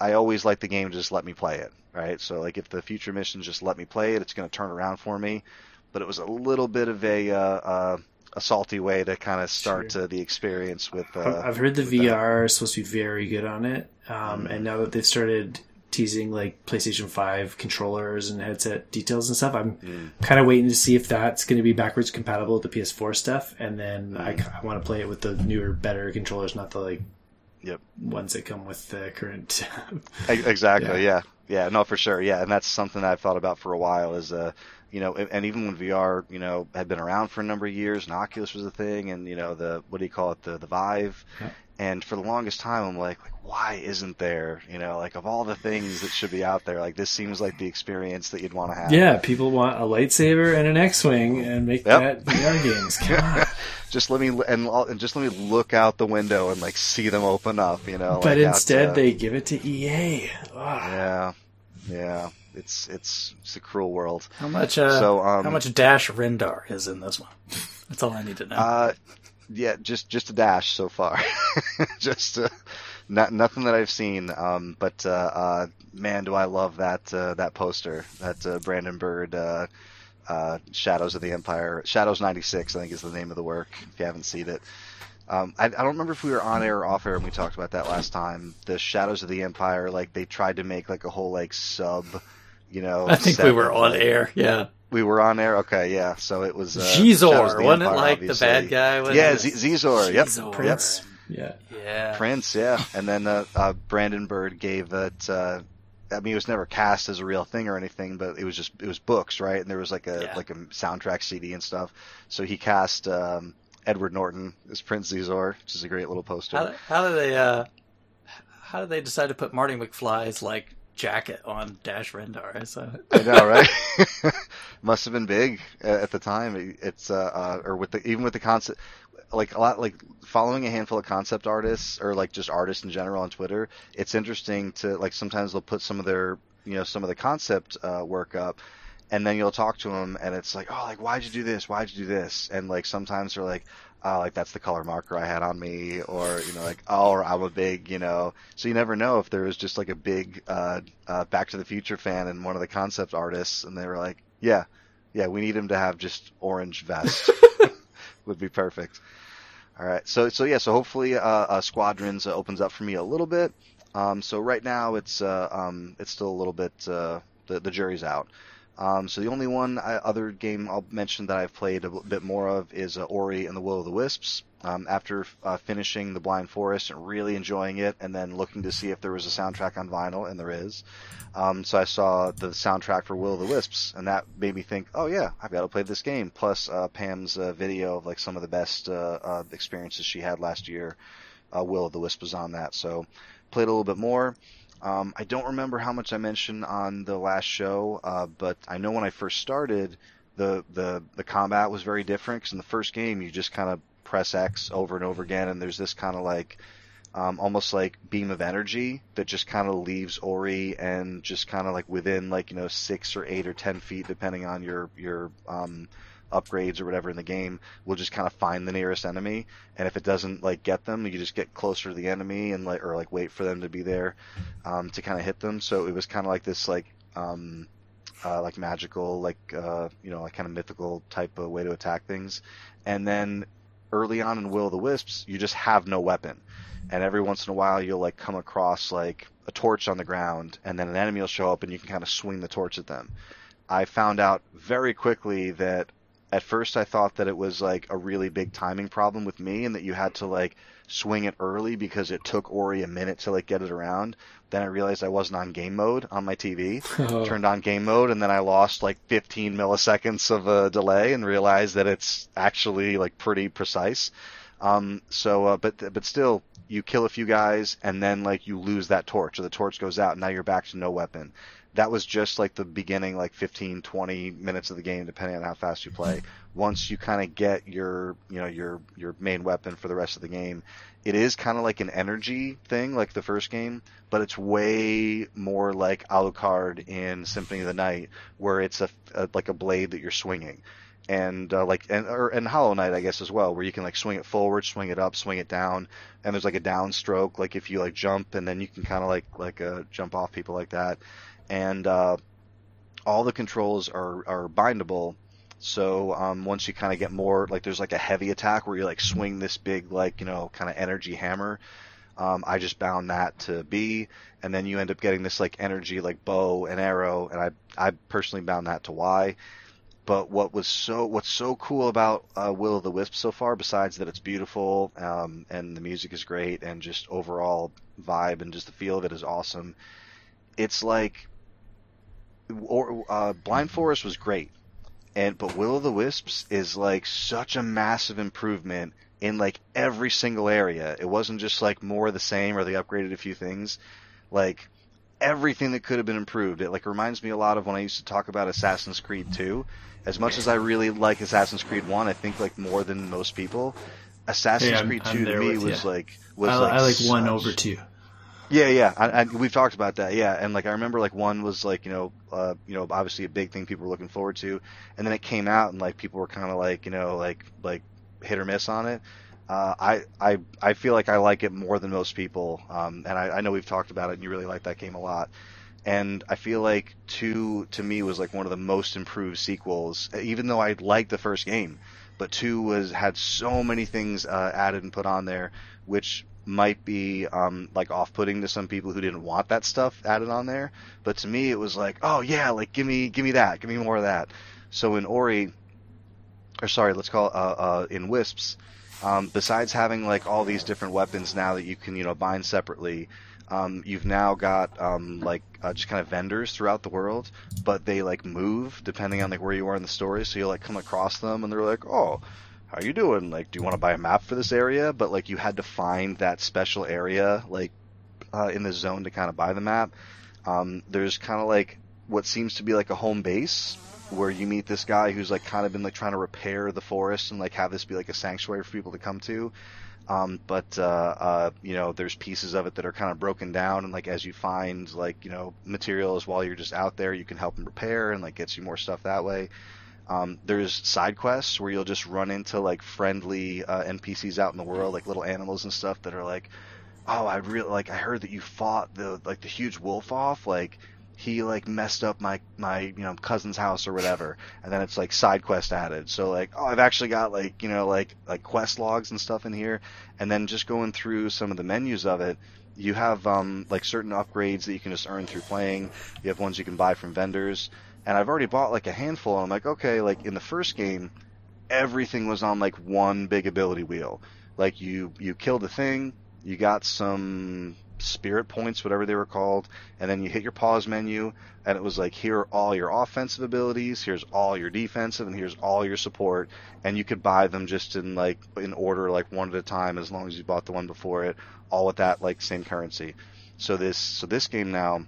I always like the game to just let me play it, right? So like if the future missions just let me play it, it's going to turn around for me. But it was a little bit of a uh, uh, a salty way to kind of start Sure. uh, the experience with. I've- Uh, I've heard the. VR is supposed to be very good on it, um, Mhm. and now that they've started teasing like PlayStation Five controllers and headset details and stuff, I'm Mm. kind of waiting to see if that's going to be backwards compatible with the PS4 stuff, and then I, Mm. want to play it with the newer, better controllers, not the like Yep. ones that come with the current. [LAUGHS] Exactly. Yeah. yeah. Yeah, no, for sure. Yeah, and that's something that I've thought about for a while. Is uh, you know, and even when VR, you know, had been around for a number of years, and Oculus was a thing, and you know, the what do you call it, the the Vive. Yeah. And for the longest time, I'm like, like, why isn't there? You know, like of all the things that should be out there, like this seems like the experience that you'd want to have. yeah, people want a lightsaber and an X-wing and make Yep. that VR games. Come on. [LAUGHS] just let me and, and just let me look out the window and like see them open up. You know. but like, instead, uh, they give it to EA. Ah. Yeah. Yeah. It's it's it's a cruel world. How much? Uh, So, um, how much Dash Rendar is in this one? That's all I need to know. Uh, yeah, just just a dash so far. [LAUGHS] just uh, not nothing that I've seen. Um, but uh, uh, man, do I love that uh, that poster, that uh, Brandon Bird. Uh, Shadows of the Empire, Shadows '96, I think is the name of the work. If you haven't seen it, um, I, I don't remember if we were on air or off air when we talked about that last time. The Shadows of the Empire, like they tried to make like a whole like sub, you know. I think set we were on like- air. Yeah, We were on air. Okay, yeah. So it was uh, Xizor, the wasn't it like obviously. the bad guy? Wasn't Yeah, it? Z- Xizor. Yep. Xizor. Prince. Yeah. Yeah. Prince, yeah. And then uh, uh, Brandon Bird gave it. Uh, I mean, it was never cast as a real thing or anything, but it was just it was books, right? And there was like a Yeah. like a soundtrack CD and stuff. So he cast um, Edward Norton as Prince Xizor, which is a great little poster. How, how did they? Uh, how did they decide to put Marty McFly's like jacket on Dash Rendar. I saw it. I know, right? [LAUGHS] [LAUGHS] Must have been big at the time. It's uh, uh, or with the even with the concept, like a lot, like following a handful of concept artists or like just artists in general on Twitter. It's interesting to like sometimes they'll put some of their you know some of the concept uh, work up, and then you'll talk to them and it's like, oh, like why'd you do this? Why'd you do this? And like sometimes they're like, oh, like that's the color marker I had on me, or you know, like oh, or I'm a big, you know. So you never know if there was just like a big uh, uh, Back to the Future fan and one of the concept artists, and they were like, yeah, yeah, we need him to have just orange vest. [LAUGHS] [LAUGHS] Would be perfect. All right, so so yeah, so hopefully uh, uh, Squadrons uh, opens up for me a little bit. Um, so right now it's uh, um, it's still a little bit uh, the the jury's out. Um, so the only one I, other game I'll mention that I've played a bit more of is uh, Ori and the Will of the Wisps. Um, after uh, finishing the Blind Forest and really enjoying it, and then looking to see if there was a soundtrack on vinyl, and there is. Um, so I saw the soundtrack for Will of the Wisps, and that made me think, oh yeah, I've got to play this game. Plus uh, Pam's uh, video of like some of the best uh, uh, experiences she had last year. Will of the Wisp was on that, so played a little bit more. Um, I don't remember how much I mentioned on the last show, uh, but I know when I first started, the the the combat was very different. Because in the first game, you just kind of press X over and over again, and there's this kind of like um, almost like beam of energy that just kind of leaves Ori and just kind of like within like you know six or eight or ten feet, depending on your your um, upgrades or whatever in the game will just kind of find the nearest enemy. And if it doesn't like get them you just get closer to the enemy and like or like wait for them to be there um, to kind of hit them. So it was kind of like this like um, uh, like magical like uh, you know like kind of mythical type of way to attack things. And then early on in will of the wisps you just have no weapon. And every once in a while you'll like come across like a torch on the ground and then an enemy will show up and you can kind of swing the torch at them. I found out very quickly that at first I thought that it was like a really big timing problem with me and that you had to like swing it early because it took Ori a minute to like get it around. Then I realized I wasn't on game mode on my TV. Oh. [LAUGHS] Turned on game mode and then I lost like 15 milliseconds of a delay and realized that it's actually like pretty precise. Um, so, uh, but but still, you kill a few guys and then like you lose that torch or the torch goes out and now you're back to no weapon that was just like the beginning like 15 20 minutes of the game depending on how fast you play. Once you kind of get your you know your your main weapon for the rest of the game it is kind of like an energy thing like the first game but it's way more like alucard in symphony of the night where it's a, a like a blade that you're swinging. And uh, like and or and Hollow Knight I guess as well, where you can like swing it forward, swing it up, swing it down, and there's like a downstroke, like if you like jump and then you can kind of like like uh, jump off people like that and uh, all the controls are are bindable. So um, once you kind of get more like there's like a heavy attack where you like swing this big like you know kind of energy hammer. Um, I just bound that to B, and then you end up getting this like energy like bow and arrow, and I I personally bound that to Y. But what was so what's so cool about uh, Will of the Wisp so far, besides that it's beautiful um, and the music is great and just overall vibe and just the feel of it is awesome, it's like or uh, Blind Forest was great, and but Will of the Wisps is like such a massive improvement in like every single area. It wasn't just like more of the same or they upgraded a few things. Like everything that could have been improved. It like reminds me a lot of when I used to talk about Assassin's Creed 2. As much as I really like Assassin's Creed 1, I think like more than most people, Assassin's hey, Creed 2 to me was you. like was I, like I like 1 over 2. Yeah, yeah, I, I, we've talked about that. Yeah, and like I remember, like one was like you know, uh, you know, obviously a big thing people were looking forward to, and then it came out and like people were kind of like you know, like like hit or miss on it. Uh, I I I feel like I like it more than most people, um, and I, I know we've talked about it, and you really like that game a lot. And I feel like two to me was like one of the most improved sequels, even though I liked the first game. But two was had so many things uh, added and put on there, which might be um, like off-putting to some people who didn't want that stuff added on there. But to me, it was like, oh yeah, like give me give me that, give me more of that. So in Ori, or sorry, let's call it uh, uh, in Wisps, um, besides having like all these different weapons now that you can you know bind separately. Um, you've now got um, like uh, just kind of vendors throughout the world, but they like move depending on like where you are in the story. So you'll like come across them, and they're like, "Oh, how you doing? Like, do you want to buy a map for this area? But like, you had to find that special area, like, uh, in the zone to kind of buy the map. Um, there's kind of like what seems to be like a home base where you meet this guy who's like kind of been like trying to repair the forest and like have this be like a sanctuary for people to come to. Um, but uh, uh, you know, there's pieces of it that are kind of broken down, and like as you find like you know materials while you're just out there, you can help them repair and like gets you more stuff that way. Um, there's side quests where you'll just run into like friendly uh, NPCs out in the world, like little animals and stuff that are like, oh, I really like. I heard that you fought the like the huge wolf off. Like he like messed up my my you know cousin's house or whatever, and then it's like side quest added. So like, oh, I've actually got like you know like like quest logs and stuff in here, and then just going through some of the menus of it. You have um, like certain upgrades that you can just earn through playing. You have ones you can buy from vendors and I've already bought like a handful. And I'm like, okay, like in the first game, everything was on like one big ability wheel. Like you you killed a thing, you got some spirit points, whatever they were called, and then you hit your pause menu, and it was like here are all your offensive abilities, here's all your defensive, and here's all your support, and you could buy them just in like in order, like one at a time, as long as you bought the one before it, all with that like same currency. So this so this game now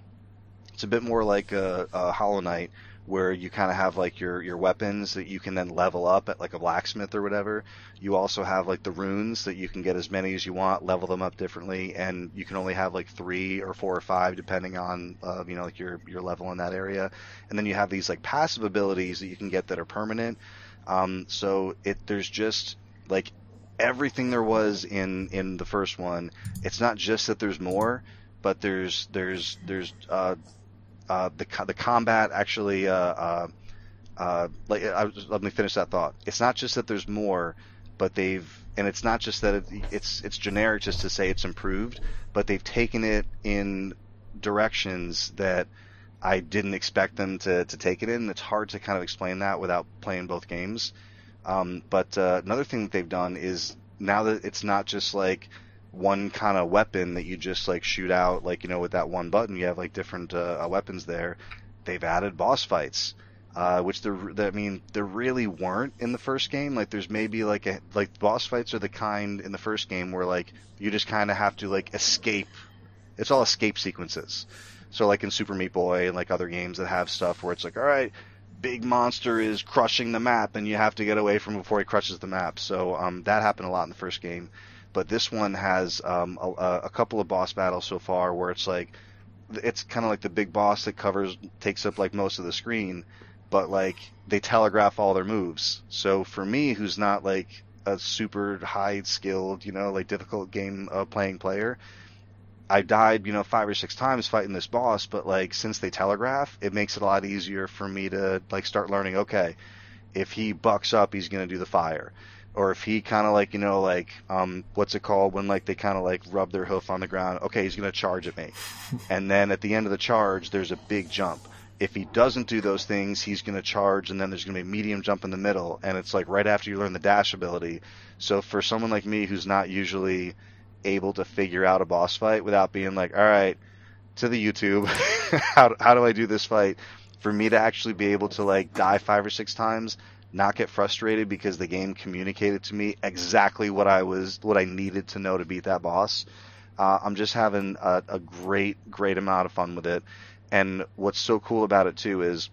it's a bit more like a, a Hollow Knight, where you kind of have like your your weapons that you can then level up at like a blacksmith or whatever. You also have like the runes that you can get as many as you want, level them up differently, and you can only have like three or four or five depending on uh, you know like your your level in that area. And then you have these like passive abilities that you can get that are permanent. Um, so it there's just like everything there was in in the first one. It's not just that there's more, but there's there's there's uh, uh, the the combat actually. Uh, uh, uh like, I, let me finish that thought. It's not just that there's more, but they've and it's not just that it, it's it's generic just to say it's improved, but they've taken it in directions that I didn't expect them to, to take it in. It's hard to kind of explain that without playing both games. Um, but uh, another thing that they've done is now that it's not just like one kind of weapon that you just like shoot out, like you know, with that one button, you have like different uh, uh weapons there. They've added boss fights, uh, which there, I mean, there really weren't in the first game. Like, there's maybe like a like boss fights are the kind in the first game where like you just kind of have to like escape. It's all escape sequences. So like in Super Meat Boy and like other games that have stuff where it's like, all right, big monster is crushing the map and you have to get away from before he crushes the map. So um, that happened a lot in the first game but this one has um, a, a, couple of boss battles so far where it's like it's kind of like the big boss that covers takes up like most of the screen, but like they telegraph all their moves. So for me, who's not like a super high skilled, you know, like difficult game uh, playing player, I died, you know, five or six times fighting this boss, but like since they telegraph, it makes it a lot easier for me to like start learning. Okay, if he bucks up, he's gonna do the fire or if he kind of like you know like um what's it called when like they kind of like rub their hoof on the ground? Okay he's going to charge at me. [LAUGHS] And then at the end of the charge there's a big jump. If he doesn't do those things he's going to charge and then there's going to be a medium jump in the middle and it's like right after you learn the dash ability. So for someone like me who's not usually able to figure out a boss fight without being like all right to the youtube. [LAUGHS] How, how do i do this fight? For me to actually be able to like die five or six times not get frustrated because the game communicated to me exactly what I was what I needed to know to beat that boss. Uh, I'm just having a, a great great amount of fun with it, and what's so cool about it too is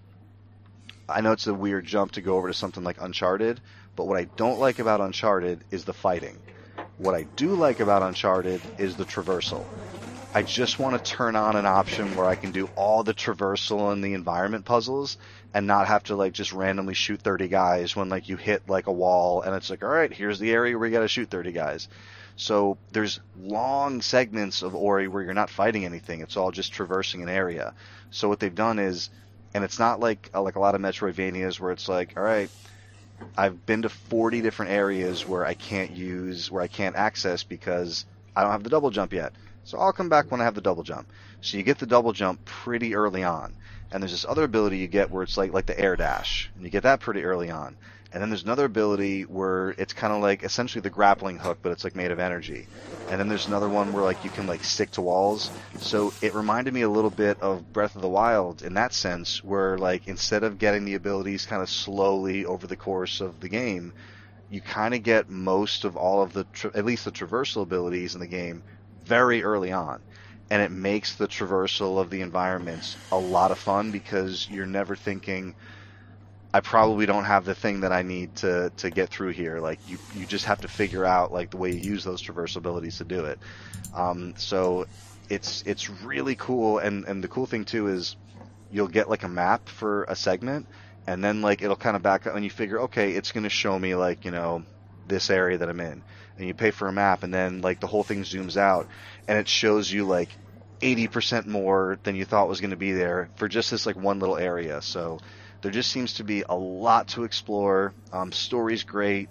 I know it's a weird jump to go over to something like Uncharted, but what I don't like about Uncharted is the fighting. What I do like about Uncharted is the traversal. I just want to turn on an option where I can do all the traversal and the environment puzzles and not have to like just randomly shoot 30 guys when like you hit like a wall and it's like all right here's the area where you got to shoot 30 guys. So there's long segments of ori where you're not fighting anything. It's all just traversing an area. So what they've done is and it's not like uh, like a lot of metroidvanias where it's like all right i've been to 40 different areas where i can't use where i can't access because i don't have the double jump yet. So i'll come back when i have the double jump. So you get the double jump pretty early on and there's this other ability you get where it's like like the air dash, and you get that pretty early on. And then there's another ability where it's kind of like essentially the grappling hook, but it's like made of energy. And then there's another one where like you can like stick to walls. So it reminded me a little bit of Breath of the Wild in that sense, where like instead of getting the abilities kind of slowly over the course of the game, you kind of get most of all of the tra- at least the traversal abilities in the game very early on and it makes the traversal of the environments a lot of fun because you're never thinking I probably don't have the thing that I need to to get through here. Like you, you just have to figure out like the way you use those traverse abilities to do it. Um, so it's it's really cool, and and the cool thing too is you'll get like a map for a segment, and then like it'll kind of back up, and you figure okay, it's going to show me like you know this area that I'm in, and you pay for a map, and then like the whole thing zooms out, and it shows you like 80% more than you thought was going to be there for just this like one little area. So there just seems to be a lot to explore. Um, story's great.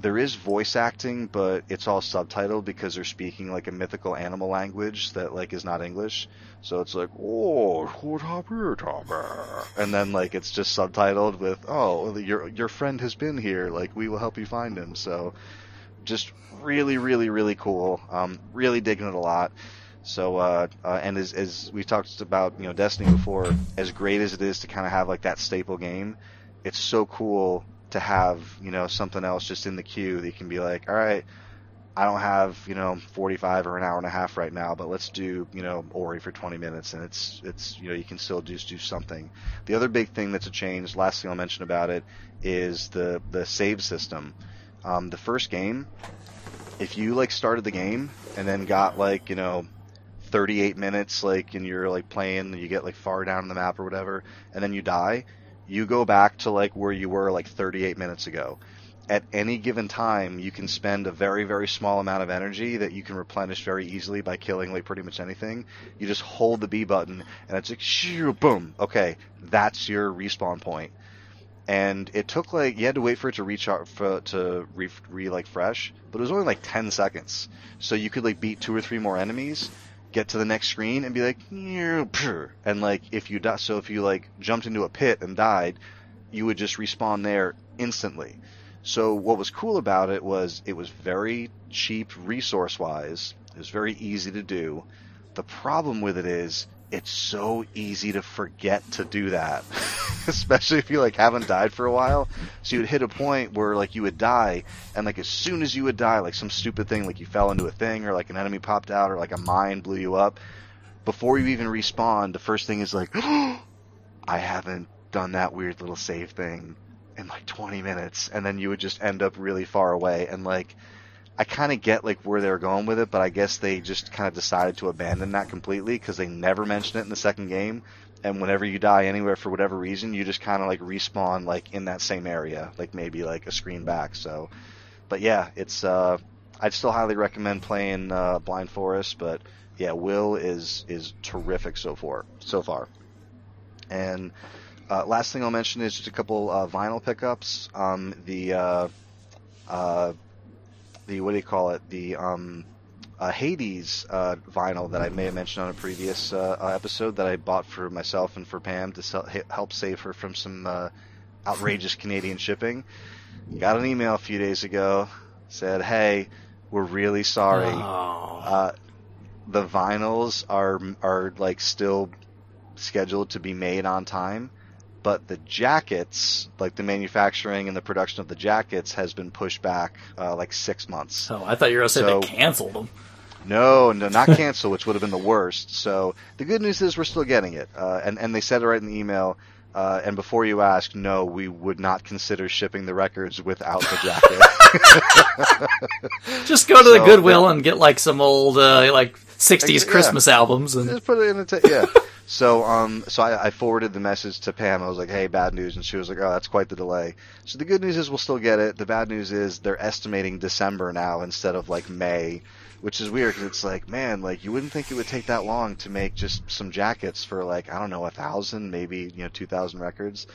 There is voice acting, but it's all subtitled because they're speaking like a mythical animal language that like is not English. So it's like, oh, and then like it's just subtitled with, oh, your your friend has been here. Like we will help you find him. So just really, really, really cool. Um, really digging it a lot. So, uh, uh, and as, as we talked about, you know, Destiny before, as great as it is to kind of have like that staple game, it's so cool to have, you know, something else just in the queue that you can be like, all right, I don't have, you know, 45 or an hour and a half right now, but let's do, you know, Ori for 20 minutes, and it's, it's, you know, you can still just do something. The other big thing that's a change, last thing I'll mention about it, is the the save system. Um, the first game, if you like started the game and then got like, you know, 38 minutes like and you're like playing and you get like far down the map or whatever and then you die you go back to like where you were like 38 minutes ago. At any given time you can spend a very very small amount of energy that you can replenish very easily by killing like pretty much anything. You just hold the b button and it's like shoo, boom. Okay that's your respawn point. And it took like you had to wait for it to out for to re, re like fresh but it was only like 10 seconds. So you could like beat two or three more enemies get to the next screen and be like, and like if you die, so if you like jumped into a pit and died, you would just respawn there instantly. So what was cool about it was it was very cheap resource wise. It was very easy to do. The problem with it is it's so easy to forget to do that, [LAUGHS] especially if you like haven't died for a while. So you'd hit a point where like you would die, and like as soon as you would die, like some stupid thing, like you fell into a thing, or like an enemy popped out, or like a mine blew you up. Before you even respawn, the first thing is like, [GASPS] I haven't done that weird little save thing in like 20 minutes, and then you would just end up really far away, and like I kind of get like where they're going with it, but I guess they just kind of decided to abandon that completely because they never mentioned it in the second game. And whenever you die anywhere for whatever reason, you just kind of like respawn like in that same area, like maybe like a screen back. So, but yeah, it's uh, I'd still highly recommend playing uh, Blind Forest, but yeah, Will is is terrific so far so far. And uh, last thing I'll mention is just a couple uh, vinyl pickups. Um, the uh, uh, the what do you call it? The um, uh, Hades uh, vinyl that I may have mentioned on a previous uh, uh episode that I bought for myself and for Pam to sell, help save her from some uh, outrageous [LAUGHS] Canadian shipping. Got an email a few days ago. Said, "Hey, we're really sorry. Oh. Uh, the vinyls are are like still scheduled to be made on time." But the jackets, like the manufacturing and the production of the jackets, has been pushed back uh, like six months. Oh, I thought you were going to say So- they canceled them. No, no, not [LAUGHS] cancel, which would have been the worst. So the good news is we're still getting it, uh, and and they said it right in the email. Uh, and before you ask, no, we would not consider shipping the records without the jacket. [LAUGHS] Just go to the So, Goodwill and get like some old uh, like '60s Yeah. Christmas albums and Just put it in a ta- yeah. [LAUGHS] So um, so I, I forwarded the message to Pam. I was like, "Hey, bad news," and she was like, "Oh, that's quite the delay." So the good news is we'll still get it. The bad news is they're estimating December now instead of like May, which is weird because it's like, man, like you wouldn't think it would take that long to make just some jackets for like I don't know a thousand, maybe you know two thousand records.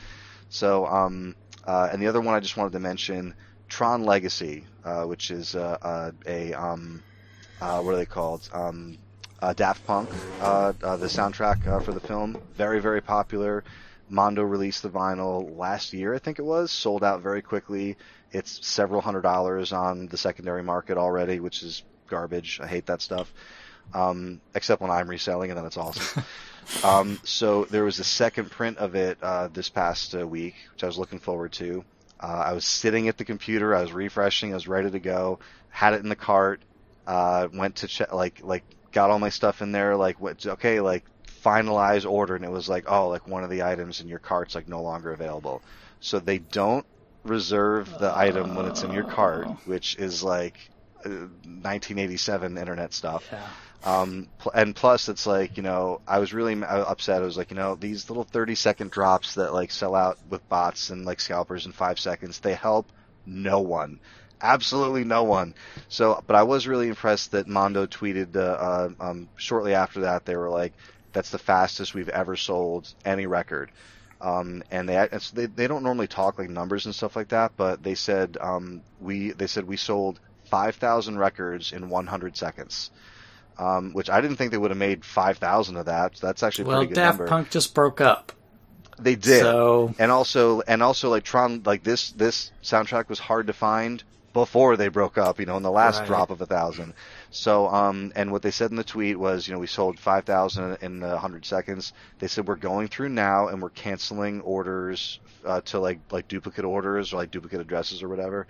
So um, uh, and the other one I just wanted to mention, Tron Legacy, uh, which is uh, uh, a um, uh, what are they called? Um, uh, Daft Punk, uh, uh, the soundtrack uh, for the film, very very popular. Mondo released the vinyl last year, I think it was, sold out very quickly. It's several hundred dollars on the secondary market already, which is garbage. I hate that stuff. Um, except when I'm reselling, and then it's awesome. [LAUGHS] um, so there was a second print of it uh, this past uh, week, which I was looking forward to. Uh, I was sitting at the computer, I was refreshing, I was ready to go, had it in the cart, uh, went to check, like like got all my stuff in there, like what's okay, like finalize order, and it was like, oh, like one of the items in your cart's like no longer available. So they don't reserve the item when it's in your cart, which is like uh, 1987 internet stuff. Yeah. Um, and plus, it's like you know, I was really uh, upset. I was like, you know, these little 30 second drops that like sell out with bots and like scalpers in five seconds, they help no one, absolutely no one. So, but I was really impressed that Mondo tweeted uh, uh, um, shortly after that. They were like, "That's the fastest we've ever sold any record." Um, and they, they they don't normally talk like numbers and stuff like that, but they said um, we they said we sold 5,000 records in 100 seconds um, which I didn't think they would have made five thousand of that. So that's actually Well, pretty good Daft number. Punk just broke up. they did, So and also and also like Tron, like this this soundtrack was hard to find before they broke up. You know, in the last Right. drop of a thousand. So um, and what they said in the tweet was, you know, we sold five thousand in a hundred seconds. They said we're going through now and we're canceling orders uh, to like like duplicate orders or like duplicate addresses or whatever.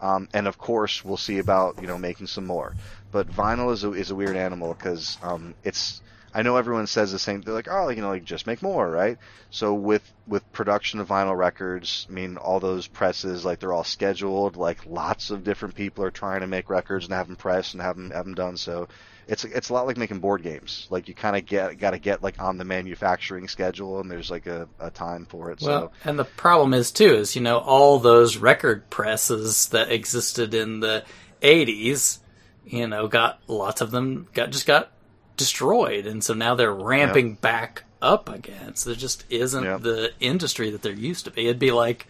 Um, and of course, we'll see about you know making some more. But vinyl is a, is a weird animal because um, it's. I know everyone says the same. They're like, oh, you know, like just make more, right? So with with production of vinyl records, I mean, all those presses, like they're all scheduled. Like lots of different people are trying to make records and have them pressed and have them have them done. So it's it's a lot like making board games. Like you kind of get got to get like on the manufacturing schedule, and there's like a, a time for it. Well, so and the problem is too is you know all those record presses that existed in the '80s, you know, got lots of them got just got destroyed, and so now they're ramping back up again. So there just isn't the industry that there used to be. It'd be like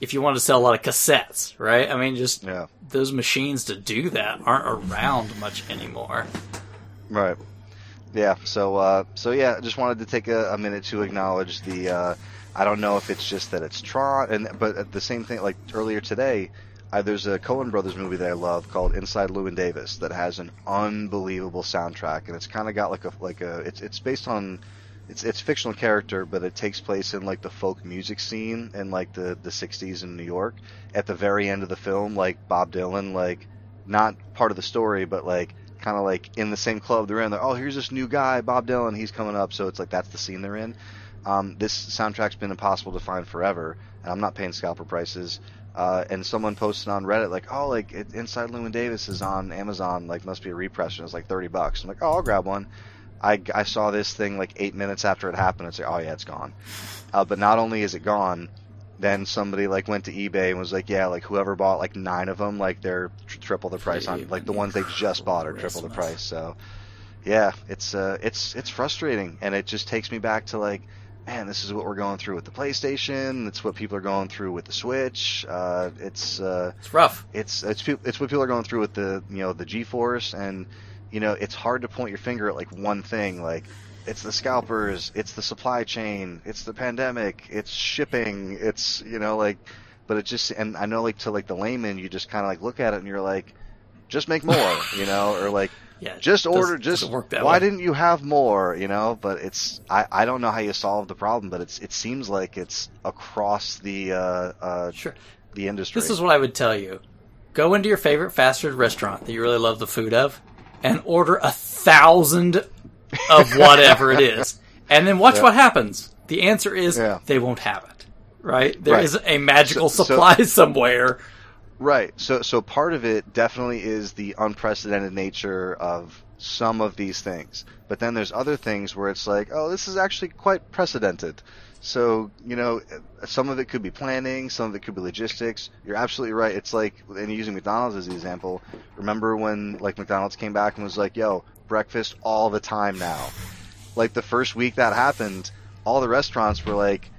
if you wanted to sell a lot of cassettes, right? I mean, just yeah, those machines to do that aren't around much anymore. right. Yeah. So uh, so yeah, I just wanted to take a, a minute to acknowledge the. Uh, I don't know if it's just that it's Tron, and but the same thing, like earlier today, I, there's a Coen Brothers movie that I love called Inside Llewyn Davis that has an unbelievable soundtrack, and it's kind of got like a like a it's it's based on it's it's fictional character, but it takes place in like the folk music scene in like the the 60s in New York. At the very end of the film, like Bob Dylan, like not part of the story, but like kind of like in the same club they're in. They're, oh, here's this new guy, Bob Dylan. He's coming up, so it's like that's the scene they're in. Um, this soundtrack's been impossible to find forever, and I'm not paying scalper prices. Uh, and someone posted on Reddit like, oh, like it, Inside Llewyn Davis is on Amazon, like must be a repress, and it's like 30 bucks. I'm like, oh, I'll grab one. I, I saw this thing like eight minutes after it happened. It's like, oh yeah, it's gone. Uh, but not only is it gone, then somebody like went to eBay and was like, yeah, like whoever bought like nine of them, like they're tr- triple the price on like the ones they just bought are triple the price. So yeah, it's uh, it's it's frustrating, and it just takes me back to like, man, this is what we're going through with the PlayStation. It's what people are going through with the Switch. Uh, it's uh, It's rough. it's it's it's what people are going through with the you know the GeForce, and you know it's hard to point your finger at like one thing. Like it's the scalpers, it's the supply chain, it's the pandemic, it's shipping, it's you know like, but it just and I know like to like the layman, you just kind of like look at it and you're like, just make more, [LAUGHS] you know, or like Yeah, just order just work that why way. didn't you have more you know but it's I, I don't know how you solve the problem but it's it seems like it's across the uh, uh, Sure. the industry This is what I would tell you. Go into your favorite fast food restaurant that you really love the food of and order a thousand of [LAUGHS] whatever it is. And then watch Yeah. what happens. The answer is Yeah. they won't have it. Right? There Right. is a magical So- so- supply [LAUGHS] somewhere. Right. So so part of it definitely is the unprecedented nature of some of these things. But then there's other things where it's like, oh, this is actually quite precedented. So, you know, some of it could be planning, some of it could be logistics. You're absolutely right. It's like and using McDonald's as the example, remember when like McDonald's came back and was like, "Yo, breakfast all the time now." Like the first week that happened, all the restaurants were like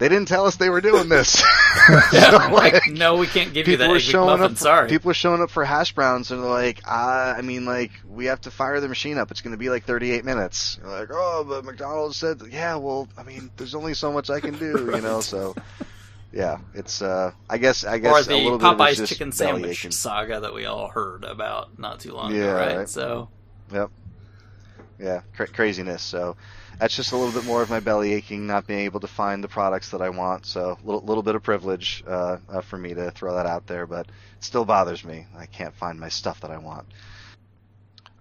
they didn't tell us they were doing this. [LAUGHS] [LAUGHS] So, [LAUGHS] like, like, no, we can't give you that people were egg showing McMuffin. up. Sorry. People are showing up for hash browns, and they're like, uh, I mean, like we have to fire the machine up. It's going to be like 38 minutes. You're like, oh, but McDonald's said, yeah, well, I mean, there's only so much I can do, you know. So, yeah, it's. uh I guess. I guess or a the little bit of it's Popeyes just chicken belly sandwich aching. saga that we all heard about not too long Yeah, ago, right? right. So Yep. Yeah, cra- craziness. So that's just a little bit more of my belly aching, not being able to find the products that I want. So a little, little bit of privilege uh, uh, for me to throw that out there, but it still bothers me. I can't find my stuff that I want.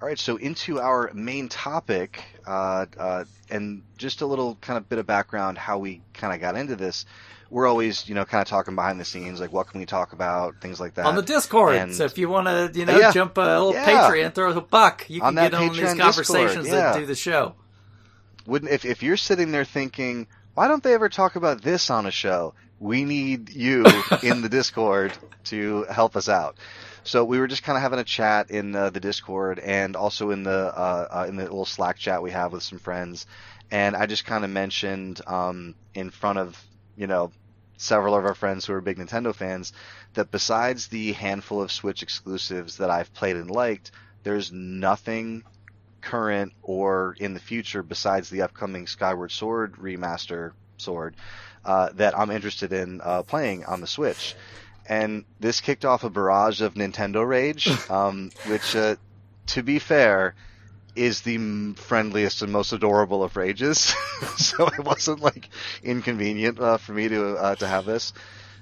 All right, so into our main topic, uh, uh, and just a little kind of bit of background how we kind of got into this. We're always, you know, kind of talking behind the scenes, like what can we talk about, things like that. on the Discord. And- so if you want to, you know, Yeah. jump a little Yeah. Patreon, throw a buck, you On can get on these conversations Discord, yeah. that do the show. Wouldn't if if you're sitting there thinking, why don't they ever talk about this on a show? We need you [LAUGHS] in the Discord to help us out. So we were just kind of having a chat in uh, the Discord and also in the uh, uh, in the little Slack chat we have with some friends, and I just kind of mentioned um, in front of you know several of our friends who are big Nintendo fans that besides the handful of Switch exclusives that I've played and liked, there's nothing current or in the future besides the upcoming Skyward Sword remaster sword uh, that I'm interested in uh, playing on the Switch. And this kicked off a barrage of Nintendo rage, [LAUGHS] um, which, uh, to be fair, is the friendliest and most adorable of rages. [LAUGHS] so it wasn't like inconvenient uh, for me to uh, to have this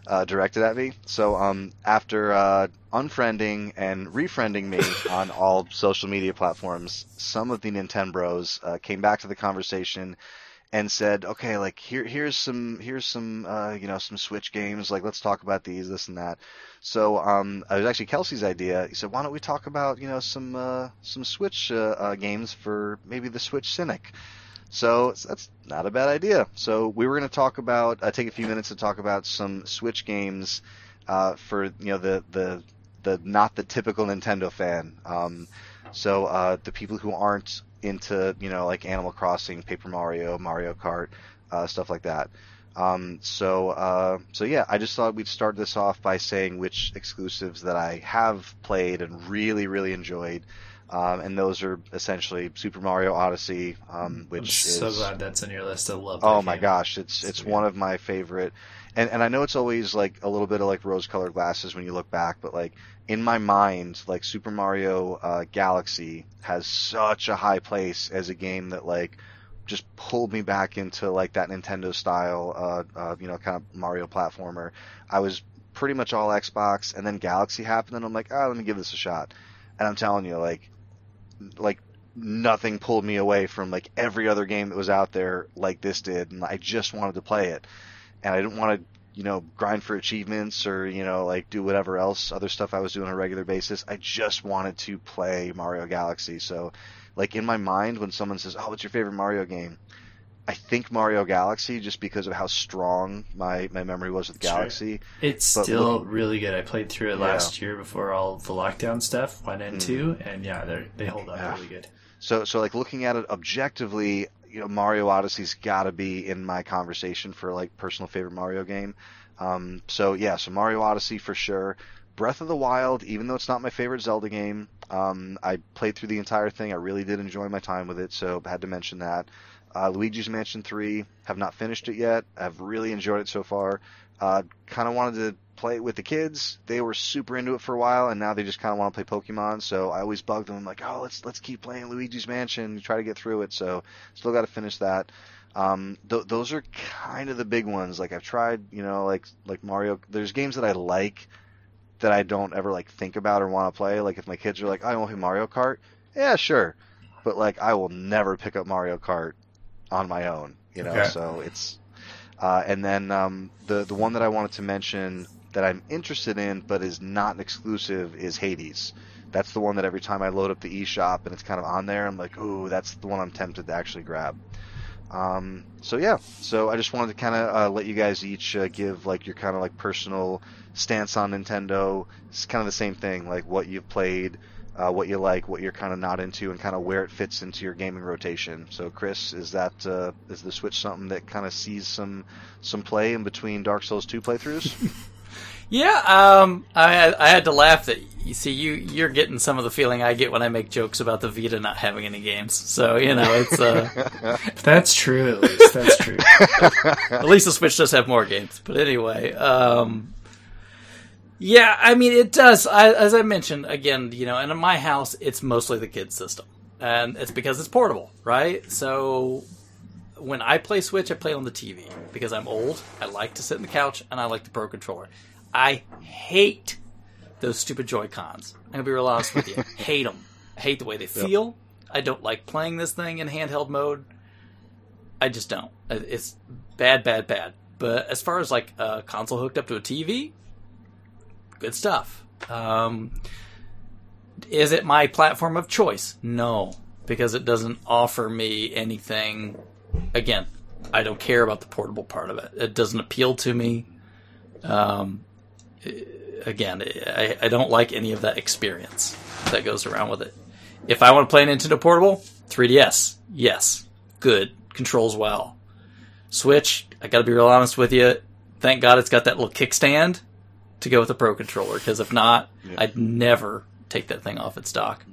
uh, directed at me. So um, after uh, unfriending and refriending me [LAUGHS] on all social media platforms, some of the Nintendo bros uh, came back to the conversation and said, "Okay, like here here's some here's some uh, you know some Switch games. Like let's talk about these, this and that." So um, it was actually Kelsey's idea. He said, "Why don't we talk about you know some uh, some Switch uh, uh, games for maybe the Switch Cynic?" So that's not a bad idea. So we were going to talk about uh, take a few minutes to talk about some Switch games uh, for you know the the the not the typical Nintendo fan. Um, so uh, the people who aren't into you know like Animal Crossing, Paper Mario, Mario Kart, uh, stuff like that. Um, so uh, so yeah, I just thought we'd start this off by saying which exclusives that I have played and really really enjoyed. Um, and those are essentially Super Mario Odyssey, um, I'm which so is glad that's on your list. I love. Oh that my game. gosh, it's So it's one of my favorite, and and I know it's always like a little bit of like rose-colored glasses when you look back, but like in my mind, like Super Mario uh, Galaxy has such a high place as a game that like just pulled me back into like that Nintendo style, uh, uh, you know, kind of Mario platformer. I was pretty much all Xbox, and then Galaxy happened, and I'm like, oh, let me give this a shot. And I'm telling you, like, like nothing pulled me away from like every other game that was out there like this did, and I just wanted to play it, and I didn't want to, you know, grind for achievements or you know like do whatever else other stuff I was doing on a regular basis. I just wanted to play Mario Galaxy. So, like in my mind, when someone says, "Oh, what's your favorite Mario game?" I think Mario Galaxy just because of how strong my, my memory was with Sure. Galaxy. It's But still look- really good. I played through it Yeah. last year before all the lockdown stuff went into, mm-hmm. and yeah, they they hold up Yeah. really good. So, so like looking at it objectively, you know, Mario Odyssey's got to be in my conversation for like personal favorite Mario game. Um, so yeah, so Mario Odyssey for sure. Breath of the Wild, even though it's not my favorite Zelda game, um, I played through the entire thing. I really did enjoy my time with it, so I had to mention that. Uh, Luigi's Mansion 3, have not finished it yet. I've really enjoyed it so far. Uh, kind of wanted to play it with the kids. They were super into it for a while, and now they just kind of want to play Pokemon. So I always bug them. I'm like, oh, let's let's keep playing Luigi's Mansion. Try to get through it. So still got to finish that. Um, th- those are kind of the big ones. Like I've tried, you know, like like Mario. There's games that I like that I don't ever like think about or want to play. Like if my kids are like, I want to play Mario Kart. Yeah, sure. But like I will never pick up Mario Kart on my own. You know, Okay. so it's uh, and then um, the the one that I wanted to mention that I'm interested in but is not an exclusive is Hades. That's the one that every time I load up the eShop and it's kind of on there, I'm like, ooh, that's the one I'm tempted to actually grab. Um, so yeah, so I just wanted to kind of uh, let you guys each uh, give like your kind of like personal stance on Nintendo. It's kind of the same thing, like what you've played, uh, what you like, what you're kind of not into, and kind of where it fits into your gaming rotation. So Chris, is that uh, is the Switch something that kind of sees some some play in between Dark Souls 2 playthroughs? [LAUGHS] Yeah, um, I I had to laugh that you see you you're getting some of the feeling I get when I make jokes about the Vita not having any games. So you know it's uh, [LAUGHS] That's true. At least that's true. [LAUGHS] at least the Switch does have more games. But anyway, um, yeah, I mean it does. I, as I mentioned again, you know, and in my house it's mostly the kids system, and it's because it's portable, right? So when I play Switch, I play on the TV because I'm old. I like to sit in the couch and I like the Pro Controller. I hate those stupid Joy Cons. I'm gonna be real honest with you. [LAUGHS] hate them. I hate the way they feel. I don't like playing this thing in handheld mode. I just don't. It's bad, bad, bad. But as far as like a console hooked up to a TV, good stuff. Um, is it my platform of choice? No, because it doesn't offer me anything. Again, I don't care about the portable part of it. It doesn't appeal to me. Um, again, I, I don't like any of that experience that goes around with it. If I want to play Nintendo Portable, 3DS, yes, good, controls well. Switch, I gotta be real honest with you. Thank God it's got that little kickstand to go with the Pro controller, because if not, yeah. I'd never take that thing off its dock.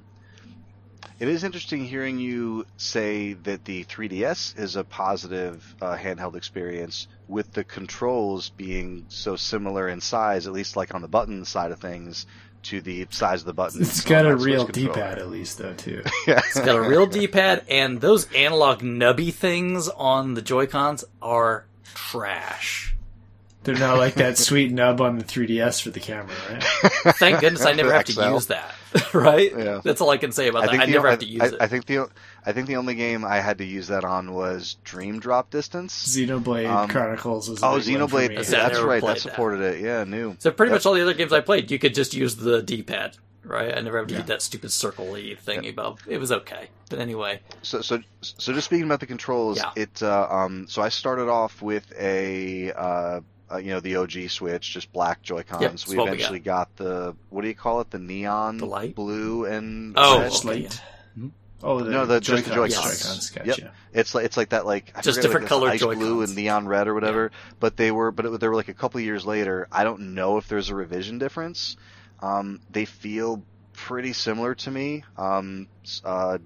It is interesting hearing you say that the 3DS is a positive uh, handheld experience with the controls being so similar in size, at least like on the button side of things, to the size of the button. It's got a real D-pad at least, though, too. yeah. [LAUGHS] [LAUGHS] It's got a real D-pad, and those analog nubby things on the Joy Cons are trash. They're not like that sweet nub on the 3DS for the camera, right? [LAUGHS] Thank goodness I never have to use that. [LAUGHS] right? Yeah. That's all I can say about I that. I never have to use I, it. I think the I think the only game I had to use that on was Dream Drop Distance. Xenoblade um, Chronicles was oh Xenoblade. That's right. That supported that. it. Yeah, new. So pretty much all the other games I played, you could just use the D-pad. Right, I never have to yeah. get that stupid circle-y thingy, yeah. it was okay. But anyway, so so so just speaking about the controls, yeah. it uh, um so I started off with a uh, uh, you know the OG Switch, just black Joy Cons. Yep, we eventually we got. got. the what do you call it? The neon, the light blue and oh, red. slate. Hmm? Oh, the no, the Joy just the Joy Cons. Yes. Yep. It's like it's like that like I just different like color ice Joy-Cons. blue and neon red or whatever. Yeah. But they were but it, they were like a couple years later. I don't know if there's a revision difference. Um, they feel pretty similar to me. Um, uh,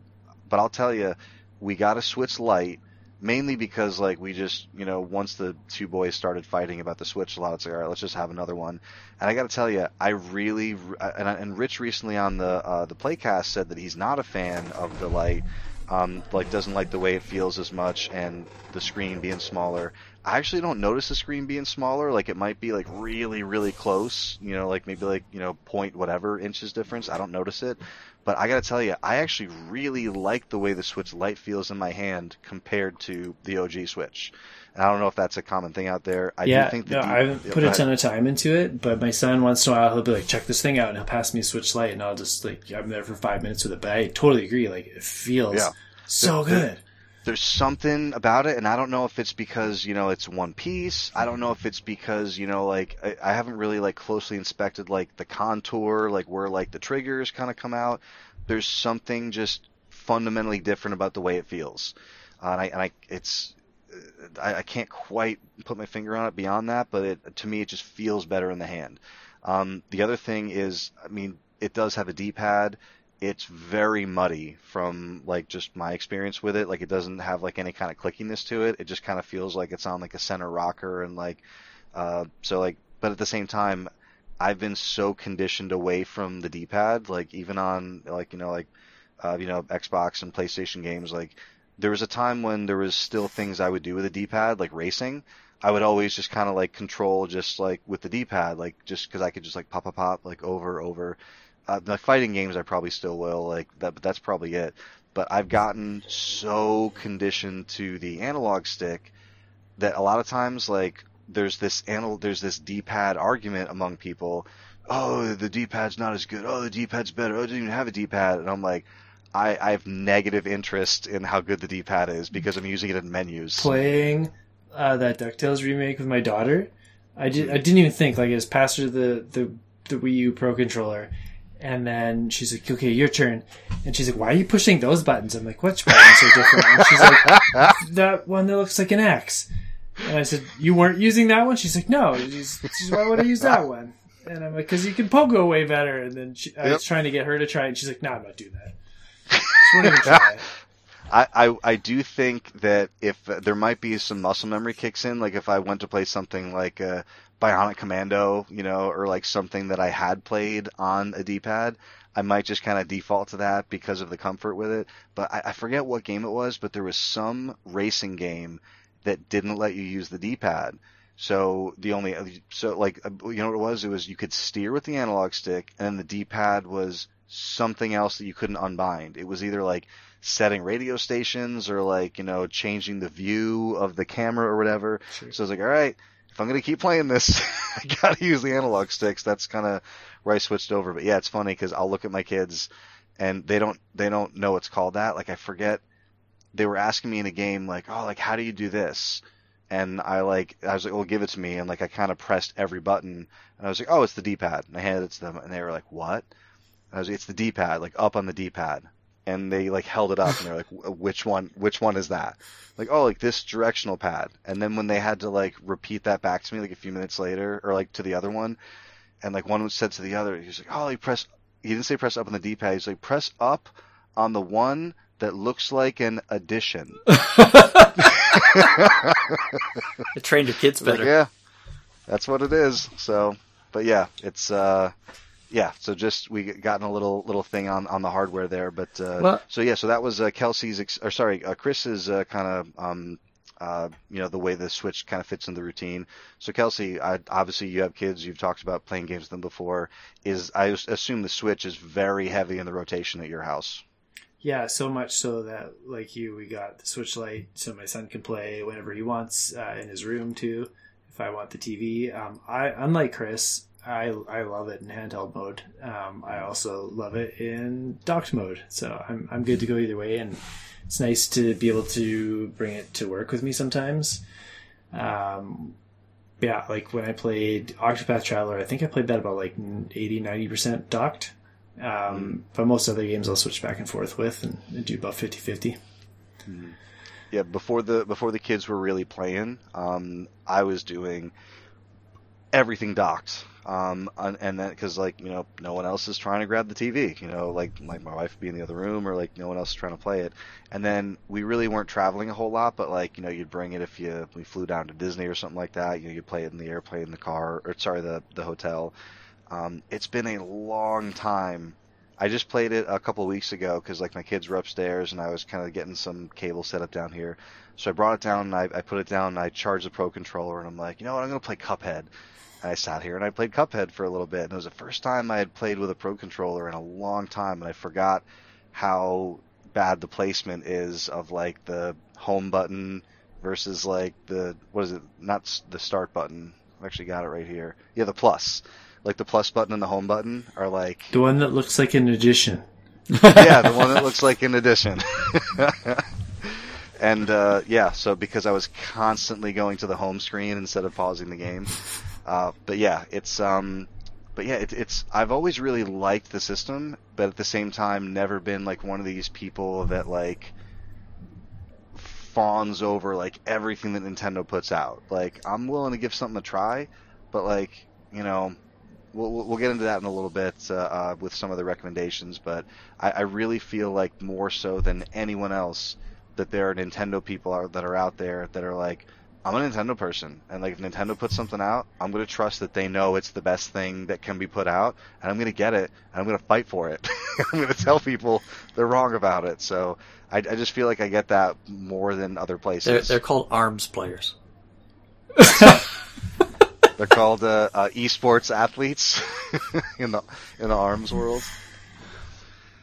but I'll tell you, we got a Switch Lite mainly because like we just you know once the two boys started fighting about the switch a lot it's like all right let's just have another one. And i got to tell you i really and, and rich recently on the uh, the playcast said that he's not a fan of the Lite um, like doesn't like the way it feels as much and the screen being smaller. I actually don't notice the screen being smaller. Like it might be like really really close you know like maybe like you know point whatever inches difference. I don't notice it but I got to tell you, I actually really like the way the Switch Lite feels in my hand compared to the OG Switch. And I don't know if that's a common thing out there. I yeah, do think no, I haven't put a ton of time into it, but my son once in a while he'll be like, "Check this thing out," and he'll pass me a Switch Lite, and I'll just like I'm there for five minutes with it. But I totally agree, like it feels yeah. so the, good. The, there's something about it, and I don't know if it's because you know it's one piece. I don't know if it's because you know like I, I haven't really like closely inspected like the contour, like where like the triggers kind of come out. There's something just fundamentally different about the way it feels, uh, and I and I it's I, I can't quite put my finger on it beyond that, but it, to me it just feels better in the hand. Um, the other thing is, I mean, it does have a D-pad it's very muddy from like just my experience with it. Like it doesn't have like any kind of clickiness to it. It just kind of feels like it's on like a center rocker and like uh so like but at the same time I've been so conditioned away from the D-pad like even on like you know like uh you know Xbox and PlayStation games like there was a time when there was still things I would do with a D-pad like racing. I would always just kind of like control just like with the D-pad like just cuz I could just like pop pop pop like over over uh, the fighting games I probably still will like that, but that's probably it. But I've gotten so conditioned to the analog stick that a lot of times like there's this anal there's this D-pad argument among people. Oh, the D-pad's not as good. Oh, the D-pad's better. Oh, I didn't even have a D-pad, and I'm like. I, I have negative interest in how good the D-pad is because I'm using it in menus. Playing uh, that Ducktales remake with my daughter, I did. I didn't even think like it was past the the the Wii U Pro controller, and then she's like, okay, your turn. And she's like, why are you pushing those buttons? I'm like, which buttons are different? And she's like, [LAUGHS] that one that looks like an X. And I said, you weren't using that one? She's like, no. She's, she's why would I use that [LAUGHS] one? And I'm like, because you can pogo way better. And then she, I was trying to get her to try it. And she's like, no, I'm not doing that. She won't even try it. [LAUGHS] I, I, I do think that if uh, there might be some muscle memory kicks in, like if I went to play something like uh, Bionic Commando, you know, or like something that I had played on a D-pad, I might just kind of default to that because of the comfort with it. But I, I forget what game it was, but there was some racing game that didn't let you use the D-pad. So the only so like uh, you know what it was? It was you could steer with the analog stick, and then the D-pad was something else that you couldn't unbind. It was either like setting radio stations or like, you know, changing the view of the camera or whatever. Sure. So I was like, all right, if I'm going to keep playing this, [LAUGHS] I got to use the analog sticks. That's kind of where I switched over. But yeah, it's funny because I'll look at my kids and they don't, they don't know it's called that. Like I forget they were asking me in a game like, oh, like how do you do this? And I like, I was like, well, give it to me. And like, I kind of pressed every button and I was like, oh, it's the D-pad. And I handed it to them and they were like, what? And I was like, it's the D-pad, like up on the D-pad. And they like held it up and they're like, which one, which one is that? Like, oh, like this directional pad. And then when they had to like repeat that back to me like a few minutes later or like to the other one, and like one said to the other, he was like, oh, he press, he didn't say press up on the D-pad. He's like, press up on the one that looks like an addition. [LAUGHS] it trained your kids Like, better. yeah, that's what it is. So, but yeah, it's uh, yeah. So just we gotten a little little thing on on the hardware there, but uh, Well- so yeah, so that was uh, Kelsey's ex- or sorry, uh, Chris's uh, kind of um. Uh, you know the way the Switch kind of fits in the routine. So Kelsey, I, obviously you have kids. You've talked about playing games with them before. Is I assume the Switch is very heavy in the rotation at your house. Yeah, so much so that, like you, we got the Switch Lite so my son can play whenever he wants uh, in his room too. If I want the TV, um, I unlike Chris, I I love it in handheld mode. Um, I also love it in docked mode. So I'm I'm good to go either way, and it's nice to be able to bring it to work with me sometimes. Um, yeah, like when I played Octopath Traveler, I think I played that about like 80 90% docked. Um, But most other games I'll switch back and forth with and, and do about 50 50. Yeah, before the before the kids were really playing, um, I was doing everything docked. Um, and, then because like you know no one else is trying to grab the TV, you know like like my wife would be in the other room or like no one else is trying to play it. And then we really weren't traveling a whole lot, but like you know you'd bring it if you we flew down to Disney or something like that. You know you'd play it in the airplane, in the car, or sorry the the hotel. Um, it's been a long time. I just played it a couple weeks ago because like my kids were upstairs and I was kind of getting some cable set up down here. So I brought it down and I, I put it down and I charged the Pro controller and I'm like, you know what, I'm gonna play Cuphead. I sat here and I played Cuphead for a little bit and it was the first time I had played with a Pro controller in a long time and I forgot how bad the placement is of like the home button versus like the what is it? Not the start button. I've actually got it right here. Yeah, the plus. Like the plus button and the home button are like The one that looks like an addition. [LAUGHS] yeah, the one that looks like an addition. [LAUGHS] and uh, yeah, so because I was constantly going to the home screen instead of pausing the game. Uh, but yeah, it's um, but yeah, it, it's I've always really liked the system, but at the same time, never been like one of these people that like fawns over like everything that Nintendo puts out. Like I'm willing to give something a try, but like you know, we'll we'll get into that in a little bit uh, uh, with some of the recommendations. But I, I really feel like more so than anyone else that there are Nintendo people are, that are out there that are like. I'm a Nintendo person, and like if Nintendo puts something out, I'm gonna trust that they know it's the best thing that can be put out, and I'm gonna get it, and I'm gonna fight for it. [LAUGHS] I'm gonna tell people they're wrong about it. So I, I just feel like I get that more than other places. They're, they're called arms players. [LAUGHS] They're called uh, uh, esports athletes [LAUGHS] in the in the arms world.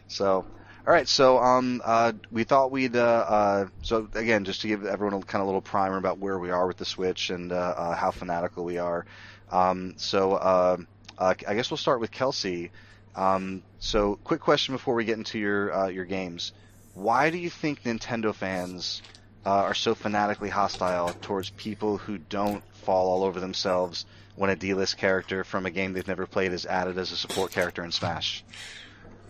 So, all right. So, um, uh, we thought we'd uh, uh, so again just to give everyone a kind of little primer about where we are with the Switch and uh, uh, how fanatical we are. Um, so, uh, I guess we'll start with Kelsey. Um, so, quick question before we get into your your games. Why do you think Nintendo fans are so fanatically hostile towards people who don't fall all over themselves when a D-list character from a game they've never played is added as a support character in Smash?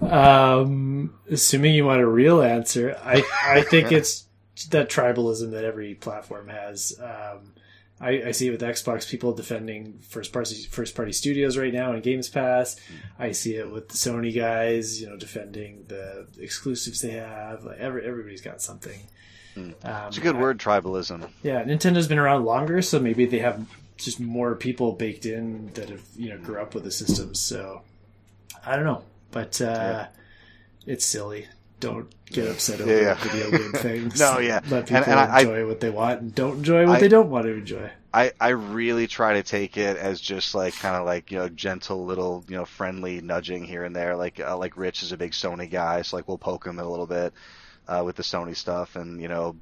Um, assuming you want a real answer, I I think it's that tribalism that every platform has. Um, I, I see it with Xbox people defending first party first party studios right now in Games Pass. I see it with the Sony guys, you know, defending the exclusives they have. Like every everybody's got something. Um, It's a good word, tribalism. yeah, Nintendo's been around longer, so maybe they have just more people baked in that have you know grew up with the systems. So I don't know, but uh, it's silly. Don't get upset over Yeah, yeah. video game [LAUGHS] things. No, yeah. let people And- and I- I- enjoy what they want and don't enjoy what I- they don't want to enjoy. I, I really try to take it as just like kind of like you know gentle little you know friendly nudging here and there like uh, like Rich is a big Sony guy so like we'll poke him a little bit uh, with the Sony stuff and you know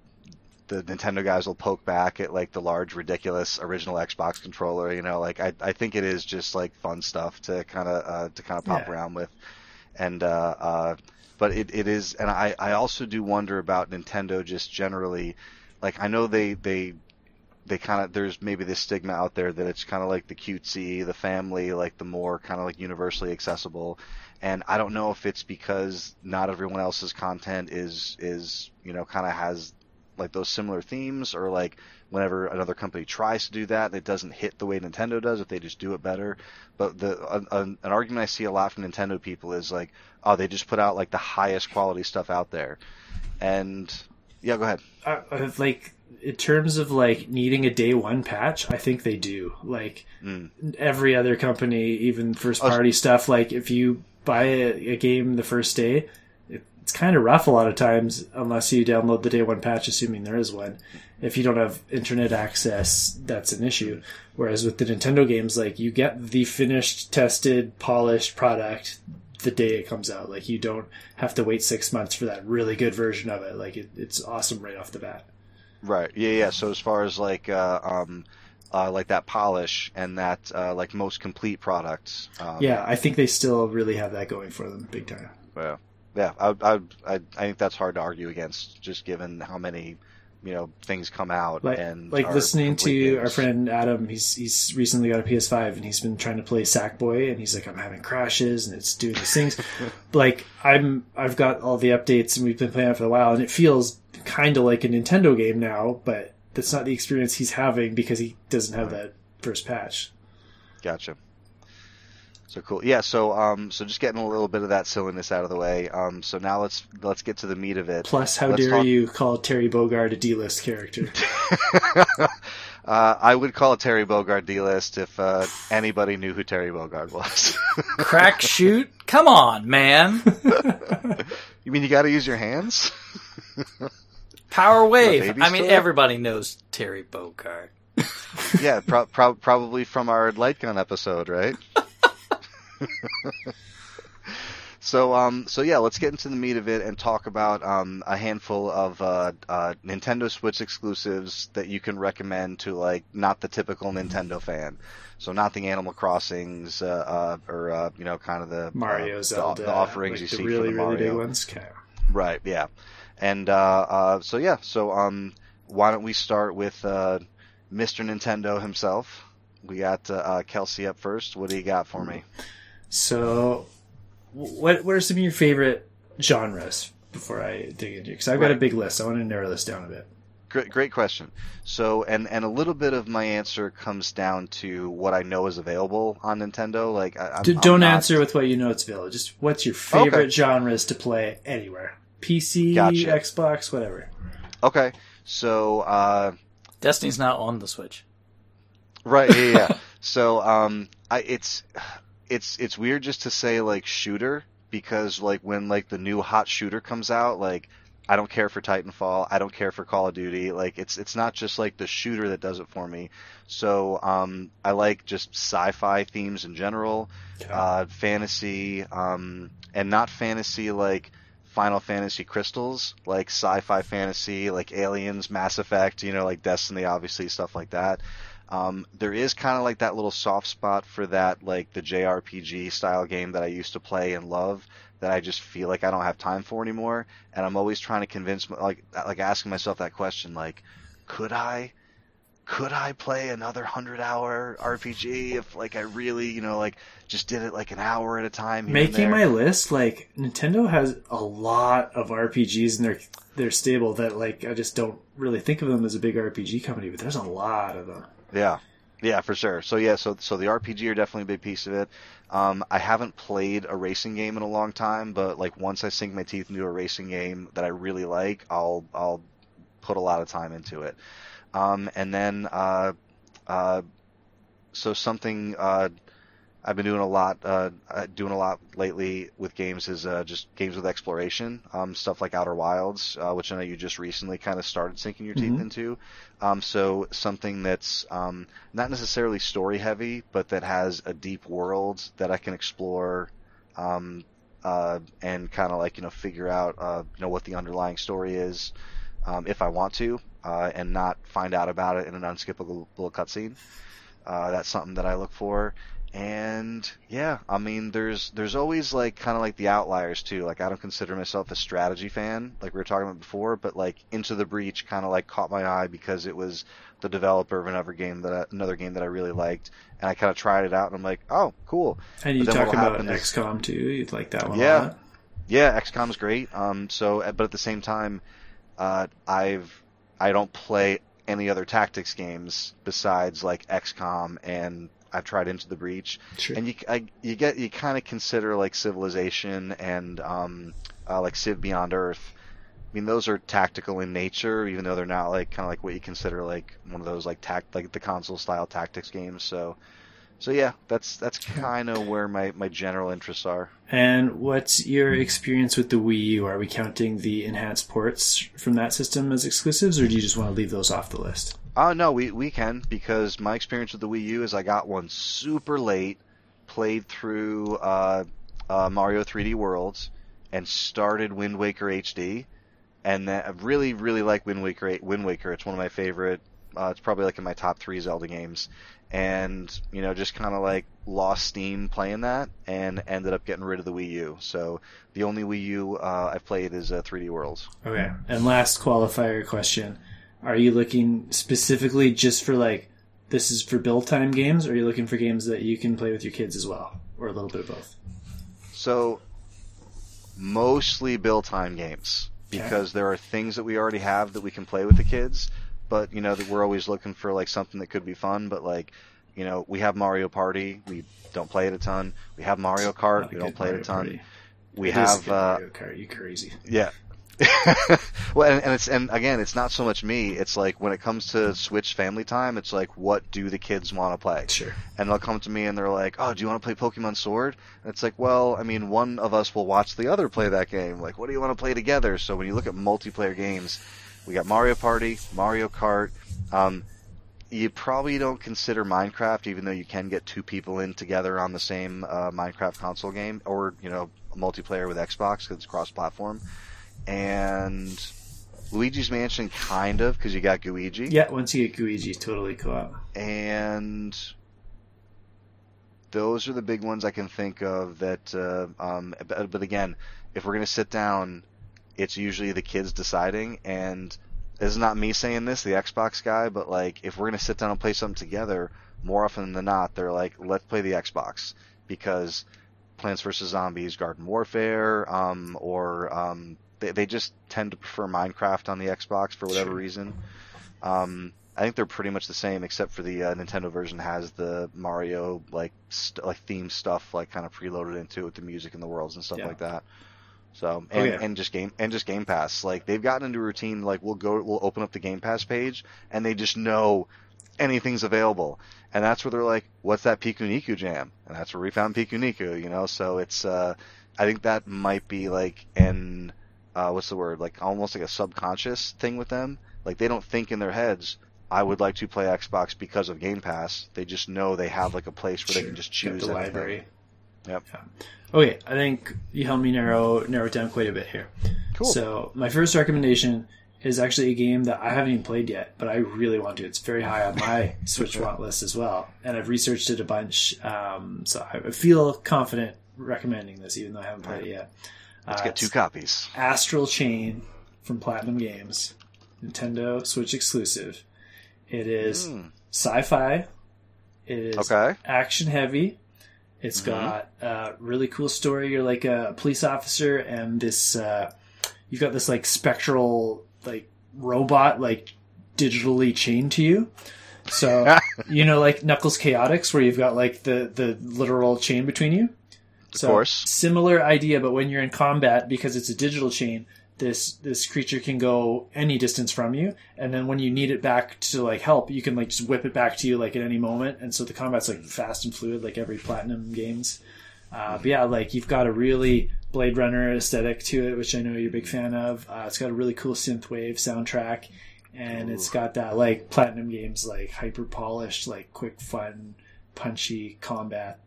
the Nintendo guys will poke back at like the large ridiculous original Xbox controller you know like I I think it is just like fun stuff to kind of uh, to kind of pop Yeah. around with and uh, uh but it, it is and I I also do wonder about Nintendo just generally like I know they they they kind of there's maybe this stigma out there that it's kind of like the cutesy, the family, like the more kind of like universally accessible. And I don't know if it's because not everyone else's content is is you know kind of has like those similar themes, or like whenever another company tries to do that, it doesn't hit the way Nintendo does. If they just do it better, but the an, an argument I see a lot from Nintendo people is like, oh, they just put out like the highest quality stuff out there, and yeah, go ahead. uh, uh, like in terms of like needing a day one patch, I think they do. Like Mm. every other company, even first Oh, party stuff. Like if you buy a, a game the first day, it's kind of rough a lot of times unless you download the day one patch, assuming there is one. If you don't have internet access, that's an issue. Whereas with the Nintendo games, like you get the finished, tested, polished product the day it comes out. Like you don't have to wait six months for that really good version of it. Like it, it's awesome right off the bat. Right. Yeah. Yeah. So as far as like uh, um, uh, like that polish and that uh, like most complete products. Um, Yeah, I think they still really have that going for them big time. Yeah. Yeah. I, I I I think that's hard to argue against, just given how many you know things come out Like, and like listening to games. our friend Adam, he's he's recently got a PS5 and he's been trying to play Sackboy and he's like, I'm having crashes and it's doing these things. [LAUGHS] like I'm I've got all the updates and we've been playing it for a while and it feels kind of like a Nintendo game now, but that's not the experience he's having because he doesn't have that first patch. Gotcha. So cool. Yeah. So um so just getting a little bit of that silliness out of the way. Um so now let's let's get to the meat of it. Plus, how Let's dare talk- you call Terry Bogard a D-list character? [LAUGHS] uh, I would call Terry Bogard D-list if uh, anybody knew who Terry Bogard was. [LAUGHS] Crack shoot? Come on, man. [LAUGHS] you mean you got to use your hands? Power wave. I mean, still? everybody knows Terry Bogard. yeah, pro- pro- probably from our light gun episode, right? [LAUGHS] so, um, so yeah, let's get into the meat of it and talk about um, a handful of uh, uh, Nintendo Switch exclusives that you can recommend to like not the typical Nintendo fan. So, not the Animal Crossings uh, uh, or uh, you know, kind of the Mario, uh, the- Zelda, the, offerings like you the see really from the really Mario. big ones. Okay. Right. Yeah. And uh, uh, so yeah. So um, why don't we start with uh, Mr. Nintendo himself? We got Kelsey up first. What do you got for me? So, what what are some of your favorite genres before I dig into? Because I've got a big list. I want to narrow this down a bit. Great, great question. So, and and a little bit of my answer comes down to what I know is available on Nintendo. Like, I, I'm, D- I'm don't not- answer with what you know it's available. Just what's your favorite Okay. genres to play anywhere? PC, Gotcha. Xbox, whatever. Okay. So, uh, Destiny's not on the Switch. Right. Yeah. yeah. [LAUGHS] so, um, I it's it's it's weird just to say like shooter because like when like the new hot shooter comes out, like I don't care for Titanfall, I don't care for Call of Duty. Like it's it's not just like the shooter that does it for me. So, um, I like just sci-fi themes in general, uh, fantasy, um, and not fantasy like. Final Fantasy crystals, like sci-fi fantasy, like Aliens, Mass Effect, you know, like Destiny, obviously stuff like that. Um, there is kind of like that little soft spot for that, like the JRPG style game that I used to play and love that I just feel like I don't have time for anymore. And I'm always trying to convince, like, like asking myself that question, like, could I, could I play another hundred hour RPG if like I really, you know, like just did it like an hour at a time? Making my list, like Nintendo has a lot of RPGs in their their stable that like I just don't really think of them as a big RPG company, but there's a lot of them. Yeah, yeah, for sure. So yeah, so so the RPG are definitely a big piece of it. Um, I haven't played a racing game in a long time, but like once I sink my teeth into a racing game that I really like, I'll I'll put a lot of time into it. Um, and then uh, uh, so something uh, I've been doing a lot, uh, uh, doing a lot lately with games is uh, just games with exploration, um, stuff like Outer Wilds, uh, which I know you just recently kind of started sinking your teeth Mhm. into. Um, so something that's um, not necessarily story heavy, but that has a deep world that I can explore, um, uh, and kind of like you know figure out uh, you know what the underlying story is, um, if I want to, uh, and not find out about it in an unskippable cutscene. Uh, that's something that I look for. And yeah, I mean, there's there's always like kind of like the outliers too. Like I don't consider myself a strategy fan, like we were talking about before, but like Into the Breach kind of like caught my eye because it was the developer of another game that I, another game that I really liked, and I kind of tried it out, and I'm like, oh, cool. And you talk about is- XCOM too. You'd like that one Yeah. a lot. Yeah, XCOM's great. Um, so, uh, but at the same time, uh, I've I don't play any other tactics games besides like XCOM, and I've tried Into the Breach. Sure. and you I, you get you kind of consider like Civilization and um, uh, like Civ Beyond Earth. I mean, those are tactical in nature, even though they're not like kind of like what you consider like one of those like tact like the console style tactics games. So, so yeah, that's that's kind of where my my general interests are. And what's your experience with the Wii U? Are we counting the enhanced ports from that system as exclusives, or do you just want to leave those off the list? Oh no, we we can because my experience with the Wii U is I got one super late, played through uh, uh, Mario 3D Worlds, and started Wind Waker HD, and then I really really like Wind Waker. Wind Waker, it's one of my favorite. Uh, it's probably like in my top three Zelda games, and you know just kind of like lost steam playing that, and ended up getting rid of the Wii U. So the only Wii U uh, I've played is uh, 3D Worlds. Okay. And last qualifier question: Are you looking specifically just for like this is for build time games, or are you looking for games that you can play with your kids as well, or a little bit of both? So, mostly build time games Okay. because there are things that we already have that we can play with the kids, but you know that we're always looking for like something that could be fun. But like, you know, we have Mario Party, we don't play it a ton. We have Mario Kart, we don't play it a ton. Party. We It have uh, Mario Kart. You crazy? yeah. [LAUGHS] well, and, and it's and again, it's not so much me. It's like when it comes to Switch family time, it's like, what do the kids want to play? Sure. and they'll come to me and they're like, "Oh, do you want to play Pokemon Sword?" And it's like, well, I mean, one of us will watch the other play that game. Like, what do you want to play together? So when you look at multiplayer games, we got Mario Party, Mario Kart. Um, you probably don't consider Minecraft, even though you can get two people in together on the same uh, Minecraft console game, or you know, multiplayer with Xbox because it's cross-platform. And Luigi's Mansion, kind of, because you got Gooigi Yeah. Once you get Gooigi, it's totally co-op. and those are the big ones I can think of. That, uh, um, but, but again, if we're gonna sit down, it's usually the kids deciding. And this is not me saying this, the Xbox guy, but like if we're gonna sit down and play something together, more often than not, they're like, let's play the Xbox because Plants vs Zombies, Garden Warfare, um, or um, they they just tend to prefer Minecraft on the Xbox for whatever reason. Um, I think they're pretty much the same, except for the uh, Nintendo version has the Mario like st- like theme stuff like kind of preloaded into it with the music and the worlds and stuff Yeah. like that. So and, Okay. and just game and just Game Pass like they've gotten into a routine like we'll go we'll open up the Game Pass page and they just know anything's available and that's where they're like what's that Pikuniku jam and that's where we found Pikuniku you know so it's uh I think that might be like an uh, what's the word like almost like a subconscious thing with them like they don't think in their heads I would like to play Xbox because of Game Pass. They just know they have like a place where they can just choose the anything. library. Yep. Yeah. Okay, I think you helped me narrow narrow it down quite a bit here. Cool. So my first recommendation is actually a game that I haven't even played yet, but I really want to. It's very high on my [LAUGHS] Switch want list as well, and I've researched it a bunch. Um, so I feel confident recommending this, even though I haven't played it yet. Let's Uh, get two copies. Astral Chain from Platinum Games, Nintendo Switch exclusive. It is Mm, sci-fi. It is okay. action heavy. It's Mhm. got a really cool story. You're like a police officer, and this uh, you've got this like spectral like robot like digitally chained to you. So [LAUGHS] you know, like Knuckles Chaotix, where you've got like the the literal chain between you. Of So, course. Similar idea, but when you're in combat, because it's a digital chain, this this creature can go any distance from you, and then when you need it back to like help, you can like just whip it back to you like at any moment, and so the combat's like fast and fluid, like every platinum games. Uh, but yeah, like you've got a really Blade Runner aesthetic to it, which I know you're a big fan of. Uh, it's got a really cool synthwave soundtrack, and it's got that like platinum games like hyper polished, like quick, fun, punchy combat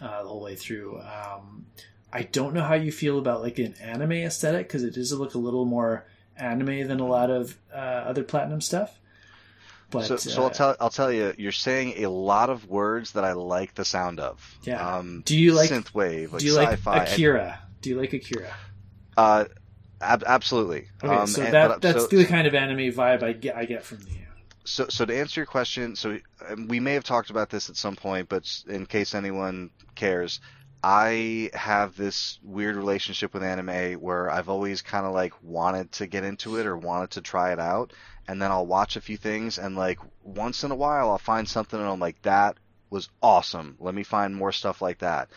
uh, the whole way through. Um, I don't know how you feel about like an anime aesthetic because it does look a little more anime than a lot of uh, other platinum stuff. But so, so uh, I'll tell I'll tell you, you're saying a lot of words that I like the sound of. Yeah. Um, Do you like- synthwave? Like do you like sci-fi? Akira? Do you like Akira? Uh, ab- absolutely. Okay, Um, so and- that but- that's so- the kind of anime vibe I get. I get from you. So, so to answer your question, so um, we may have talked about this at some point, but in case anyone cares, I have this weird relationship with anime where I've always kind of like wanted to get into it or wanted to try it out, and then I'll watch a few things, and like once in a while I'll find something, and I'm like, that was awesome. Let me find more stuff like that.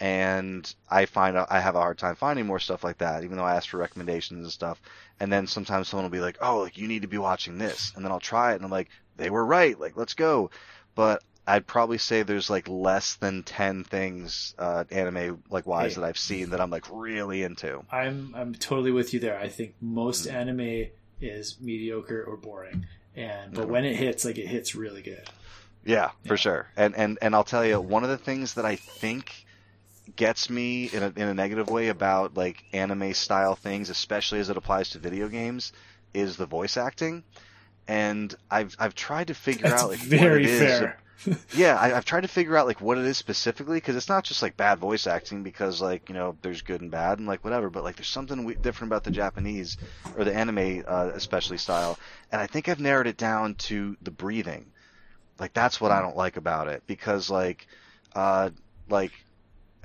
And I find I have a hard time finding more stuff like that, even though I ask for recommendations and stuff. And then sometimes someone will be like, "Oh, like you need to be watching this," and then I'll try it, and I'm like, "They were right. Like, let's go." But I'd probably say there's like less than ten things uh, anime like wise Hey. that I've seen that I'm like really into. I'm I'm totally with you there. I think most Mm. anime is mediocre or boring, and but Mhm. when it hits, like it hits really good. Yeah, for sure. And and and I'll tell you, one of the things that I think gets me in a in a negative way about like anime style things, especially as it applies to video games, is the voice acting. And I've I've tried to figure That's out like what very it is. fair. [LAUGHS] Yeah, I, I've tried to figure out like what it is specifically because it's not just like bad voice acting because like you know there's good and bad and like whatever, but like there's something we- different about the Japanese or the anime uh, especially style, and I think I've narrowed it down to the breathing. Like that's what I don't like about it because like, uh, like.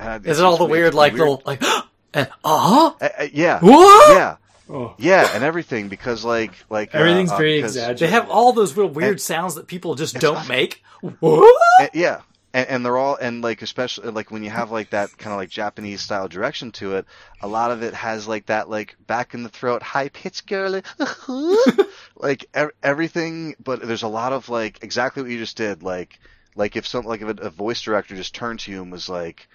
Uh, Is it all the weird- weird, like weird- little like [GASPS] and uh huh? Uh, uh, yeah, What? yeah, Oh, yeah, and everything because like like uh, Everything's uh, very 'cause- exaggerated. They have all those real weird And- sounds that people just don't make. What? Yeah and, and they're all and like especially like when you have like that kind of like japanese style direction to it a lot of it has like that like back in the throat high pitch girl [LAUGHS] like ev- everything but there's a lot of like exactly what you just did like like if some like if a, a voice director just turned to you and was like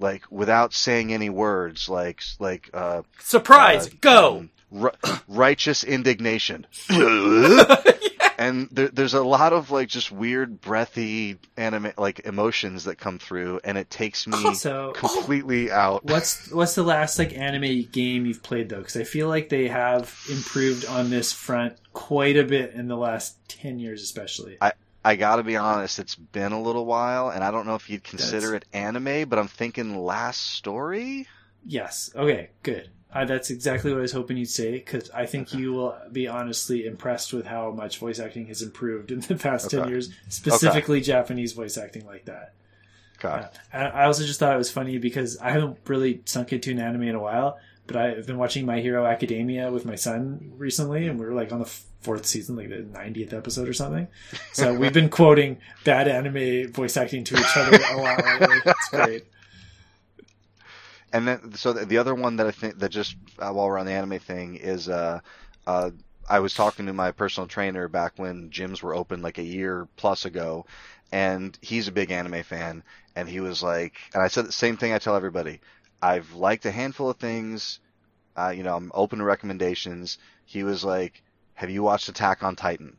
like without saying any words like like uh Surprise! uh, Go. um, ri- [COUGHS] righteous indignation [LAUGHS] [LAUGHS] and there, there's a lot of like just weird breathy anime like emotions that come through and it takes me So completely out what's what's the last like anime game you've played though? Because I feel like they have improved on this front quite a bit in the last ten years, especially. i gotta be honest it's been a little while and i don't know if you'd consider That's- it anime but i'm thinking last story Yes. Okay. Good. Uh, that's exactly what I was hoping you'd say because I think you will be honestly impressed with how much voice acting has improved in the past ten years, specifically Japanese voice acting like that. okay Uh, I also just thought it was funny because I haven't really sunk into an anime in a while, but I've been watching My Hero Academia with my son recently, and we were like on the fourth season, like the 90th episode or something. So we've been quoting bad anime voice acting to each other a lot lately. It's great. and then so the, the other one that i think that just uh, while we're on the anime thing is uh uh I was talking to my personal trainer back when gyms were open like a year plus ago, and he's a big anime fan. And he was like, and I said the same thing I tell everybody. I've liked a handful of things. Uh, you know, I'm open to recommendations. He was like, "Have you watched Attack on Titan?"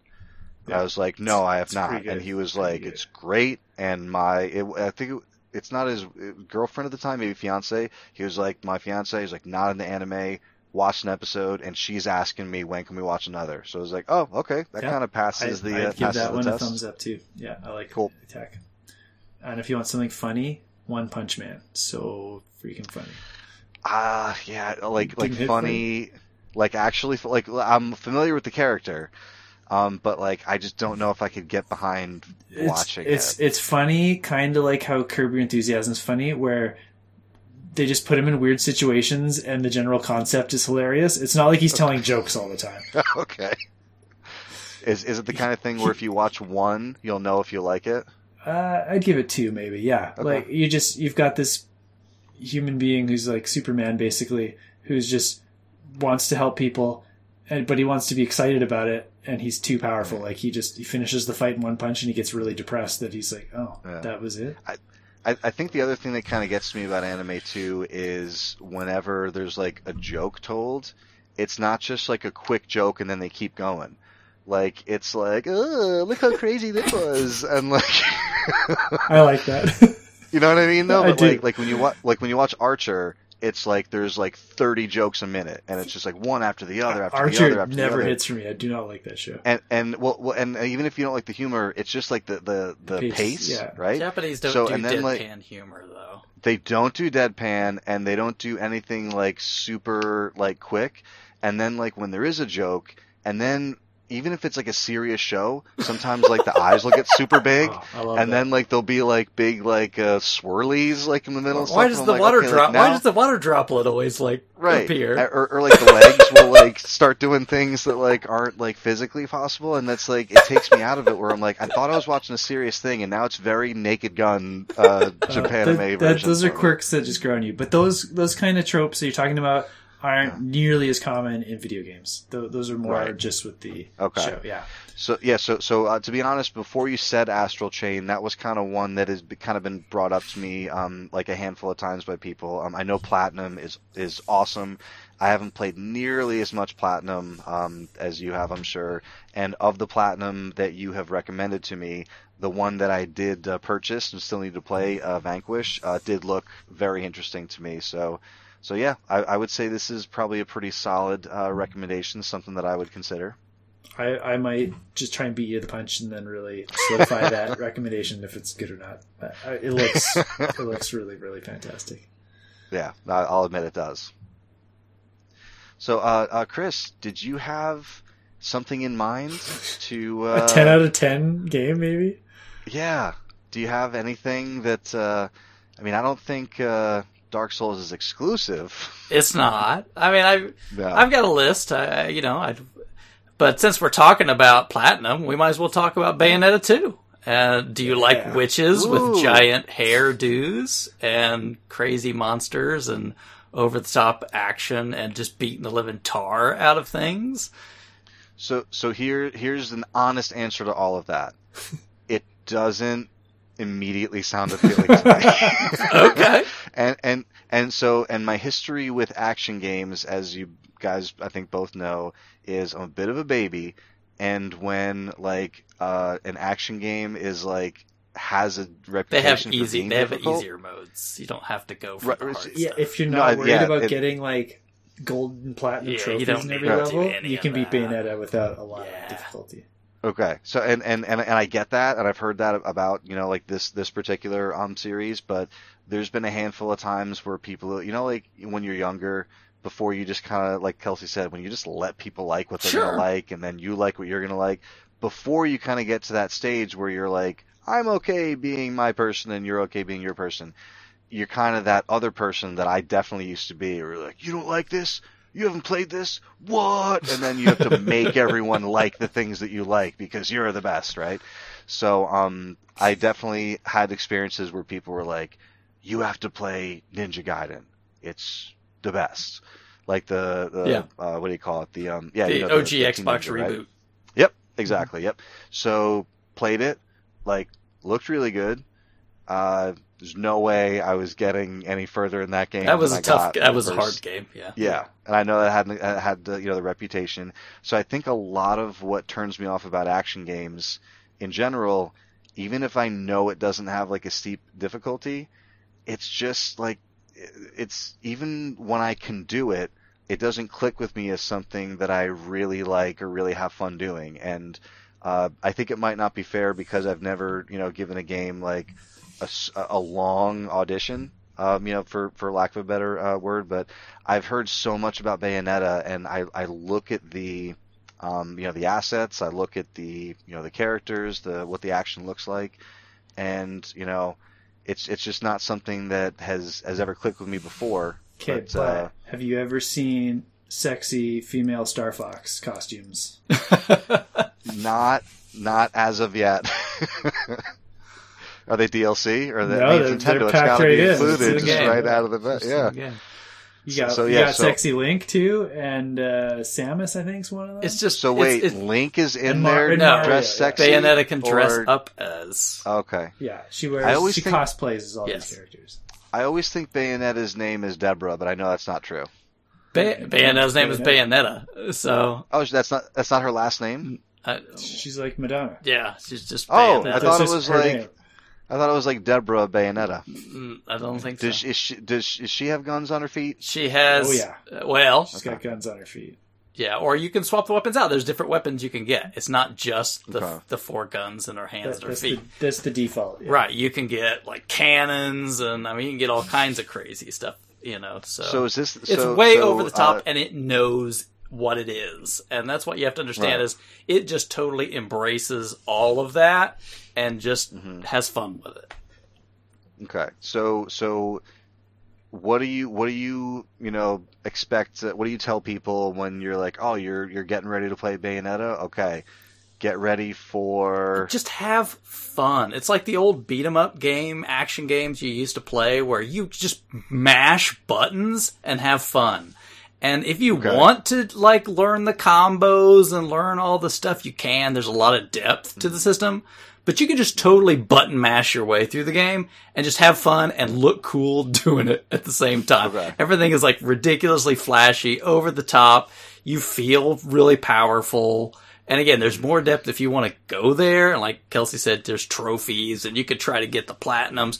And I was like, "No, I have It's not." And he was like, "It's great." And my, it, I think it, it's not his girlfriend at the time, maybe fiance. He was like, "My fiance is like not into anime." Watched an episode, and she's asking me when can we watch another. So I was like, "Oh, okay, that Yeah. kind of I, passes the uh, I'd give passes that the one a thumbs up too. Yeah, I like Cool. Attack. And if you want something funny, One Punch Man. So freaking funny. Ah, yeah, like like hit funny, like actually like I'm familiar with the character, um, but like I just don't know if I could get behind It's, watching it's it. it's funny, kind of like how Curb Your Enthusiasm is funny, where they just put him in weird situations, and the general concept is hilarious. It's not like he's telling jokes all the time. [LAUGHS] okay. Is is it the kind of thing where if you watch one, you'll know if you like it? Uh, I'd give it two, maybe. Yeah, Okay. like you just you've got this human being who's like Superman, basically, who's just wants to help people, and but he wants to be excited about it, and he's too powerful. Like he just he finishes the fight in one punch, and he gets really depressed that he's like, oh, Yeah. that was it. I, I think the other thing that kind of gets to me about anime too is whenever there's like a joke told, it's not just like a quick joke and then they keep going. Like it's like, oh, look how [LAUGHS] crazy this was, and like, I like that. [LAUGHS] you know what I mean? Though, I but do. like, like when you watch, like when you watch Archer, it's like there's like 30 jokes a minute, and it's just like one after the other after the other after never the other. hits for me. I do not like that show. and and well, well, and even if you don't like the humor, it's just like the the the pace, pace, yeah. right? Japanese don't So, do and then, deadpan like- humor though. they don't do deadpan and they don't do anything like super like quick and then like when there is a joke and then even if it's like a serious show sometimes like the eyes will get super [LAUGHS] big Oh, and that. then like there'll be like big like uh swirlies like in the middle Why does the like, water okay, like, drop? now- Why does the water droplet always like right appear? or, or like the legs will like start doing things that like aren't like physically possible and that's like it takes me out of it where i'm like i thought i was watching a serious thing and now it's very naked gun uh Uh, japan that- anime that- those are quirks that just grow on you. But those those kind of tropes that you're talking about aren't nearly as common in video games. Tho- those are more Right. just with the Okay. show. Yeah. So yeah, so so uh, to be honest, before you said Astral Chain, that was kind of one that has be, kind of been brought up to me um, like a handful of times by people. Um, I know Platinum is is awesome. I haven't played nearly as much Platinum um, as you have, I'm sure. And of the Platinum that you have recommended to me, the one that I did uh, purchase and still need to play, uh, Vanquish, uh, did look very interesting to me. So. So yeah, I, I would say this is probably a pretty solid uh, recommendation, something that I would consider. I, I might just try and beat you to the punch and then really solidify [LAUGHS] that recommendation if it's good or not. But it looks [LAUGHS] it looks really really fantastic. Yeah, I'll admit it does. So, uh, uh, Chris, did you have something in mind to? Uh, [LAUGHS] a ten out of ten game maybe. Yeah. Do you have anything that? Uh, I mean, I don't think uh, Dark Souls is exclusive. It's not. I mean, I No. I've got a list. I, you know, I. But since we're talking about platinum, we might as well talk about Bayonetta too. Uh, do you like witches Ooh. with giant hairdos and crazy monsters and over the top action and just beating the living tar out of things? So, so here, here's an honest answer to all of that. [LAUGHS] it doesn't immediately sound appealing to me. Okay. [LAUGHS] and and and so and my history with action games as you guys I think both know is I'm a bit of a baby and when like uh an action game is like has a They reputation have for easy. being They have difficult, easier modes. You don't have to go for Right, the hard Yeah, stuff. if you're not I- worried yeah, about it- getting like gold and platinum Yeah, trophies in every level, you can beat. Bayonetta without a lot Yeah. of difficulty. Okay, so and, and and and I get that, and I've heard that about you know like this this particular um series, but there's been a handful of times where people you know like when you're younger, before you just kind of like Kelsey said, when you just let people like what they're Sure. gonna like, and then you like what you're gonna like, before you kind of get to that stage where you're like, I'm okay being my person and you're okay being your person, you're kind of that other person that I definitely used to be. Where you're like, you don't like this, you haven't played this, what? And then you have to make [LAUGHS] everyone like the things that you like because you're the best, right? So, um, I definitely had experiences where people were like, you have to play Ninja Gaiden. It's the best. Like the, the Yeah. uh, what do you call it? The, um, yeah, the you know, OG the Team Xbox Ninja, right? reboot. Yep, exactly. Yep. So played it, like looked really good. Uh, there's no way I was getting any further in that game. That was a tough. That was a hard game. Yeah. Yeah, and I know that had had the, you know the reputation. So I think a lot of what turns me off about action games in general, even if I know it doesn't have like a steep difficulty, it's just like it's even when I can do it, it doesn't click with me as something that I really like or really have fun doing. And uh, I think it might not be fair because I've never you know given a game like a, a long audition. Um, you know, for, for lack of a better uh, word, but I've heard so much about Bayonetta, and I, I look at the, um, you know, the assets. I look at the, you know, the characters, the what the action looks like, and you know, it's it's just not something that has has ever clicked with me before. Okay, But, but uh, have you ever seen sexy female Star Fox costumes? [LAUGHS] Not not as of yet. [LAUGHS] Are they DLC or that No, they're- Nintendo? they're It's packed got to right be included in just right out of the bat. Just Yeah. again. You got, So, you got so- Sexy Link too, and uh, Samus, I think, is one of them. It's just So wait, it's, Link is in Mar- there and Mario, dressed yeah. sexy. Bayonetta can dress or- up as. Okay, yeah, she wears. I always she think- cosplays as all Yes. these characters. I always think Bayonetta's name is Deborah, but I know that's not true. Ba- Bayonetta's name is Bayonetta, so Oh, that's not that's not her last name. uh, She's like Madonna. yeah, she's just. Oh, I thought it was like- name. I thought it was like Deborah Bayonetta. Mm, I don't think so. Does she, is she does she, does she have guns on her feet? She has. Oh, yeah. uh, Well, She's got guns on her feet. yeah, or you can swap the weapons out. There's different weapons you can get. It's not just the Okay. the four guns in her hands That- and her that's, feet. the, that's the default. yeah. Right, you can get like cannons, and I mean, you can get all kinds of crazy stuff. You know, so, So is this? it's so, way so, over the top, uh, and it knows what it is, and that's what you have to understand Right. is it just totally embraces all of that and just Mm-hmm. has fun with it. Okay, so so what do you what do you you know expect? uh, What do you tell people when you're like, oh, you're you're getting ready to play Bayonetta? Okay, get ready for just have fun. It's like the old beat 'em up game, action games you used to play where you just mash buttons and have fun. And if you Okay. want to like learn the combos and learn all the stuff you can, there's a lot of depth to the system. But you can just totally button mash your way through the game and just have fun and look cool [LAUGHS] doing it at the same time. Okay. Everything is like ridiculously flashy, over the top. You feel really powerful. And again, there's more depth if you want to go there. And like Kelsey said, there's trophies and you could try to get the platinums.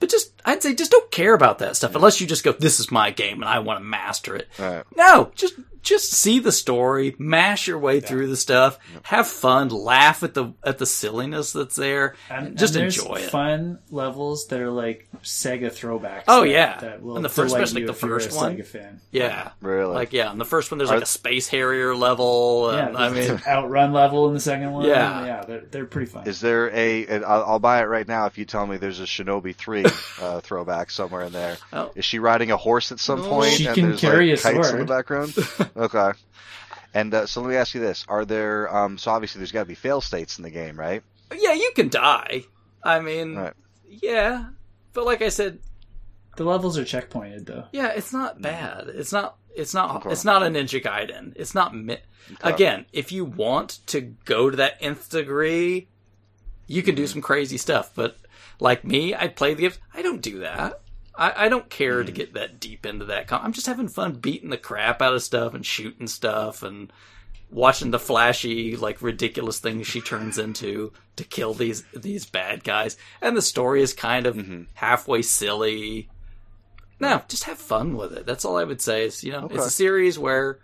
But just, I'd say just don't care about that stuff unless you just go, this is my game and I want to master it. Right. No, just, just see the story, mash your way through the stuff, have fun, laugh at the, at the silliness that's there, And, just and enjoy it. Fun levels that are like Sega throwbacks. Oh, that- yeah. that will And the first- especially you the if you're a first one. Sega fan. Yeah. really Like, yeah, in the first one, there's like Are- a Space Harrier level. Yeah, I mean, outrun level in the second one. Yeah. yeah, they're, they're pretty fun. Is there a? and I'll, I'll buy it right now if you tell me there's a Shinobi three [LAUGHS] uh, throwback somewhere in there. Oh. Is she riding a horse at some No. point? She and can there's, carry like, a kites in the sword. background. [LAUGHS] okay. And uh, so let me ask you this: Are there? Um, so obviously there's got to be fail states in the game, right? yeah, you can die. I mean, Right. yeah. But like I said, the levels are checkpointed though. Yeah, it's not bad. It's not. It's not. Okay. It's not a Ninja Gaiden. It's not. Mi- Okay. Again, if you want to go to that nth degree, you can do some crazy stuff. But like me, I play the games. I don't do that. I, I don't care to hmm. get that deep into that. Com- I'm just having fun beating the crap out of stuff and shooting stuff and watching the flashy, like ridiculous things she turns into to kill these these bad guys. And the story is kind of mm-hmm. halfway silly. No, just have fun with it. That's all I would say. Is you know, it's a series where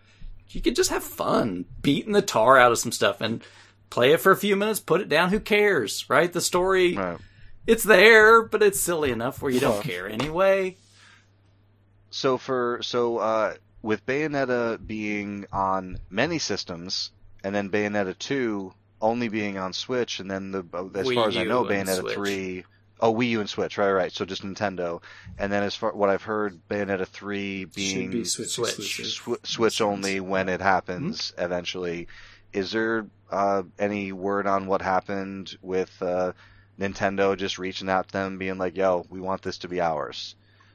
you could just have fun beating the tar out of some stuff and play it for a few minutes, put it down. Who cares, right? The story, Right. It's there, but it's silly enough where you don't care anyway. So for so uh, with Bayonetta being on many systems, and then Bayonetta two only being on Switch, and then the as Wii far as I U know, and Bayonetta Switch. three oh Wii U and Switch, right, right. So just Nintendo, and then as far what I've heard, Bayonetta three Should being be Switch, Switch. exclusive. Sw- Switch only when it happens Hmm? eventually. Is there uh, any word on what happened with uh, Nintendo just reaching out to them, being like, "Yo, we want this to be ours"?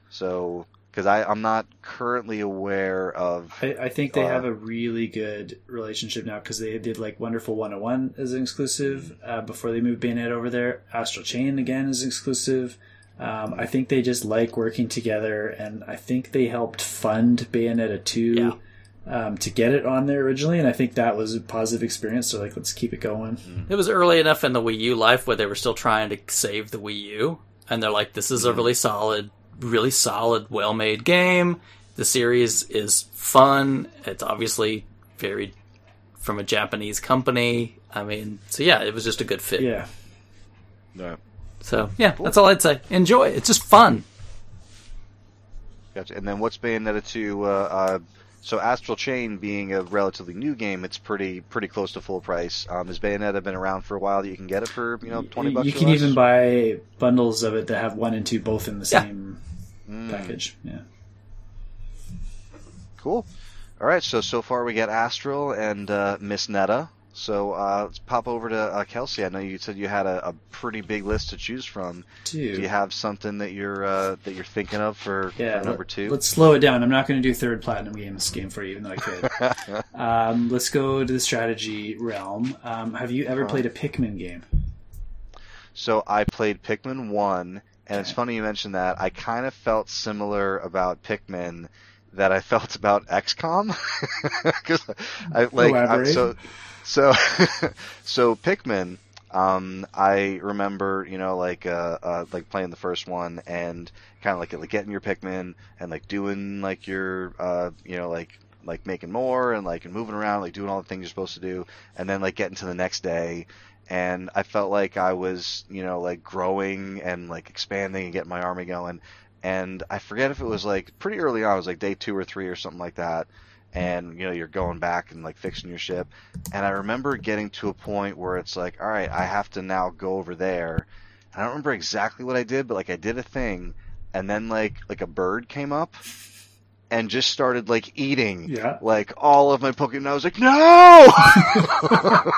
So, because I'm not currently aware of. I, I think they Uh, have a really good relationship now because they did like Wonderful 101 as an exclusive uh, before they moved Bayonet over there. Astral Chain again is exclusive. Um, I think they just like working together, and I think they helped fund Bayonetta 2 Yeah. Um, to get it on there originally, and I think that was a positive experience. So like, let's keep it going. It was early enough in the Wii U life where they were still trying to save the Wii U, and they're like, "This is a really solid, really solid, well-made game. The series is fun. It's obviously very from a Japanese company. I mean, so yeah, it was just a good fit. Yeah, No. So yeah, that's all I'd say. Enjoy. It's just fun. Gotcha. And then what's Bayonetta 2? Uh, uh, so Astral Chain being a relatively new game, it's pretty pretty close to full price. Um, has Bayonetta been around for a while that you can get it for you know twenty bucks? you or can less? even buy bundles of it that have one and two both in the Yeah. same Mm, package. Yeah. Cool. All right. So so far we got Astral and uh, Miss Netta. So uh, let's pop over to uh, Kelsey. I know you said you had a, a pretty big list to choose from. Dude. Do you have something that you're uh, that you're thinking of for, Yeah, for number two? Let's slow it down. I'm not going to do third platinum games game for you, even though I could. [LAUGHS] um, let's go to the strategy realm. Um, have you ever Uh-huh. played a Pikmin game? So I played Pikmin one, and it's funny you mentioned that. I kind of felt similar about Pikmin that I [LAUGHS] felt about XCOM because [LAUGHS] I like I, so so [LAUGHS] so Pikmin. Um, I remember, you know, like uh, uh, like playing the first one and kind of like, like getting your Pikmin and like doing like your uh, you know, like like making more and like and moving around, like doing all the things you're supposed to do, and then like getting to the next day and I felt like I was, you know, like growing and like expanding and getting my army going. And I forget if it was like pretty early on, it was like day two or three or something like that. And you know, you're going back and like fixing your ship. And I remember getting to a point where it's like, all right, I have to now go over there. I don't remember exactly what I did, but like I did a thing, and then like like a bird came up and just started like eating Yeah. like all of my Pokemon. I was like, no! [LAUGHS]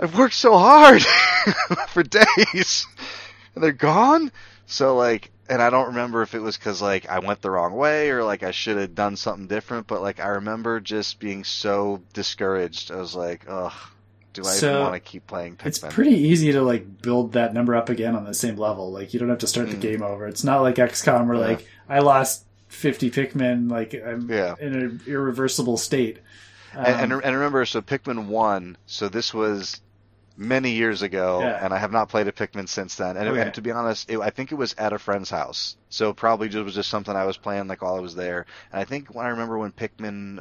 I've worked so hard [LAUGHS] for days, and they're gone. So like, and I don't remember if it was because like I went the wrong way or like I should have done something different. But like I remember just being so discouraged. I was like, ugh, do I So, even want to keep playing Pikmin? It's pretty easy to like build that number up again on the same level. Like you don't have to start the Mm. game over. It's not like XCOM where Yeah. like I lost 50 Pikmin, like I'm Yeah. in an irreversible state. Um, and, and, and remember, so Pikmin one. So this was many years ago, Yeah. and I have not played a Pikmin since then. And, Okay. and to be honest, it, I think it was at a friend's house. So probably just was just something I was playing like while I was there. And I think when I remember when Pikmin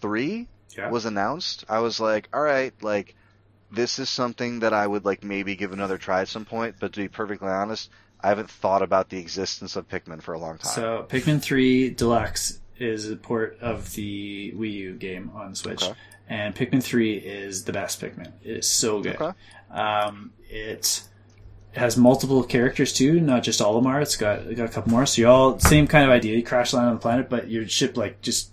three yeah. was announced, I was like, all right, like this is something that I would like maybe give another try at some point. But to be perfectly honest, I haven't thought about the existence of Pikmin for a long time. So Pikmin 3 Deluxe is a port of the Wii U game on Switch, Okay. And Pikmin 3 is the best Pikmin. It is so good. Okay. Um, it has multiple characters too, not just Olimar. It's got it got a couple more. So you all same kind of idea. You crash land on the planet, but your ship like just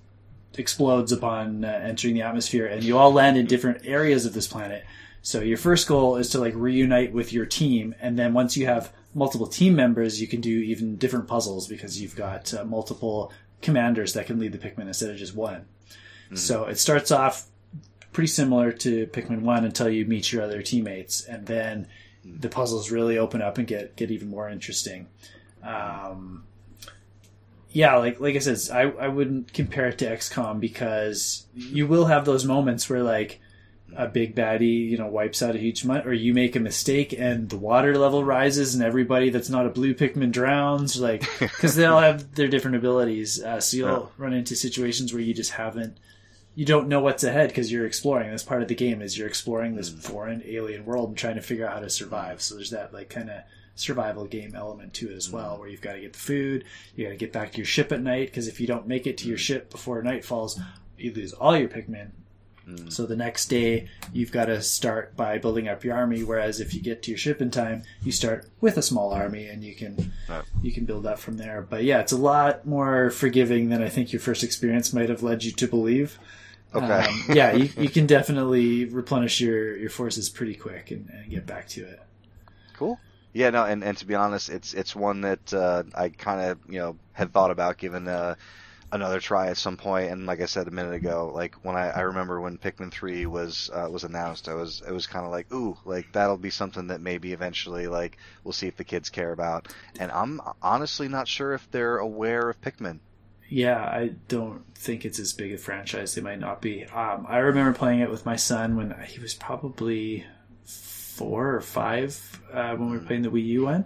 explodes upon uh, entering the atmosphere, and you all land in different areas of this planet. So your first goal is to like reunite with your team, and then once you have multiple team members, you can do even different puzzles because you've got uh, multiple commanders that can lead the Pikmin instead of just one. So it starts off pretty similar to Pikmin One until you meet your other teammates, and then the puzzles really open up and get get even more interesting. Um, yeah, like like I said, I I wouldn't compare it to XCOM because you will have those moments where like a big baddie, you know, wipes out a huge mud, or you make a mistake and the water level rises and everybody that's not a blue Pikmin drowns, like because they all [LAUGHS] have their different abilities. Uh, so you'll Yeah. run into situations where you just haven't, you don't know what's ahead because you're exploring. That's part of the game is you're exploring this mm. foreign alien world and trying to figure out how to survive. So there's that like kind of survival game element to it as well, mm. where you've got to get the food, you got to get back to your ship at night because if you don't make it to your mm. ship before night falls, you lose all your Pikmin. So the next day, you've got to start by building up your army. Whereas if you get to your ship in time, you start with a small army, and you can Right. you can build up from there. But yeah, it's a lot more forgiving than I think your first experience might have led you to believe. Okay. Um, yeah, you, you can definitely replenish your, your forces pretty quick and, and get back to it. Cool. Yeah, no, and, and to be honest, it's it's one that uh, I kind of you know had thought about giving uh, another try at some point. And like I said a minute ago, like when I, I remember when Pikmin three was uh, was announced, I was it was kind of like ooh, like that'll be something that maybe eventually like we'll see if the kids care about. And I'm honestly not sure if they're aware of Pikmin. Yeah, I don't think it's as big a franchise. They might not be. Um, I remember playing it with my son when he was probably four or five uh, when we were playing the Wii U one,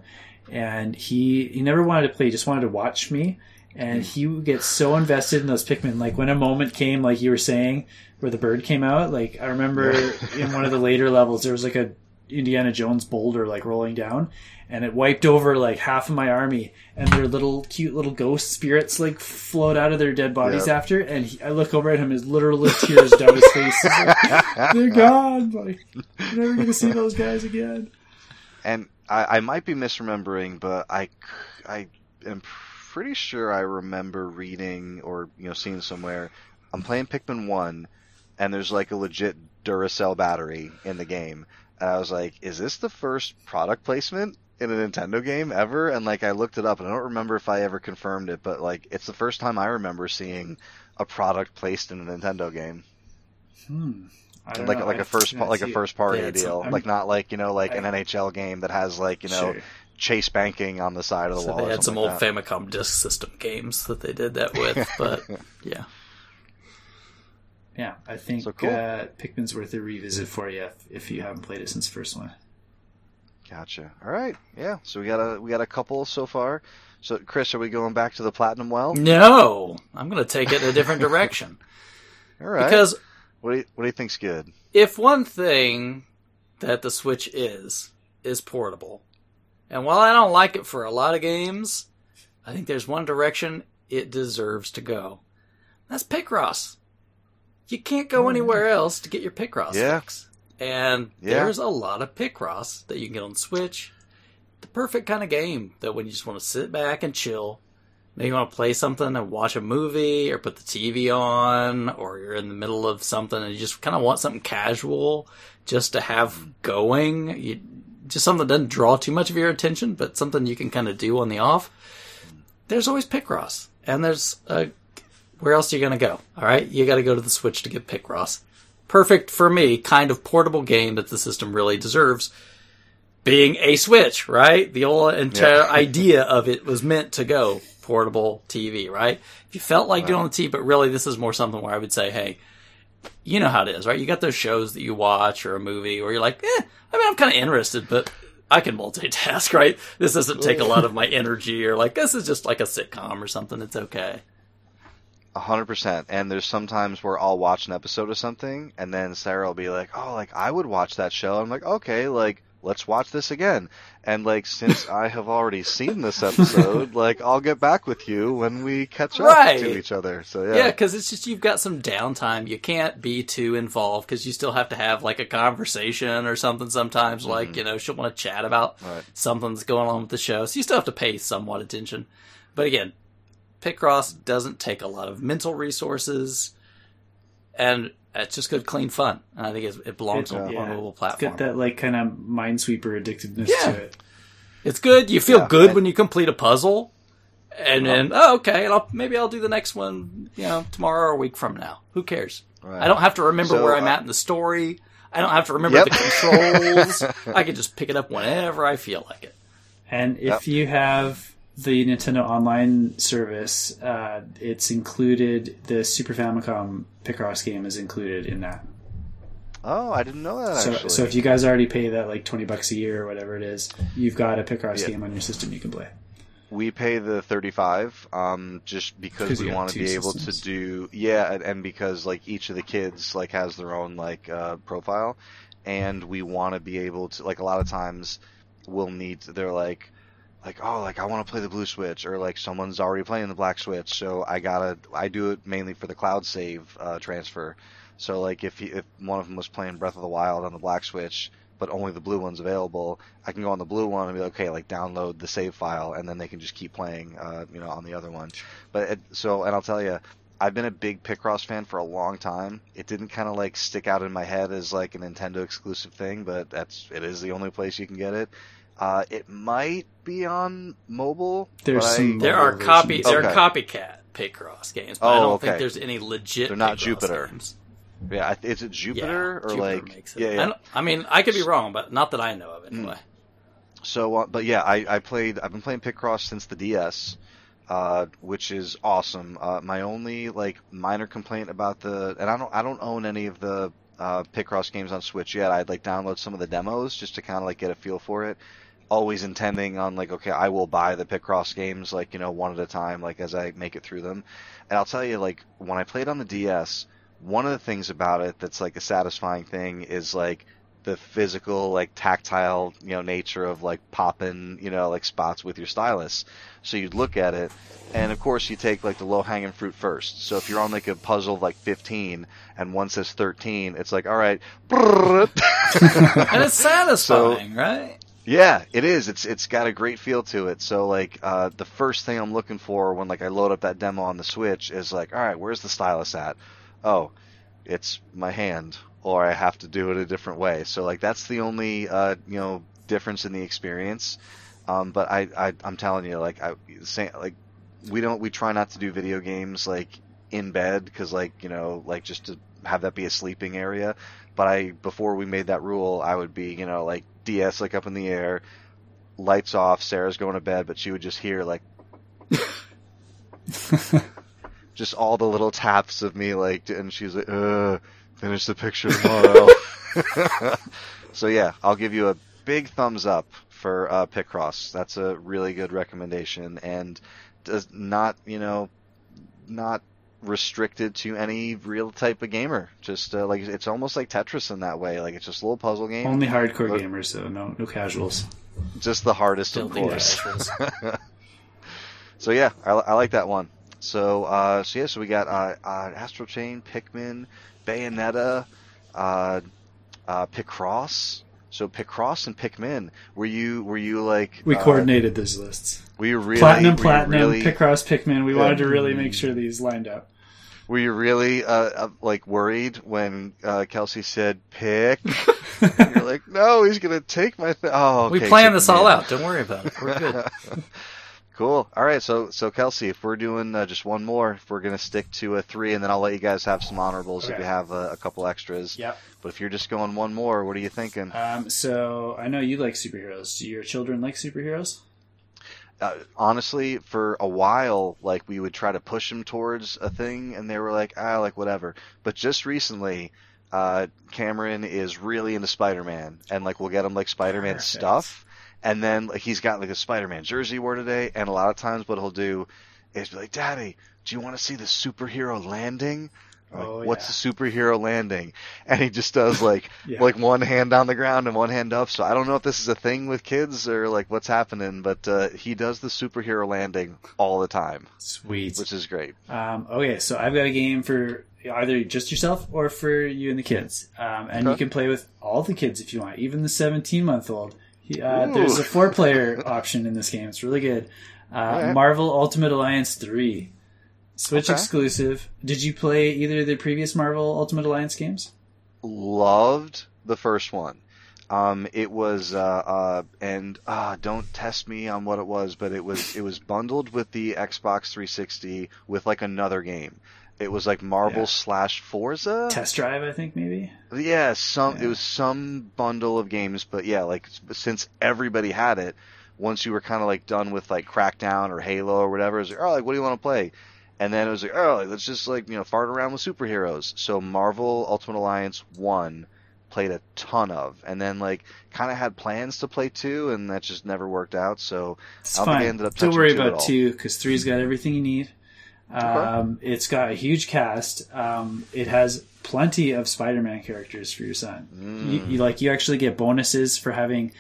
and he he never wanted to play. He just wanted to watch me, and he would get so invested in those Pikmin. Like when a moment came, like you were saying, where the bird came out. Like I remember in one of the later levels, there was like a Indiana Jones boulder like rolling down, and it wiped over like half of my army, and their little cute little ghost spirits like float out of their dead bodies Yeah. after. And he, I look over at him, his literal [LAUGHS] tears down his face. Like, They're [LAUGHS] gone. Like, I'm never gonna see those guys again. And I, I might be misremembering, but I, I am pretty sure I remember reading or you know seeing somewhere. I'm playing Pikmin one, and there's like a legit Duracell battery in the game. And I was like, is this the first product placement in a Nintendo game ever? And like I looked it up and I don't remember if I ever confirmed it, but like it's the first time I remember seeing a product placed in a Nintendo game. Hmm. I don't Like know. like I a first didn't like a first party Yeah, deal. I'm- like not like, you know, like an NHL game that has like, you know, Sure. Chase banking on the side of the So wall. they had some something old like that. Famicom disk system games that they did that with, [LAUGHS] but yeah. Yeah, I think So cool. uh, Pikmin's worth a revisit for you if, if you haven't played it since the first one. Gotcha. All right. Yeah. So we got a we got a couple so far. So Chris, are we going back to the platinum well? No, I'm going to take it in a different [LAUGHS] direction All right. because what do you, what do you think's good? if one thing that the Switch is is portable, and while I don't like it for a lot of games, I think there's one direction it deserves to go. That's Picross. You can't go hmm. anywhere else to get your Picross Yeah. fix. And Yeah. there's a lot of Picross that you can get on Switch. The perfect kind of game that when you just want to sit back and chill, maybe you want to play something and watch a movie or put the TV on, or you're in the middle of something and you just kind of want something casual just to have going. You, just something that doesn't draw too much of your attention, but something you can kind of do on the off. There's always Picross. And there's uh where else are you going to go? All right, you got to go to the Switch to get Picross. Perfect for me, kind of portable game that the system really deserves. Being a Switch, right? The whole entire Yeah. [LAUGHS] idea of it was meant to go portable TV, right? If you felt like doing the TV, but really this is more something where I would say, hey, you know how it is, right? You got those shows that you watch or a movie where you're like, eh, I mean, I'm kind of interested, but I can multitask, [LAUGHS] right? This doesn't take a lot of my [LAUGHS] energy or like, this is just like a sitcom or something. It's okay. A hundred percent. And there's sometimes where I'll watch an episode of something, and then Sarah will be like, "Oh, like I would watch that show." I'm like, "Okay, like let's watch this again." And like since I have already seen this episode, [LAUGHS] like I'll get back with you when we catch up Right. to each other. So Yeah, yeah, because it's just you've got some downtime. You can't be too involved because you still have to have like a conversation or something. Sometimes, like mm-hmm. you know, she'll want to chat about Right. something that's going on with the show, so you still have to pay somewhat attention. But again, Picross doesn't take a lot of mental resources, and it's just good, clean fun. And I think it's, it belongs on, Yeah. on a mobile It's platform. got that like kind of minesweeper addictiveness Yeah. to it. It's good. You feel Yeah. good when you complete a puzzle, and then oh, okay, and I'll, maybe I'll do the next one, you know, tomorrow or a week from now. Who cares? Right. I don't have to remember So, where I'm uh, at in the story. I don't have to remember Yep. the controls. I can just pick it up whenever I feel like it. And if Yep. you have the Nintendo Online service, uh, it's included. The Super Famicom Picross game is included in that. Oh, I didn't know that So, actually. so if you guys already pay that like twenty bucks a year or whatever it is, you've got a Picross Yeah. game on your system you can play. we pay the 35 um just because we want to be able systems. to do yeah and, and because like each of the kids like has their own like uh profile and we want to be able to like a lot of times we'll need they're like like oh like I want to play the blue switch or like someone's already playing the black switch so I gotta I do it mainly for the cloud save uh, transfer so like if he, if one of them was playing Breath of the Wild on the black switch but only the blue one's available, I can go on the blue one and be like, okay, like download the save file, and then they can just keep playing, uh, you know, on the other one. But it, so, and I'll tell you, I've been a big Picross fan for a long time. It didn't kind of like stick out in my head as like a Nintendo exclusive thing, but that's it is the only place you can get it. Uh, it might be on mobile. There's but I- There are Mobile copy. versions. There are copycat Picross games, but I Oh, don't think there's any legit. They're not Picross Jupiter. Games. yeah, is it Jupiter or Jupiter like makes it. yeah, I, yeah. don't- I mean, I could be wrong, but not that I know of Hmm. anyway. So, uh, but yeah, I, I played. I've been playing Picross since the DS, uh, which is awesome. Uh, my only like minor complaint about the, and I don't, I don't own any of the uh, Picross games on Switch yet. I'd like download some of the demos just to kind of like get a feel for it. Always intending on like, okay, I will buy the Picross games like you know one at a time, like as I make it through them. And I'll tell you, like when I played on the DS, one of the things about it that's like a satisfying thing is like the physical like tactile you know nature of like popping you know like spots with your stylus so you'd look at it and of course you take like the low hanging fruit first so if you're on like a puzzle of like 15 and one says 13 it's like all right [LAUGHS] And it's [LAUGHS] satisfying, right? Yeah, it is. It's it's got a great feel to it. So like uh, the first thing I'm looking for when like I load up that demo on the Switch is like, all right, where's the stylus at? Oh, it's my hand, or I have to do it a different way. So like that's the only uh, you know difference in the experience. Um, but I, I I'm telling you, like I say, like we don't we try not to do video games like in bed because like you know like just to have that be a sleeping area. But I before we made that rule, I would be you know like DS like up in the air, lights off. Sarah's going to bed, but she would just hear like [LAUGHS] just all the little taps of me like, and she's like, uh, finish the picture tomorrow. [LAUGHS] so yeah, I'll give you a big thumbs up for uh, Picross. That's a really good recommendation, and does not you know not restricted to any real type of gamer. Just uh, like it's almost like Tetris in that way. Like it's just a little puzzle game. Only hardcore But- gamers, so no no casuals. Just the hardest, of Filthy course. [LAUGHS] so yeah, I, I like that one. So uh, so yeah, so we got uh, uh, Astral Chain, Pikmin, Bayonetta, uh, uh, Picross. So Picross and Pikmin. Were you were you like We uh, coordinated those lists. Were you really Platinum, were you Platinum, really, Picross, Pikmin. We Yeah. wanted to really make sure these lined up. Were you really uh, uh, like worried when uh, Kelsey said pick? [LAUGHS] You're like, no, he's gonna take my. Th- oh, we okay, planned so- this all out. Don't worry about it. We're good. [LAUGHS] cool. All right, so so Kelsey, if we're doing uh, just one more, if we're gonna stick to a three, and then I'll let you guys have some honorables if you have a, a couple extras. Yep. But if you're just going one more, what are you thinking? Um, so I know you like superheroes. Do your children like superheroes? Uh, honestly, for a while, like we would try to push them towards a thing, and they were like, ah, like whatever. But just recently, uh, Cameron is really into Spider-Man, and like we'll get him like Spider-Man Perfect. stuff, and then like he's got like a Spider-Man jersey he wore today, and a lot of times what he'll do is be like, Daddy, do you want to see the superhero landing? Like, Oh, What's yeah. the superhero landing? And he just does [LAUGHS] like Yeah. like one hand on the ground and one hand up. So I don't know if this is a thing with kids or like what's happening, but uh, he does the superhero landing all the time, Sweet. which is great. Um, okay, so I've got a game for either just yourself or for you and the kids, um, and you can play with all the kids if you want, even the 17 month old. Uh, there's a four player [LAUGHS] option in this game. It's really good. Uh, Alright. Marvel Ultimate Alliance 3. Switch Okay. exclusive. Did you play either of the previous Marvel Ultimate Alliance games? Loved the first one. Um, it was uh, uh, and uh, don't test me on what it was, but it was it was bundled with the Xbox 360 with like another game. It was like Marvel Yeah. slash Forza. Test Drive, I think, maybe? Yeah, some Yeah. it was some bundle of games, but yeah, like since everybody had it, once you were kind of like done with like Crackdown or Halo or whatever, it was like, oh, like what do you want to play? And then it was like, oh, like, let's just like you know fart around with superheroes. So Marvel Ultimate Alliance one played a ton of, and then like kind of had plans to play two, and that just never worked out. So It's I don't think I fine. ended up Don't worry two about two because three's got everything you need. Um, It's got a huge cast. Um, it has plenty of Spider-Man characters for your son. Mm. You, you like you actually get bonuses for having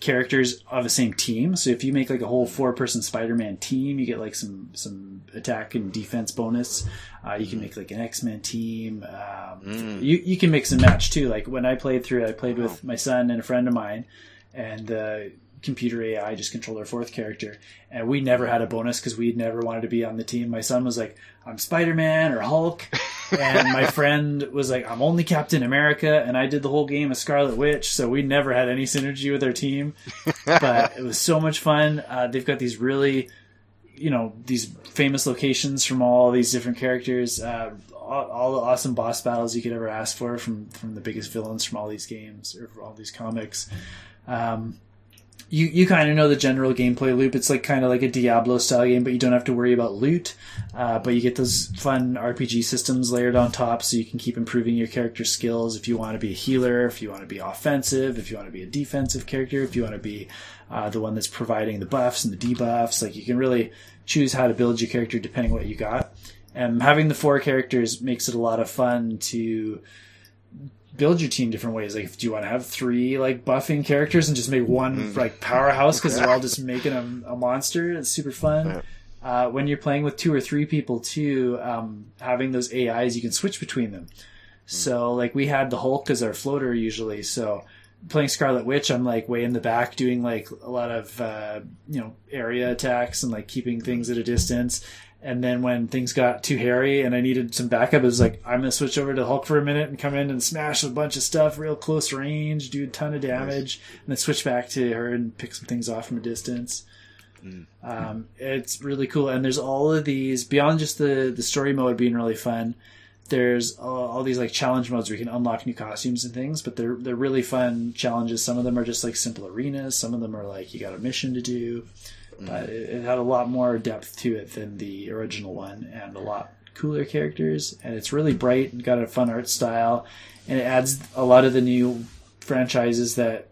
characters of the same team. So if you make like a whole four-person Spider-Man team, you get like some some attack and defense bonus. Uh, you can make like an X-Men team. Um, Mm. You you can mix and match too. Like when I played through, I played with my son and a friend of mine, and the computer AI just control our fourth character, and we never had a bonus because we never wanted to be on the team. My son was like, "I'm Spider Man or Hulk," [LAUGHS] and my friend was like, "I'm only Captain America," and I did the whole game as Scarlet Witch, so we never had any synergy with our team. but it was so much fun. Uh, they've got these really, you know, these famous locations from all these different characters. Uh, all, all the awesome boss battles you could ever ask for from from the biggest villains from all these games or from all these comics. Um, you you kind of know the general gameplay loop. It's like kind of like a Diablo style game, but you don't have to worry about loot. Uh, but you get those fun RPG systems layered on top, so you can keep improving your character skills. If you want to be a healer, if you want to be offensive, if you want to be a defensive character, if you want to be uh, the one that's providing the buffs and the debuffs, like you can really choose how to build your character depending what you got. And having the four characters makes it a lot of fun to build your team different ways. Like, do you want to have three like buffing characters and just make one like powerhouse because they're all just making a, a monster? It's super fun. Uh, when you're playing with two or three people too, um, having those AIs, you can switch between them. So like we had the Hulk as our floater usually. So playing Scarlet Witch, I'm like way in the back doing like a lot of uh, you know area attacks and like keeping things at a distance. And then when things got too hairy and I needed some backup, it was like I'm gonna switch over to Hulk for a minute and come in and smash a bunch of stuff real close range, do a ton of damage, and then switch back to her and pick some things off from a distance. Um, it's really cool, and there's all of these beyond just the the story mode being really fun. There's all, all these like challenge modes where you can unlock new costumes and things, but they're they're really fun challenges. Some of them are just like simple arenas. Some of them are like you got a mission to do. But it, it had a lot more depth to it than the original one, and a lot cooler characters. And it's really bright and got a fun art style, and it adds a lot of the new franchises that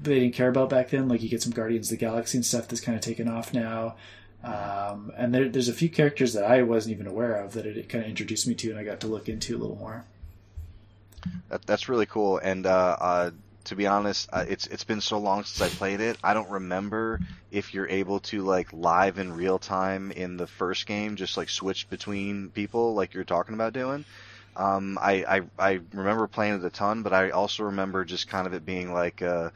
they didn't care about back then. Like you get some Guardians of the Galaxy and stuff that's kind of taken off now. Um, and there, there's a few characters that I wasn't even aware of that it kind of introduced me to, and I got to look into a little more. That, that's really cool. And uh, uh, to be honest, uh, it's it's been so long since I played it. I don't remember if you're able to like live in real time in the first game, just like switch between people, like you're talking about doing. Um, I, I I remember playing it a ton, but I also remember just kind of it being like uh,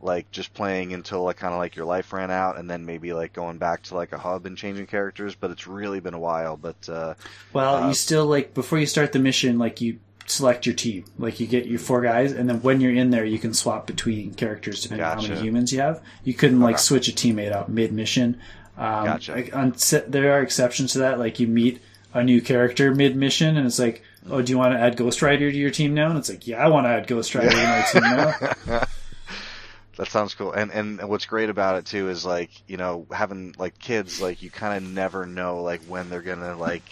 like just playing until like kind of like your life ran out, and then maybe like going back to like a hub and changing characters. But it's really been a while. But uh, Well, Uh, you still like before you start the mission, like you select your team, like you get your four guys, and then when you're in there, you can swap between characters depending on how many humans you have. You couldn't like Okay. switch a teammate out mid mission. Um, Gotcha. like, on, there are exceptions to that. Like you meet a new character mid mission, and it's like, oh, do you want to add Ghost Rider to your team now? And it's like, yeah, I want to add Ghost Rider to my team now. [LAUGHS] That sounds cool. And and what's great about it too is like you know having like kids like you kind of never know like when they're gonna like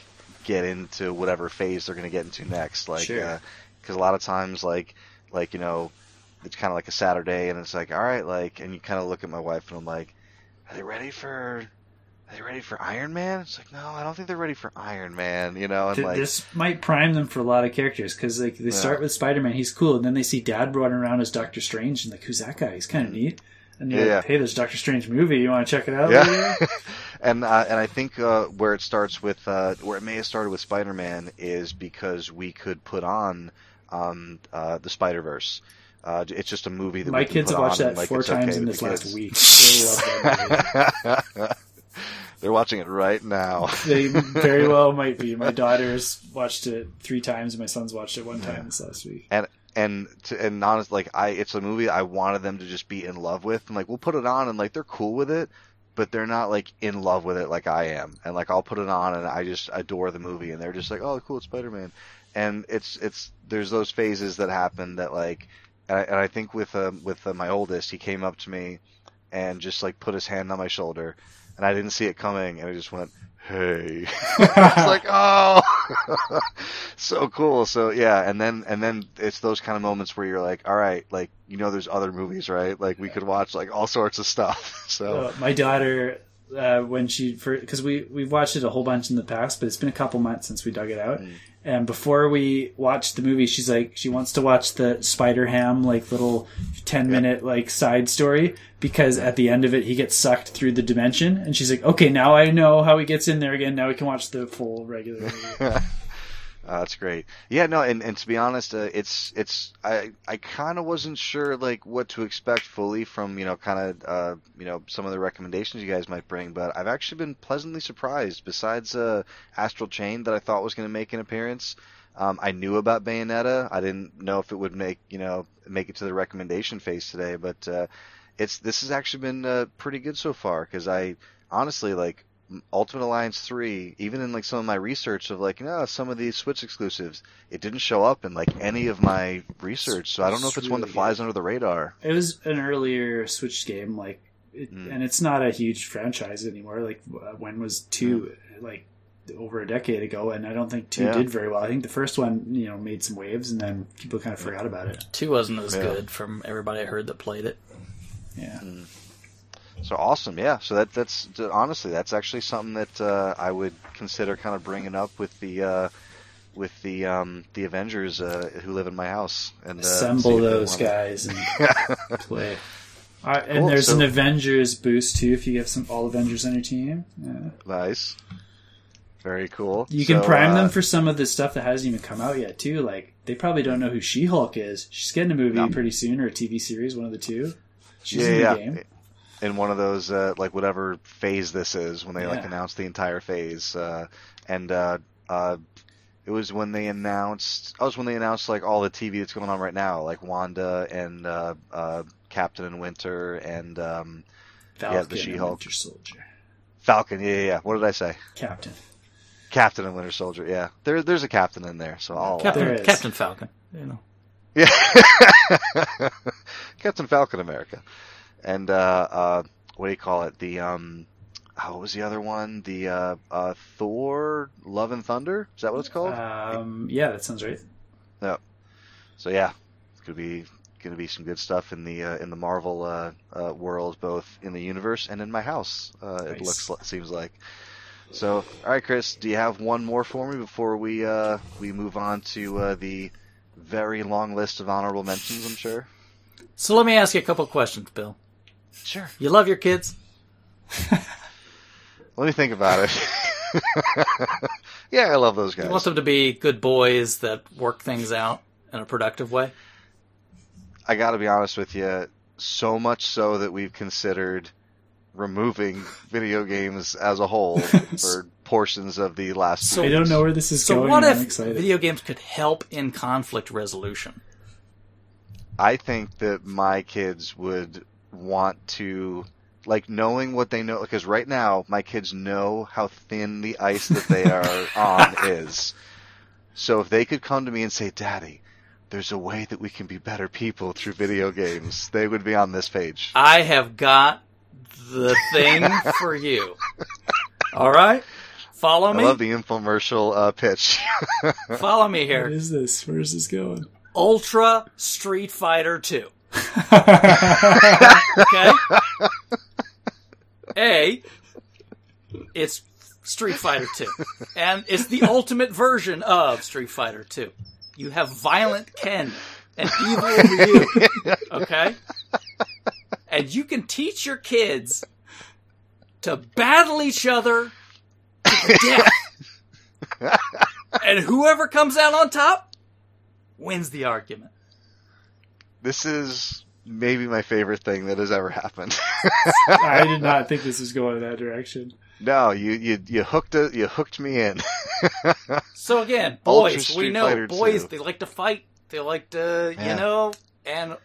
get into whatever phase they're gonna get into next. Like Sure. Uh, because a lot of times like like you know it's kind of like a Saturday and it's like all right like and you kind of look at my wife and I'm like are they ready for are they ready for Iron Man? It's like no, I don't think they're ready for Iron Man. You know and Th- like this might prime them for a lot of characters because like they start Yeah. with Spider-Man, he's cool, and then they see Dad running around as Doctor Strange, and like, who's that guy? He's kind of mm. neat. And you're. Yeah, like, hey, there's Doctor Strange movie. You want to check it out? Yeah. [LAUGHS] and uh, and I think uh, where it starts with uh, where it may have started with Spider-Man is because we could put on um, uh, the Spider-Verse. Uh, it's just a movie that My kids have watched that like, four it's okay times in this last week. They love that [LAUGHS] movie. They're watching it right now. [LAUGHS] They very well might be. My daughter's watched it three times, and my son's watched it one time this last week. and and to, and honest, like I, it's a movie I wanted them to just be in love with, and like we'll put it on, and like they're cool with it, but they're not like in love with it like I am, and like I'll put it on, and I just adore the movie, and they're just like, oh, cool, it's Spider Man, and it's it's there's those phases that happen that like, and I, and I think with um, with uh, my oldest, he came up to me, and just like put his hand on my shoulder, and I didn't see it coming, and I just went. Hey, [LAUGHS] it's [LAUGHS] like oh, [LAUGHS] so cool. So yeah, and then and then it's those kind of moments where you're like, all right, like you know, there's other movies, right? Like we could watch like all sorts of stuff. So Uh, my daughter, uh, when she for because we we've watched it a whole bunch in the past, but it's been a couple months since we dug it out. Mm. And before we watched the movie, she's like, she wants to watch the Spider Ham like little ten minute like side story because at the end of it he gets sucked through the dimension, and she's like, okay, now I know how he gets in there again. Now we can watch the full regular movie. [LAUGHS] Uh, that's great. Yeah, no, and, and to be honest, uh, it's it's I I kind of wasn't sure like what to expect fully from you know kind of uh, you know some of the recommendations you guys might bring, but I've actually been pleasantly surprised. Besides uh, Astral Chain that I thought was going to make an appearance, um, I knew about Bayonetta. I didn't know if it would make you know make it to the recommendation phase today, but uh, it's this has actually been uh, pretty good so far because I honestly like Ultimate Alliance 3, even in like some of my research of like, you know, some of these Switch exclusives, it didn't show up in like any of my research. So I don't know if it's one that Really flies under the radar. it was an earlier Switch game, like, it, Mm. and it's not a huge franchise anymore. Like, uh, when was two? Like over a decade ago, and I don't think two Yeah. did very well. I think the first one, you know, made some waves, and then people kind of forgot about it. Two wasn't as Yeah. good from everybody I heard that played it. Yeah, So awesome, yeah. So that that's honestly that's actually something that uh, I would consider kind of bringing up with the uh, with the um, the Avengers uh, who live in my house and uh, assemble those guys and [LAUGHS] play. And Cool, there's an Avengers boost too if you have some all Avengers on your team. Yeah. Nice. Very cool. You can So, prime uh, them for some of the stuff that hasn't even come out yet, too. Like they probably don't know who She Hulk is. She's getting a movie No. pretty soon or a TV series, one of the two. She's yeah, in the yeah. game. In one of those, uh, like whatever phase this is, when they like announced the entire phase, uh, and uh, uh, it was when they announced. Oh, it was when they announced like all the TV that's going on right now, like Wanda and uh, uh, Captain and Winter and um, Falcon Yeah, the She-Hulk. Winter Soldier. Falcon. Yeah, yeah, yeah. What did I say? Captain. Captain and Winter Soldier. Yeah, there, there's a captain in there, so I'll. Captain There is. Captain Falcon. You know. [LAUGHS] Yeah, [LAUGHS] Captain Falcon America, and uh, uh, what do you call it? The um, oh, what was the other one? The uh, uh, Thor: Love and Thunder. Is that what it's called? Um, yeah, that sounds right. Yep. So yeah, it's gonna be gonna be some good stuff in the uh, in the Marvel uh, uh, world, both in the universe and in my house. Uh, It Nice. looks seems like. So, all right, Chris, do you have one more for me before we uh, we move on to uh, the very long list of honorable mentions? I'm sure. So let me ask you a couple questions, Bill. Sure. You love your kids? [LAUGHS] Let me think about it. [LAUGHS] yeah, I love those guys. You want them to be good boys that work things out in a productive way? I got to be honest with you. So much so that we've considered removing video games as a whole [LAUGHS] for portions of the last. So- I don't know where this is So going. what if video games could help in conflict resolution? I think that my kids would want to, like, knowing what they know, because right now my kids know how thin the ice that they [LAUGHS] are on is. So if they could come to me and say, "Daddy," there's a way that we can be better people through video games, they would be on this page. I have got the thing [LAUGHS] for you. All right? Follow me. I love the infomercial uh, pitch. Follow me here what is this? Where is this going? Ultra Street Fighter 2. Okay? A, it's Street Fighter 2. And it's the ultimate version of Street Fighter 2. You have Violent Ken and Evil Ryu. Okay? And you can teach your kids to battle each other to death. and whoever comes out on top wins the argument. This is maybe my favorite thing that has ever happened. [LAUGHS] I did not think this was going in that direction. no, you you you hooked it. You hooked me in. [LAUGHS] So again, boys, we know Fighter boys 2. they like to fight. They like to, Yeah. you know, and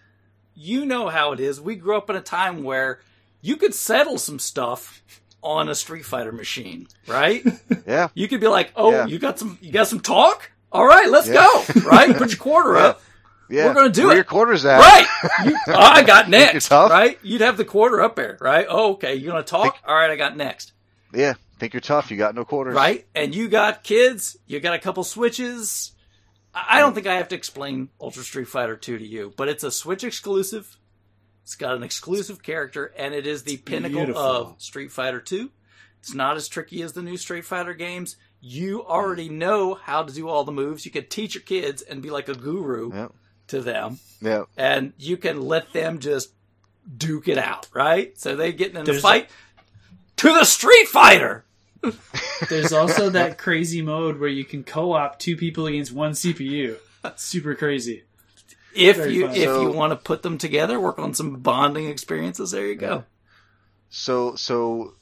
you know how it is. We grew up in a time where you could settle some stuff on a Street Fighter machine, right? [LAUGHS] yeah, You could be like, "Oh, Yeah. you got some you got some talk? All right, let's Yeah. go." Right? Put your quarter Yeah. up. Yeah. We're gonna do Where it. your quarters at? Right. You, [LAUGHS] oh, I got next. tough? Right? You'd have the quarter up there, right? Oh, okay. You gonna talk? Think- All right, I got next. Yeah. Think you're tough. You got no quarters. Right? And you got kids, you got a couple switches. I I don't mm. think I have to explain Ultra Street Fighter 2 to you, but it's a Switch exclusive. It's got an exclusive character, and it is the pinnacle beautiful. of Street Fighter 2. It's not as tricky as the new Street Fighter games. You already mm. know how to do all the moves. You could teach your kids and be like a guru Yeah. To them, Yeah. and you can let them just duke it out, right? So they get in a There's- fight to the Street Fighter. [LAUGHS] There's also that crazy mode where you can co-op two people against one CPU. [LAUGHS] Super crazy. If Very you fun. if So- you want to put them together, work on some bonding experiences. There you go. So so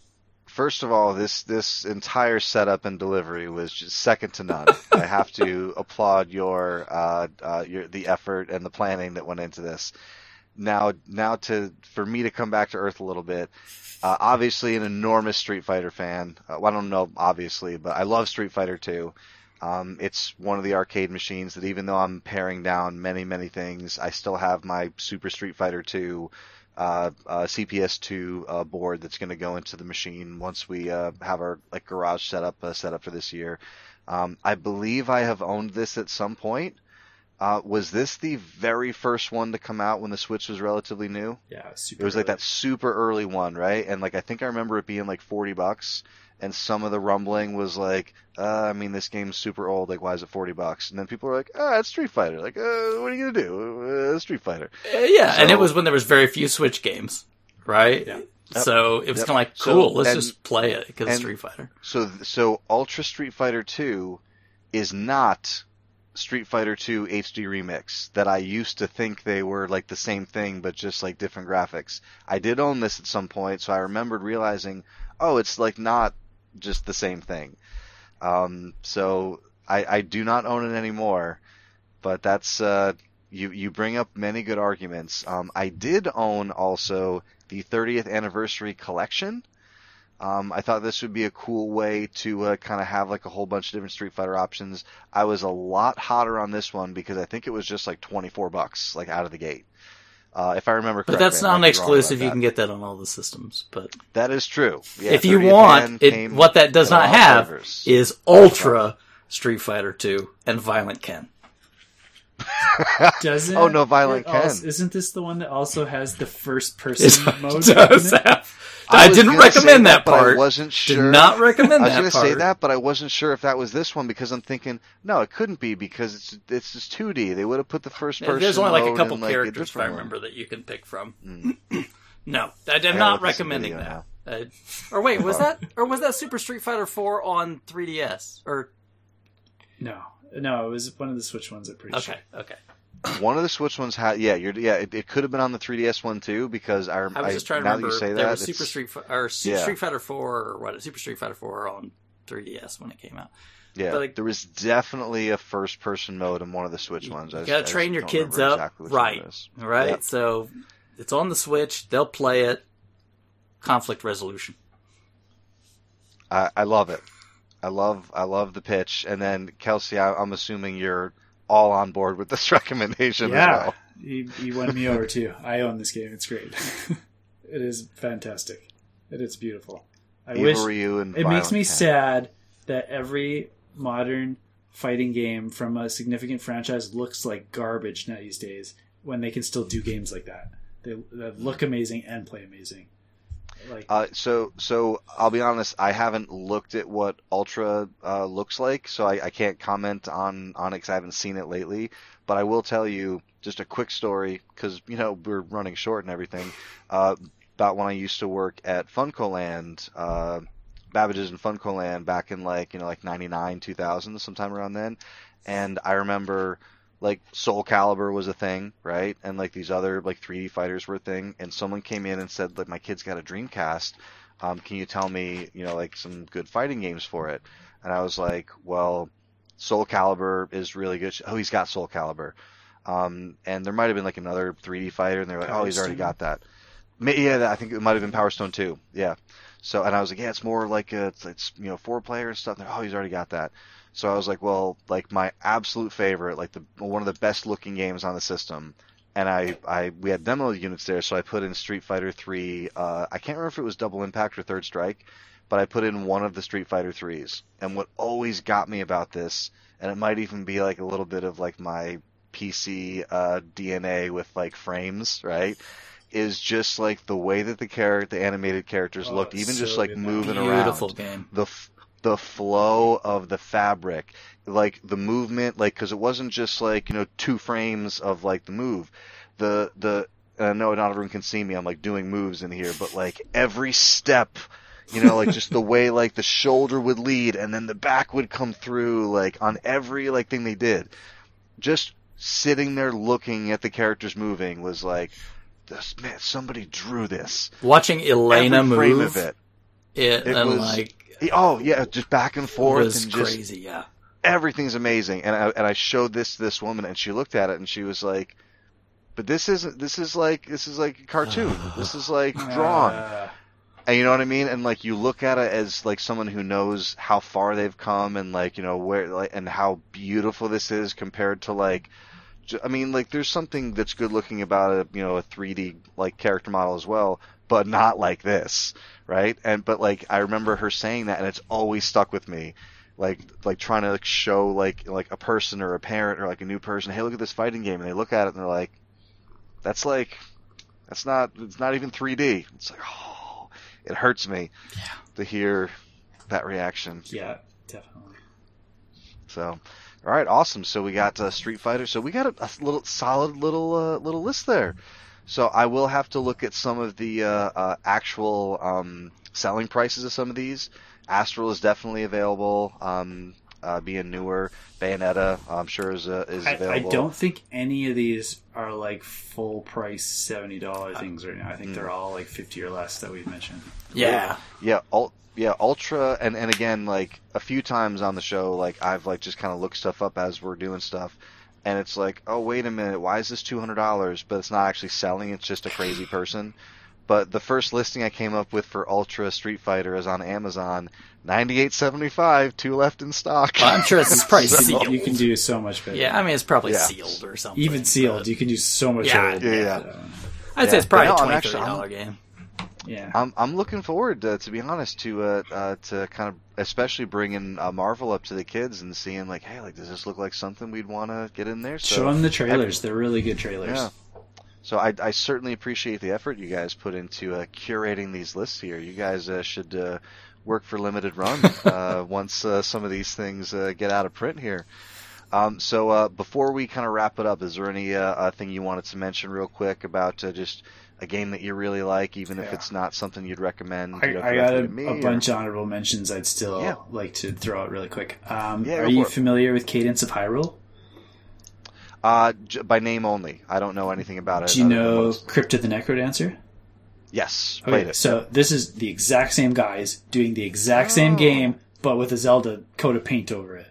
first of all, this this entire setup and delivery was just second to none. I have to [LAUGHS] applaud your uh, uh, your the effort and the planning that went into this. Now now to for me to come back to earth a little bit. Uh, obviously, an enormous Street Fighter fan. Uh, well, I don't know, obviously, but I love Street Fighter 2. Um, it's one of the arcade machines that, even though I'm paring down many, many things, I still have my Super Street Fighter 2 uh, uh, CPS2 uh, board that's going to go into the machine once we uh, have our like garage setup uh, set up for this year. Um, I believe I have owned this at some point. Uh, was this the very first one to come out when the Switch was relatively new? Yeah, super. It was like that super early one, right? And like I think I remember it being like forty bucks, and some of the rumbling was like, uh, I mean, this game's super old. Like, why is it forty bucks? And then people were like, ah, it's Street Fighter. Like, uh, what are you gonna do? Uh, Street Fighter. Uh, yeah, and it was when there was very few Switch games, right? Yeah. Yep. So it was Yep. kind of like, So- cool, let's and- just play it because and- Street Fighter. So so Ultra Street Fighter 2 is not Street Fighter 2 HD remix that I used to think they were like the same thing but just like different graphics. I did own this at some point, so I remembered realizing, oh, it's like not just the same thing. Um, so I, I do not own it anymore, but that's uh, you you bring up many good arguments. Um, I did own also the 30th anniversary collection. Um, I thought this would be a cool way to uh, kind of have like a whole bunch of different Street Fighter options. I was a lot hotter on this one because I think it was just like 24 bucks, like out of the gate. Uh, if I remember correctly. But that's not an might be wrong about exclusive. You that. can get that on all the systems. But That is true. Yeah, if you want, it, what that does not have flavors. is Ultra Street Fighter 2 and Violent Ken. Doesn't [LAUGHS] Oh, no, Violent it also- Ken. isn't this the one that also has the first It person [LAUGHS] mode? does have. I I didn't recommend that part. I part. wasn't sure. Did not recommend that I was that going to part. say that, but I wasn't sure if that was this one because I'm thinking, no, it couldn't be because it's it's just 2D. They would have put the first Yeah, person. There's only like a mode couple in, like, a characters, if I different one. remember, that you can pick from. Mm. [CLEARS THROAT] no, I am gotta not look at some recommending that. Uh, or wait, was [LAUGHS] that or was that Super Street Fighter 4 on 3DS? Or No, no, it was one of the Switch ones. I'm pretty okay, sure. okay. One of the Switch ones had, yeah, you're, yeah, it, it could have been on the 3DS one too because I, I was just trying to remember. that there that, was Super Street or Super Yeah. Street Fighter 4 or what? Super Street Fighter 4 on 3DS when it came out. Yeah, But, like- there was definitely a first-person mode in one of the Switch ones. I You just- gotta I just train your kids up exactly right, it is. all right. Yeah. So it's on the Switch. They'll play it. Conflict resolution. I, I love it. I love I love the pitch. And then Kelsey, I, I'm assuming you're all on board with this [LAUGHS] recommendation Yeah, as well. he, he won me over too. I own this game. It's great. [LAUGHS] it is fantastic. It is beautiful. I Evil wish it makes me sad that every modern fighting game from a significant franchise looks like garbage now these days when they can still do games like that. They, that look amazing and play amazing. Like Uh, so, so I'll be honest. I haven't looked at what Ultra uh, looks like, so I, I can't comment on on it 'cause I haven't seen it lately. But I will tell you just a quick story because you know we're running short and everything. Uh, about when I used to work at Funcoland, uh, Babbage's and Funcoland back in like you know like '99, 2000, sometime around then. And I remember like Soul Calibur was a thing, right? And like these other like 3D fighters were a thing. And someone came in and said, like, my kid's got a Dreamcast. Um, can you tell me, you know, like some good fighting games for it? And I was like, well, Soul Calibur is really good. Oh, he's got Soul Calibur. Um, and there might have been like another 3D fighter, and they're like, oh, he's already got that. Yeah, I think it might have been Power Stone too. Yeah. So, and I was like, yeah, it's more like a, it's, it's you know four player and stuff. And they're, oh, he's already got that. So I was like, well, like my absolute favorite, like the one of the best looking games on the system. And I, I, we had demo units there, so I put in Street Fighter 3. Uh, I can't remember if it was Double Impact or Third Strike, but I put in one of the Street Fighter 3s. And what always got me about this, and it might even be like a little bit of like my PC uh, DNA with like frames, right? Is just like the way that the character, the animated characters Oh, looked, even so just like good. moving Beautiful around game. the f- the flow of the fabric, like the movement, like because it wasn't just like you know two frames of like the move, the the. And I know not everyone can see me. I'm like doing moves in here, but like every step, you know, like just the [LAUGHS] way like the shoulder would lead and then the back would come through, like on every like thing they did. Just sitting there looking at the characters moving was like, this man, somebody drew this. Watching Elena every frame move of it. it, It and was like Oh yeah, just back and forth was and just crazy. Yeah. everything's amazing. And I, and I showed this to this woman, and she looked at it, and she was like, "But this isn't. This is like this is like a cartoon. [SIGHS] this is like drawn." And you know what I mean? And like you look at it as like someone who knows how far they've come, and like you know where like and how beautiful this is compared to like. I mean, like there's something that's good looking about a you know a 3D like character model as well, but not like this, right? And but like I remember her saying that, and it's always stuck with me like like trying to like show like like a person or a parent or like a new person, hey, look at this fighting game, and they look at it and they're like, that's like, that's not it's not even 3D. It's like, oh, it hurts me yeah. to hear that reaction. yeah, definitely. So, all right, awesome. So we got uh, Street Fighter. So we got a, a little solid little uh, little list there. So I will have to look at some of the uh, uh, actual um, selling prices of some of these. Astral is definitely available, um, uh, being newer. Bayonetta, I'm sure is uh, is I, I don't think any of these are like full price seventy dollar things right now. I think Mm. they're all like fifty or less that we've mentioned. Yeah. Yeah, ul- yeah, Ultra, and and again, like a few times on the show, like I've like just kind of looked stuff up as we're doing stuff, and it's like, oh wait a minute, why is this two hundred dollars? But it's not actually selling; it's just a crazy [SIGHS] person. But the first listing I came up with for Ultra Street Fighter is on Amazon, ninety eight seventy five, two left in stock. I'm sure it's [LAUGHS] probably So- sealed. You can do so much better. Yeah, I mean it's probably Yeah. sealed or something. even sealed, but you can do so much Yeah, better. yeah, yeah. I'd say it's probably but a no, I'm twenty actually- thirty I'm- dollar game. Yeah. I'm I'm looking forward to, to be honest to uh, uh to kind of especially bringing uh, Marvel up to the kids and seeing like hey like does this look like something we'd want to get in there so Show them the trailers. They're really good trailers. Yeah. So I, I certainly appreciate the effort you guys put into uh, curating these lists here. You guys uh, should uh, work for limited run [LAUGHS] uh, once uh, some of these things uh, get out of print here. Um, so uh, before we kind of wrap it up, is there any thing you wanted to mention real quick about uh, just a game that you really like, even if it's not something you'd recommend? I, you know, I got a, a bunch of honorable mentions I'd still Yeah. like to throw out really quick. Um, Yeah, are you it. familiar with Cadence of Hyrule? Uh, j- by name only. I don't know anything about it. Do you know Crypt of the Necrodancer? Yes, Okay, it. so this is the exact same guys doing the exact same Oh. game, but with a Zelda coat of paint over it.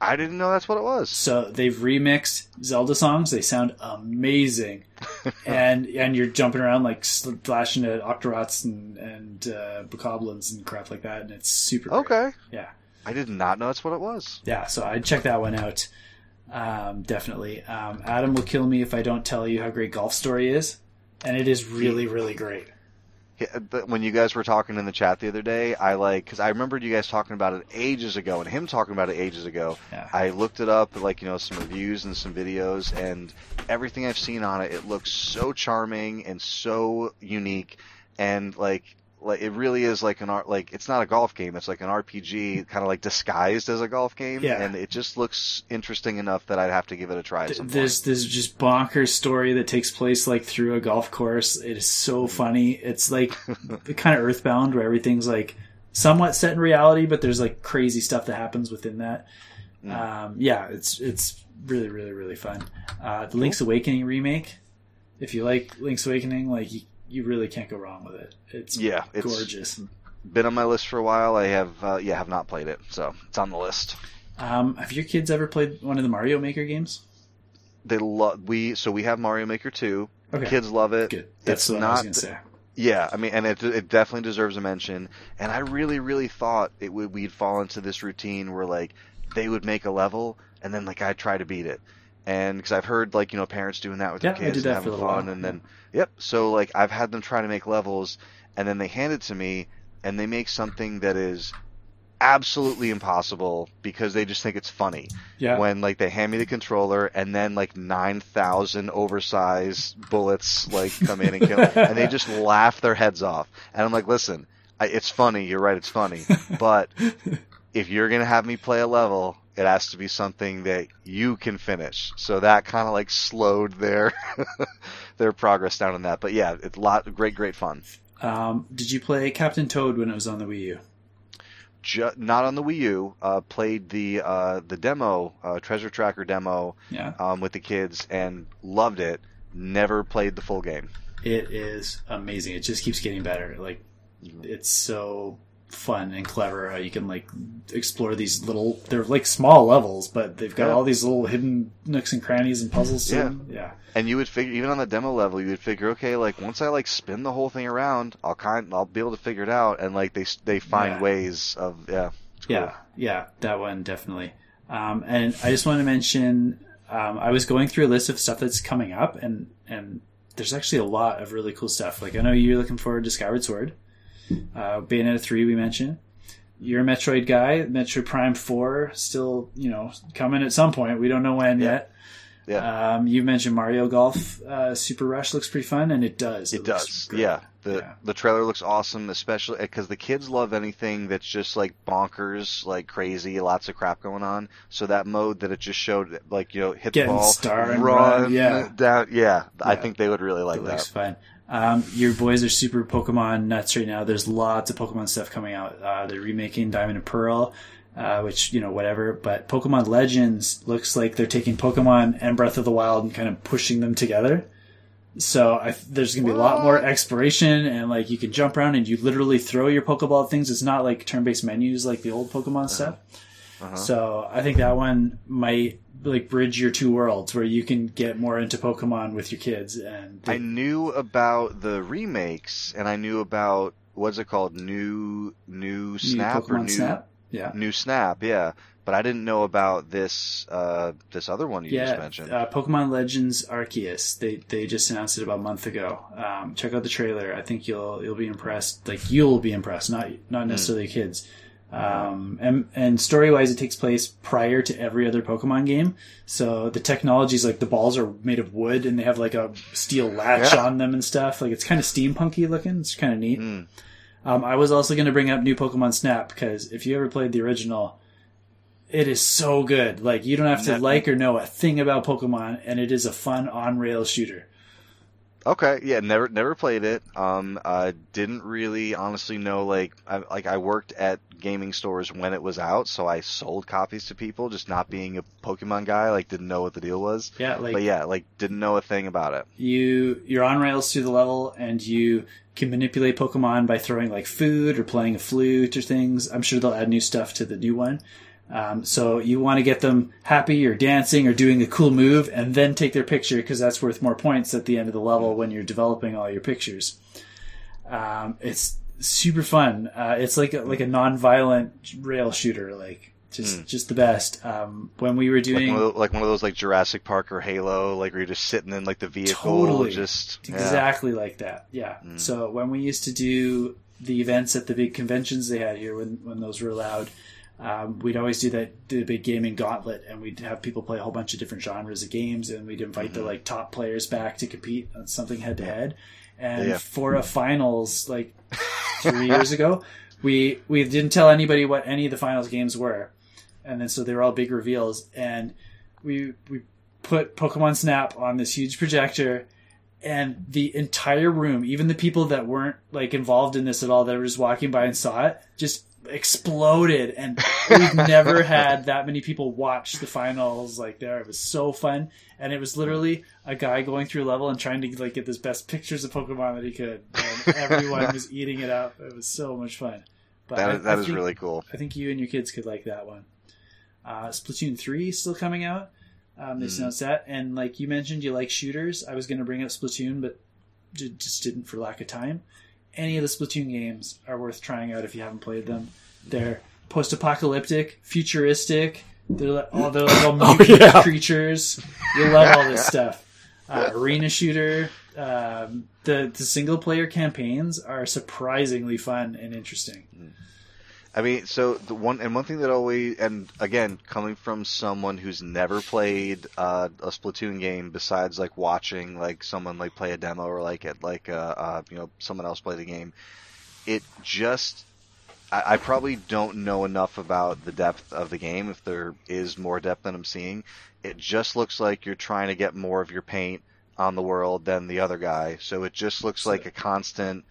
I didn't know that's what it was. So they've remixed Zelda songs. They sound amazing, [LAUGHS] and and you're jumping around like slashing at Octoroks and and uh, Bokoblins and crap like that, and it's super. great. Okay. Yeah. I did not know that's what it was. yeah, so I'd check that one out. Um, definitely. Um, Adam will kill me if I don't tell you how great Golf Story is, and it is really, really great. But uh, when you guys were talking in the chat the other day, I like because I remembered you guys talking about it ages ago, and him talking about it ages ago. Yeah. I looked it up, like you know, some reviews and some videos, and everything I've seen on it, it looks so charming and so unique, and like like it really is like an art like it's not a golf game it's like an rpg kind of like disguised as a golf game Yeah. and it just looks interesting enough that i'd have to give it a try at some point. There's this just bonkers story that takes place like through a golf course. It is so funny. It's like [LAUGHS] the kind of Earthbound where everything's like somewhat set in reality, but there's like crazy stuff that happens within that. Um, yeah, it's it's really really really fun. Uh, the Link's Awakening remake. If you like Link's Awakening, like you, you really can't go wrong with it. It's yeah it's gorgeous. been on my list for a while i have uh, yeah have not played it so it's on the list Um, have your kids ever played one of the Mario Maker games? they love we so we have Mario Maker 2. Okay. Kids love it. Good. That's it's what I was not say. yeah, I mean and it it definitely deserves a mention. And I really really thought it would we'd fall into this routine where like they would make a level and then like I'd try to beat it. And because I've heard like you know parents doing that with Yeah, their kids and having fun and then yep. So like I've had them try to make levels and then they hand it to me and they make something that is absolutely impossible because they just think it's funny Yeah. when like they hand me the controller and then like 9000 oversized bullets like come in and kill and they just [LAUGHS] laugh their heads off and i'm like listen I, it's funny you're right it's funny but [LAUGHS] if you're going to have me play a level it has to be something that you can finish so that kind of like slowed their [LAUGHS] their progress down on that but yeah it's a lot great great fun Um, did you play Captain Toad when it was on the Wii U? Ju- not on the Wii U. Uh, played the uh, the demo, uh, Treasure Tracker demo, Yeah. um, with the kids and loved it. Never played the full game. It is amazing. It just keeps getting better. Like it's so fun and clever how you can like explore these little they're like small levels, but they've got Yeah. all these little hidden nooks and crannies and puzzles. Yeah. them. Yeah. And you would figure, even on the demo level, you would figure, okay, like once I like spin the whole thing around, I'll kind, I'll be able to figure it out. And like they they find Yeah. ways of yeah. cool. Yeah, yeah, that one definitely. Um, and I just want to mention, um, I was going through a list of stuff that's coming up, and and there's actually a lot of really cool stuff. Like I know you're looking forward to Skyward Sword, uh, Bayonetta three we mentioned. You're a Metroid guy. Metroid Prime four still, you know, coming at some point. We don't know when Yeah. yet. Yeah. Um, you mentioned Mario Golf uh, Super Rush looks pretty fun, and it does. It looks does. Yeah. The Yeah. the trailer looks awesome, especially because the kids love anything that's just like bonkers, like crazy, lots of crap going on. So that mode that it just showed, like you know, hit Getting the ball, star run, run, yeah. down. Yeah, I think they would really like It that. looks fun. Um, your boys are super Pokemon nuts right now. There's lots of Pokemon stuff coming out. Uh, they're remaking Diamond and Pearl, uh, which you know whatever. But Pokemon Legends looks like they're taking Pokemon and Breath of the Wild and kind of pushing them together. So I, there's going to be a lot more exploration and like you can jump around and you literally throw your Pokeball at things. It's not like turn-based menus like the old Pokemon stuff. Uh-huh. So I think that one might like bridge your two worlds where you can get more into Pokemon with your kids and I knew about the remakes, and I knew about what's it called, new new New Snap or new Snap. Yeah. new Snap, yeah. But I didn't know about this uh, this other one you just mentioned. uh, Pokemon Legends Arceus. They they just announced it about a month ago. Um, check out the trailer. I think you'll you'll be impressed. Like you'll be impressed, not Hmm. not necessarily kids. Um, and and story wise, it takes place prior to every other Pokemon game. So the technology is like the balls are made of wood and they have like a steel latch Yeah. on them and stuff. Like it's kind of steampunky looking. It's kind of neat. Mm. Um, I was also going to bring up new Pokemon Snap because if you ever played the original, it is so good. Like you don't have to like or know a thing about Pokemon, and it is a fun on rail shooter. Okay, yeah, never never played it. Um, I didn't really honestly know like I, like I worked at gaming stores when it was out, so I sold copies to people. Just not being a Pokemon guy, like didn't know what the deal was. Yeah, like but yeah, like didn't know a thing about it. you you're on rails through the level, and you can manipulate Pokemon by throwing like food or playing a flute or things. I'm sure they'll add new stuff to the new one. Um, so you want to get them happy or dancing or doing a cool move, and then take their picture because that's worth more points at the end of the level when you're developing all your pictures. Um, it's super fun. Uh, it's like a, like a non-violent rail shooter, like just just the best. Um, when we were Like doing one, of those, like one of those like Jurassic Park or Halo, like where you're just sitting in like the vehicle, Totally. just yeah. exactly like that. Yeah. So when we used to do the events at the big conventions they had here, when when those were allowed, um, we'd always do that do the big gaming gauntlet, and we'd have people play a whole bunch of different genres of games, and we'd invite the like top players back to compete on something head to head. And Yeah. for a finals, like three years ago, [LAUGHS] we we didn't tell anybody what any of the finals games were, and then so they were all big reveals, and we we put Pokemon Snap on this huge projector, and the entire room, even the people that weren't like involved in this at all, that were just walking by and saw it, just exploded. And we've never had that many people watch the finals like there. It was so fun, and it was literally a guy going through a level and trying to like get the best pictures of Pokemon that he could, and everyone was eating it up. It was so much fun. But That I- that I is think- really cool. I think you and your kids could like that one. Uh, Splatoon 3 is still coming out. Um, they Mm. announced that. And like you mentioned, you like shooters. I was going to bring up Splatoon, but just didn't for lack of time. Any of the Splatoon games are worth trying out if you haven't played them. They're post apocalyptic, futuristic. They're like, [COUGHS] oh, they're like all Oh, yeah. creatures. You'll love all this [LAUGHS] stuff. Uh, arena shooter. Um, the the single player campaigns are surprisingly fun and interesting. I mean, so the one and one thing that always and again coming from someone who's never played uh, a Splatoon game besides like watching like someone like play a demo or like it like uh, uh you know someone else play the game, it just I, I probably don't know enough about the depth of the game if there is more depth than I'm seeing. It just looks like you're trying to get more of your paint on the world than the other guy, so it just looks like a constant.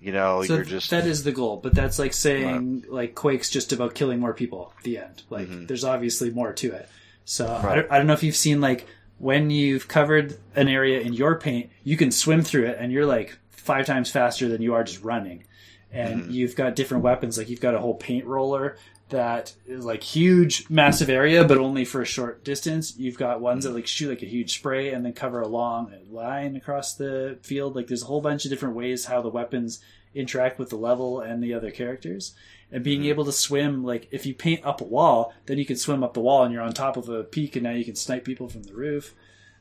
You know, so you're just that is the goal but that's like saying like quake's just about killing more people at the end. Like Mhm. there's obviously more to it. So I, don't, I don't know if you've seen like when you've covered an area in your paint you can swim through it and you're like five times faster than you are just running. And Mhm. you've got different weapons like you've got a whole paint roller that is like huge massive area but only for a short distance. You've got ones that like shoot like a huge spray and then cover a long line across the field. Like there's a whole bunch of different ways how the weapons interact with the level and the other characters. And being able to swim like if you paint up a wall then you can swim up the wall and you're on top of a peak and now you can snipe people from the roof.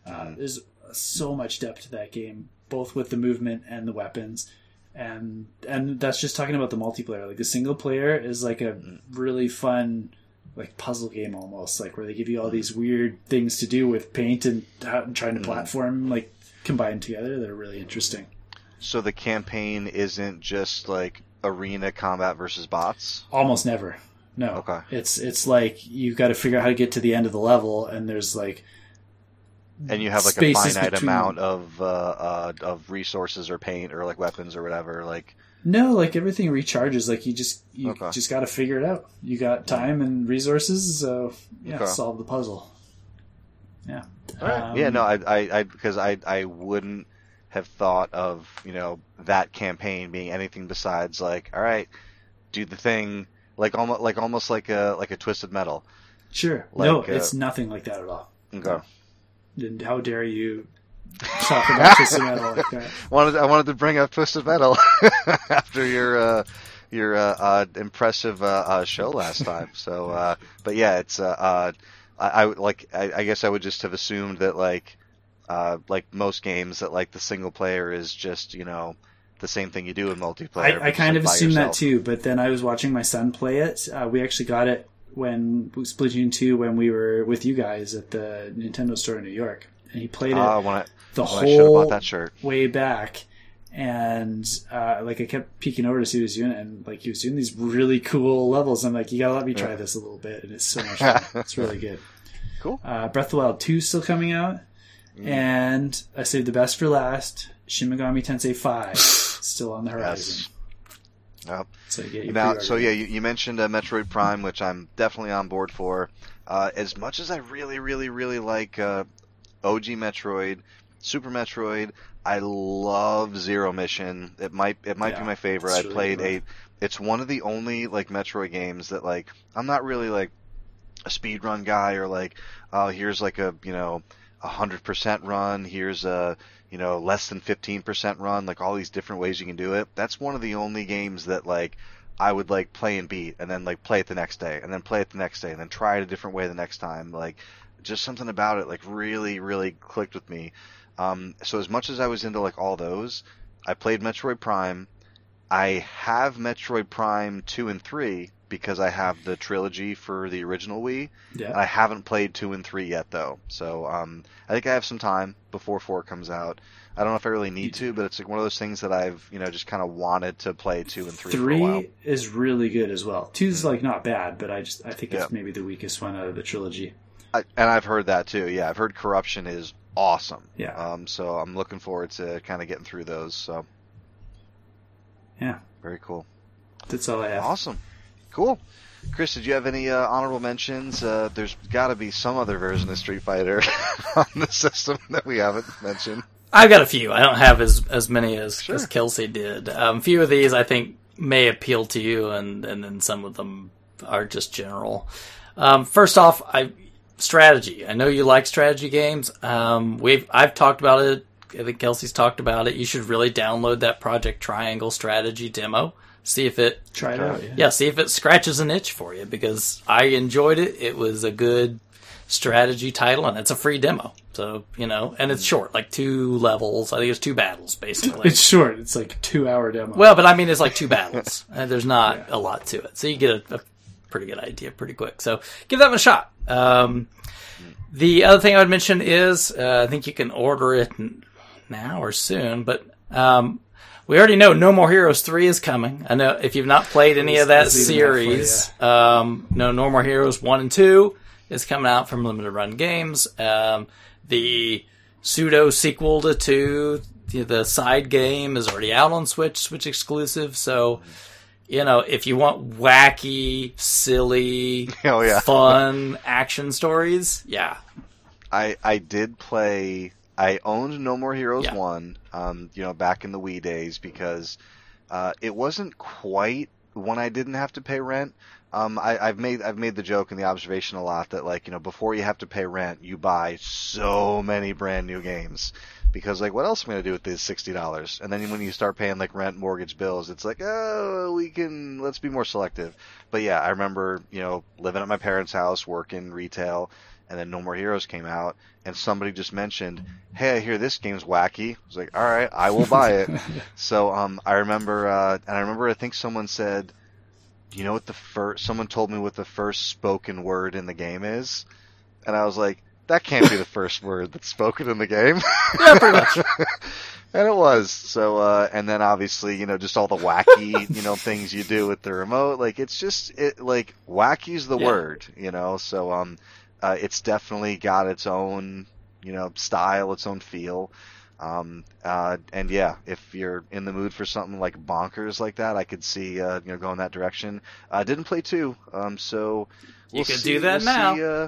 Uh, there's so much depth to that game both with the movement and the weapons and and that's just talking about the multiplayer like the single player is like a really fun like puzzle game almost, like where they give you all these weird things to do with paint and, and trying to mm-hmm. platform like combined together. They're really interesting. So the campaign isn't just like arena combat versus bots. Almost never. No. Okay. It's it's like you've got to figure out how to get to the end of the level, and there's like And you have like a finite between- amount of uh, uh, of resources or paint or like weapons or whatever. Like no, like everything recharges. Like you just you Okay. just got to figure it out. You got time and resources, so yeah, Okay. solve the puzzle. Yeah. Um, yeah, no, I, I, I, because I, I wouldn't have thought of you know that campaign being anything besides like, all right, do the thing, like almost, like almost like a like a twisted metal. Sure. Like, no, uh, it's nothing like that at all. Okay. How dare you talk about Twisted [LAUGHS] Metal like that? wanted I wanted to bring up Twisted Metal [LAUGHS] after your uh, your uh, uh, impressive uh, uh, show last time. So, uh, but yeah, it's I, I like I, I guess I would just have assumed that like uh, like most games that like the single player is just you know the same thing you do in multiplayer. I, I kind of assumed that too, but then I was watching my son play it. Uh, we actually got it when Splatoon 2 when we were with you guys at the Nintendo store in New York. And he played it Ah, when I, the when whole bought that shirt. way back. And uh, like I kept peeking over to see what he was doing, and like he was doing these really cool levels. I'm like, you gotta let me try Yeah. this a little bit, and it's so much [LAUGHS] fun. it's really good. Cool. Uh, Breath of the Wild 2 is still coming out, Mm. and I saved the best for last. Shin Megami Tensei 5 still on the horizon. Yes. Yep. So you Now, so yeah, you, you mentioned uh, Metroid Prime, which I'm definitely on board for. Uh, as much as I really, really, really like uh, OG Metroid, Super Metroid, I love Zero Mission. It might it might Yeah, be my favorite. I really played a. It's one of the only like Metroid games that like I'm not really like a speed run guy or like oh here's like a you know a hundred percent run here's a you know less than fifteen percent run like all these different ways you can do it. That's one of the only games that like I would like play and beat and then like play it the next day and then play it the next day and then try it a different way the next time. Like just something about it like really really clicked with me. Um, so as much as I was into like all those, I played Metroid Prime. I have Metroid Prime two and three because I have the trilogy for the original Wii. And yeah, I haven't played two and three yet though, so um, I think I have some time before four comes out. I don't know if I really need to, but it's like one of those things that I've you know just kind of wanted to play two and three, for a while. three is really good as well. Two's like not bad, but I just I think it's Yeah. maybe the weakest one out of the trilogy. I, and I've heard that too. Yeah, I've heard Corruption is awesome. Yeah. Um, so I'm looking forward to kind of getting through those. So Yeah, very cool. that's all I have. Awesome. Cool. Chris, did you have any uh, honorable mentions? Uh, there's got to be some other version of Street Fighter [LAUGHS] on the system that we haven't mentioned. I've got a few. I don't have as as many as, Sure. as Kelsey did. Um, a few of these I think may appeal to you, and and then some of them are just general. Um, first off, I strategy. I know you like strategy games. Um, we've I've talked about it. I think Kelsey's talked about it. You should really download that Project Triangle strategy demo. See if it Try it out. Yeah. yeah, see if it scratches an itch for you because I enjoyed it. It was a good strategy title and it's a free demo. So, you know, and it's short, like two levels. I think it's two battles basically. [LAUGHS] It's short. It's like a two-hour demo. well, but I mean, it's like two battles. [LAUGHS] and there's not a lot to it. So you get a, a pretty good idea pretty quick. So give that one a shot. Um, the other thing I would mention is uh, I think you can order it now or soon, but um, we already know No More Heroes 3 is coming. I know if you've not played any of that Let's leave it there for series, um, no, No More Heroes 1 and 2 is coming out from Limited Run Games. Um, the pseudo sequel to 2, the, the side game is already out on Switch, Switch exclusive. So, you know, if you want wacky, silly, [LAUGHS] yeah. fun action stories, yeah, I I did play. I owned No More Heroes Yeah. one. Um, you know, back in the Wii days because uh, it wasn't quite when I didn't have to pay rent. Um, I, I've made I've made the joke and the observation a lot that like you know before you have to pay rent, you buy so many brand new games because like what else am I gonna do with these sixty dollars? And then when you start paying like rent, mortgage bills, it's like oh we can let's be more selective. But yeah, I remember you know living at my parents' house, working retail, and then No More Heroes came out, and somebody just mentioned, "Hey, I hear this game's wacky." I was like, "All right, I will buy it." [LAUGHS] so um, I remember, uh, and I remember, I think someone said, "Do you know what the first?" Someone told me what the first spoken word in the game is, and I was like, "That can't be the [LAUGHS] first word that's spoken in the game." Yeah, pretty much. [LAUGHS] and it was so. uh And then obviously, you know, just all the wacky, you know, things you do with the remote. Like it's just it like wacky's the Yeah. word, you know. So um, uh, it's definitely got its own, you know, style, its own feel. Um, uh, and yeah, if you're in the mood for something like bonkers like that, I could see, uh, you know, going that direction. I didn't play two, um, so You we'll could see- do that we'll now. See, uh,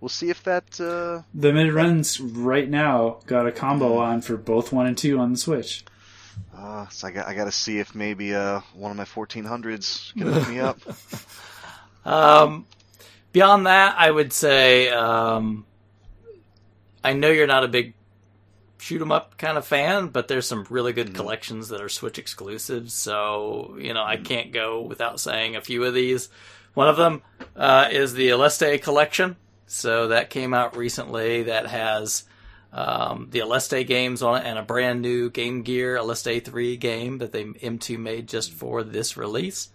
we'll see if that, uh, The mid runs right now got a combo on for both one and two on the Switch. uh, so I got, I got to see if maybe, uh, one of my 1400s can hook me up. [LAUGHS] Um, beyond that, I would say um, I know you're not a big shoot 'em up kind of fan, but there's some really good collections that are Switch exclusives. So you know I can't go without saying a few of these. One of them uh, is the Aleste collection. So that came out recently. That has um, the Aleste games on it and a brand new Game Gear Aleste 3 game that they M2 made just for this release.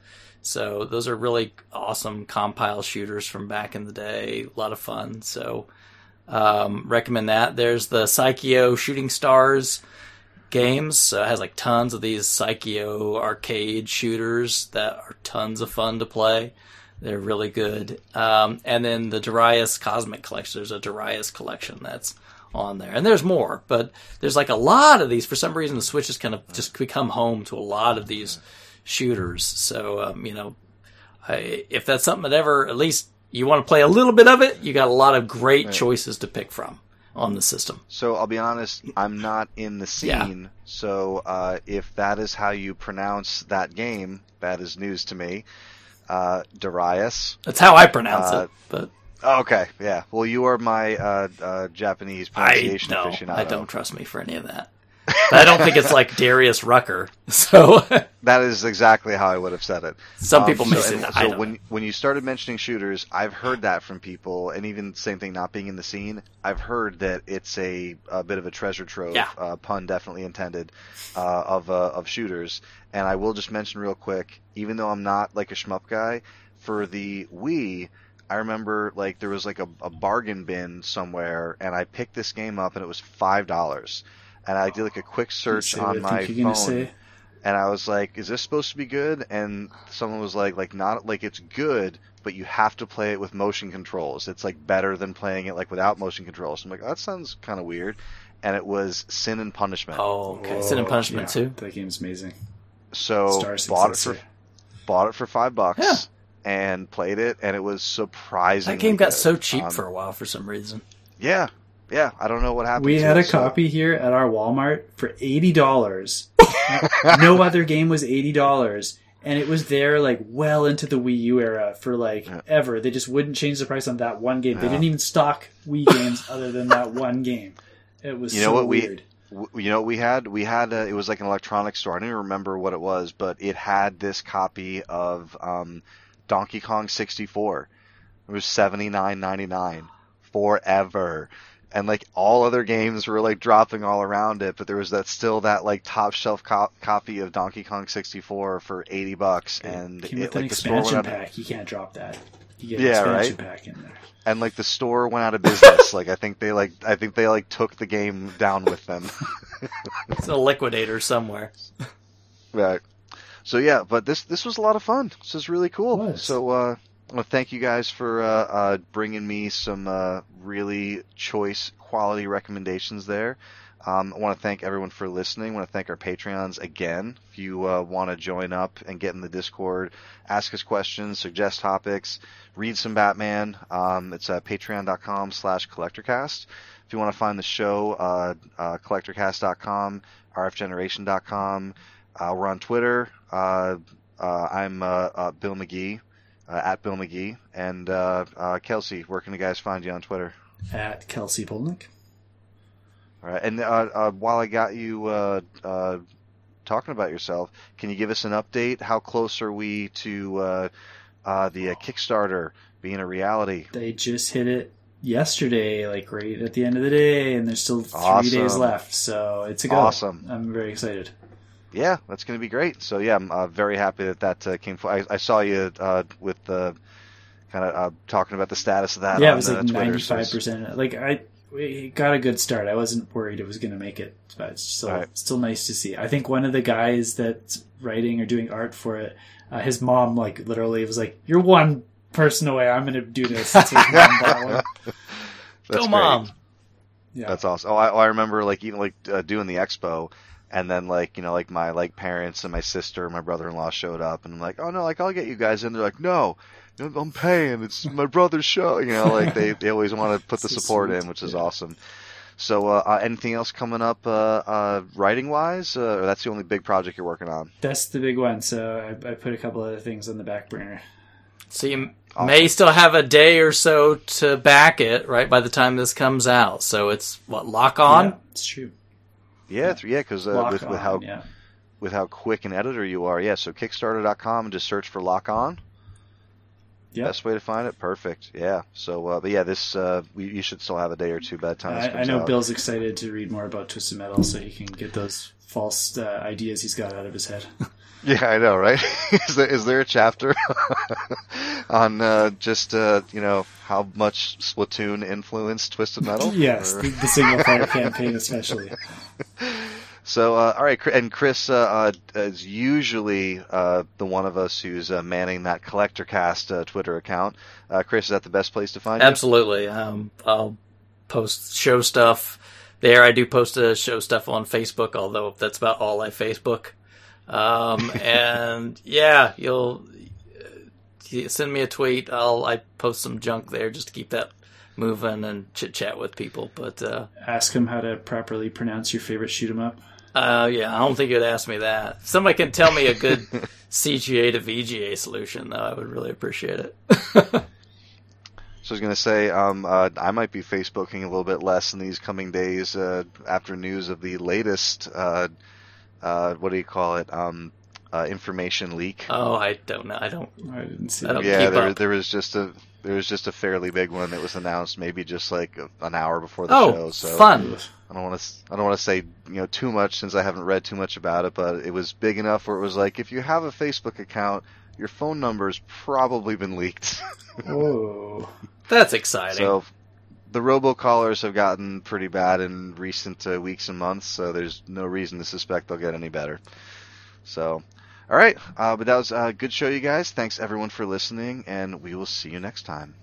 So those are really awesome Compile shooters from back in the day. A lot of fun. So um, recommend that. There's the Psikyo Shooting Stars games. So it has like tons of these Psikyo arcade shooters that are tons of fun to play. They're really good. Um, and then the Darius Cosmic Collection. There's a Darius collection that's on there. And there's more, but there's like a lot of these. For some reason, the Switch has kind of just become home to a lot of these shooters. So, um, you know, I, if that's something that ever, at least you want to play a little bit of it, you got a lot of great choices to pick from on the system. So I'll be honest, I'm not in the Yeah. scene. So uh, if that is how you pronounce that game, that is news to me. Uh, Darius. That's how I pronounce Uh, it. But Okay, yeah. Well, you are my uh, uh, Japanese I pronunciation no, aficionado. I don't trust me for any of that. I don't think it's like Darius Rucker. [LAUGHS] So That is exactly how I would have said it. some Um, people so, may say and that. So when know. when you started mentioning shooters, I've heard that from people, and even same thing, not being in the scene, I've heard that it's a, a bit of a treasure trove. Yeah. Uh, pun definitely intended uh, of uh, of shooters. And I will just mention real quick, even though I'm not like a shmup guy, for the Wii. I remember like there was like a, a bargain bin somewhere, and I picked this game up, and it was five dollars. And I did like a quick search on my phone and I was like, "Is this supposed to be good?" And someone was like, "Like not like it's good, but you have to play it with motion controls. It's like better than playing it like without motion controls." I'm like, "That sounds kind of weird." And it was Sin and Punishment. Oh, okay. Sin and Punishment yeah, too. That game's amazing. so Star Citizen bought it for Six. bought it for five bucks Yeah. and played it, and it was surprising. That game got so cheap Um, for a while for some reason. Yeah, yeah. I don't know what happened. We had it, a so- copy here at our Walmart for eighty dollars. [LAUGHS] no other game was eighty dollars, and it was there like well into the Wii U era for like Yeah. ever. They just wouldn't change the price on that one game. They didn't even stock Wii games other than that one game. It was You know so what we- weird. w- you know what we had we had a, it was like an electronics store i don't even remember what it was but it had this copy of um, donkey kong 64 it was 79.99 forever and like all other games were like dropping all around it but there was that still that like top shelf co- copy of donkey kong 64 for 80 bucks and Came it, with an like the store went expansion out, pack. You can't drop that. You get an Yeah, expansion right? pack in there. and like the store went out of business like i think they like i think they like took the game down with them [LAUGHS] It's a liquidator somewhere. Right. So yeah, but this this was a lot of fun. This is really cool. Was. So uh, well, thank you guys for uh, uh, bringing me some uh, really choice quality recommendations there. Um, I want to thank everyone for listening. I want to thank our Patreons again. If you uh, want to join up and get in the Discord, ask us questions, suggest topics, read some Batman, um, it's uh, patreon.com slash collectorcast. If you want to find the show, uh, uh, collectorcast.com, rfgeneration.com. We're on Twitter. Uh, uh, I'm Bill McGee, uh, at Bill McGee. And uh, uh, Kelsey, where can the guys find you on Twitter? At Kelsey Polnick. All right. And uh, uh, while I got you uh, uh, talking about yourself, can you give us an update? How close are we to uh, uh, the uh, Kickstarter being a reality? They just hit it yesterday, like right at the end of the day, and there's still three Awesome. days left. So it's a go. Awesome. I'm very excited. Yeah, that's going to be great. So yeah, I'm uh, very happy that that uh, came. For, I, I saw you uh, with the kind of uh, talking about the status of that. Yeah, on, it was like Twitter, ninety so five it's- percent. Like I we got a good start. I wasn't worried it was going to make it, but it's still Right. still nice to see. I think one of the guys that's writing or doing art for it, uh, his mom like literally was like, "You're one person away. I'm going to do this." It's his mom bought one. [LAUGHS] That's Go, great. mom! Yeah. That's awesome. Oh, I, oh, I remember like even like uh, doing the expo, and then like you know like my like parents and my sister and my brother-in-law showed up, and I'm like, oh no, like I'll get you guys in. They're like, no, no, I'm paying. It's my brother's show. You know, like they they always want to [LAUGHS] put the So support sweet. in, which is Yeah. awesome. So, uh, uh, anything else coming up, uh, uh, writing wise? Uh, or that's the only big project you're working on. That's the big one. So I, I put a couple other things on the back burner. So you Awesome. may still have a day or so to back it, right? By the time this comes out, so it's what lock on. Yeah, it's true. Yeah, yeah, because uh, with, with how yeah. with how quick an editor you are, yeah. So Kickstarter.com and just search for Lock On. Yeah. Best way to find it. Perfect. Yeah. So, uh, but yeah, this uh, we, you should still have a day or two by the time I, I know out. Bill's excited to read more about Twisted Metal, so he can get those false uh, ideas he's got out of his head. [LAUGHS] Yeah, I know, right? [LAUGHS] is there is there a chapter [LAUGHS] on uh, just uh, you know how much Splatoon influenced Twisted Metal? yes, Or- the, the single player campaign especially. [LAUGHS] So, uh, all right, and Chris uh, uh, is usually uh, the one of us who's uh, manning that Collector Cast uh, Twitter account. Uh, Chris, is that the best place to find you? Absolutely. Um, I'll post show stuff there. I do post uh, show stuff on Facebook, although that's about all I Facebook. Um, and yeah, you'll uh, send me a tweet. I'll I post some junk there just to keep that moving and chit chat with people. But uh, Ask him how to properly pronounce your favorite shoot 'em up. uh, yeah, I don't think you'd ask me that. If somebody can tell me a good [LAUGHS] CGA to VGA solution, though, I would really appreciate it. [LAUGHS] So I was going to say, um, uh, I might be Facebooking a little bit less in these coming days uh, after news of the latest, uh, uh, what do you call it, um, uh, information leak. oh, I don't know. I don't. I didn't see I don't yeah, keep there, up. there was just a there was just a fairly big one that was announced maybe just like an hour before the Oh, show. So fun. I don't want to I don't want to say you know too much since I haven't read too much about it, but it was big enough where it was like if you have a Facebook account, your phone number's probably been leaked. [LAUGHS] Oh, That's exciting. So the robocallers have gotten pretty bad in recent uh, weeks and months, so there's no reason to suspect they'll get any better. So, all right, uh, but that was a good show, you guys. Thanks everyone for listening, and we will see you next time.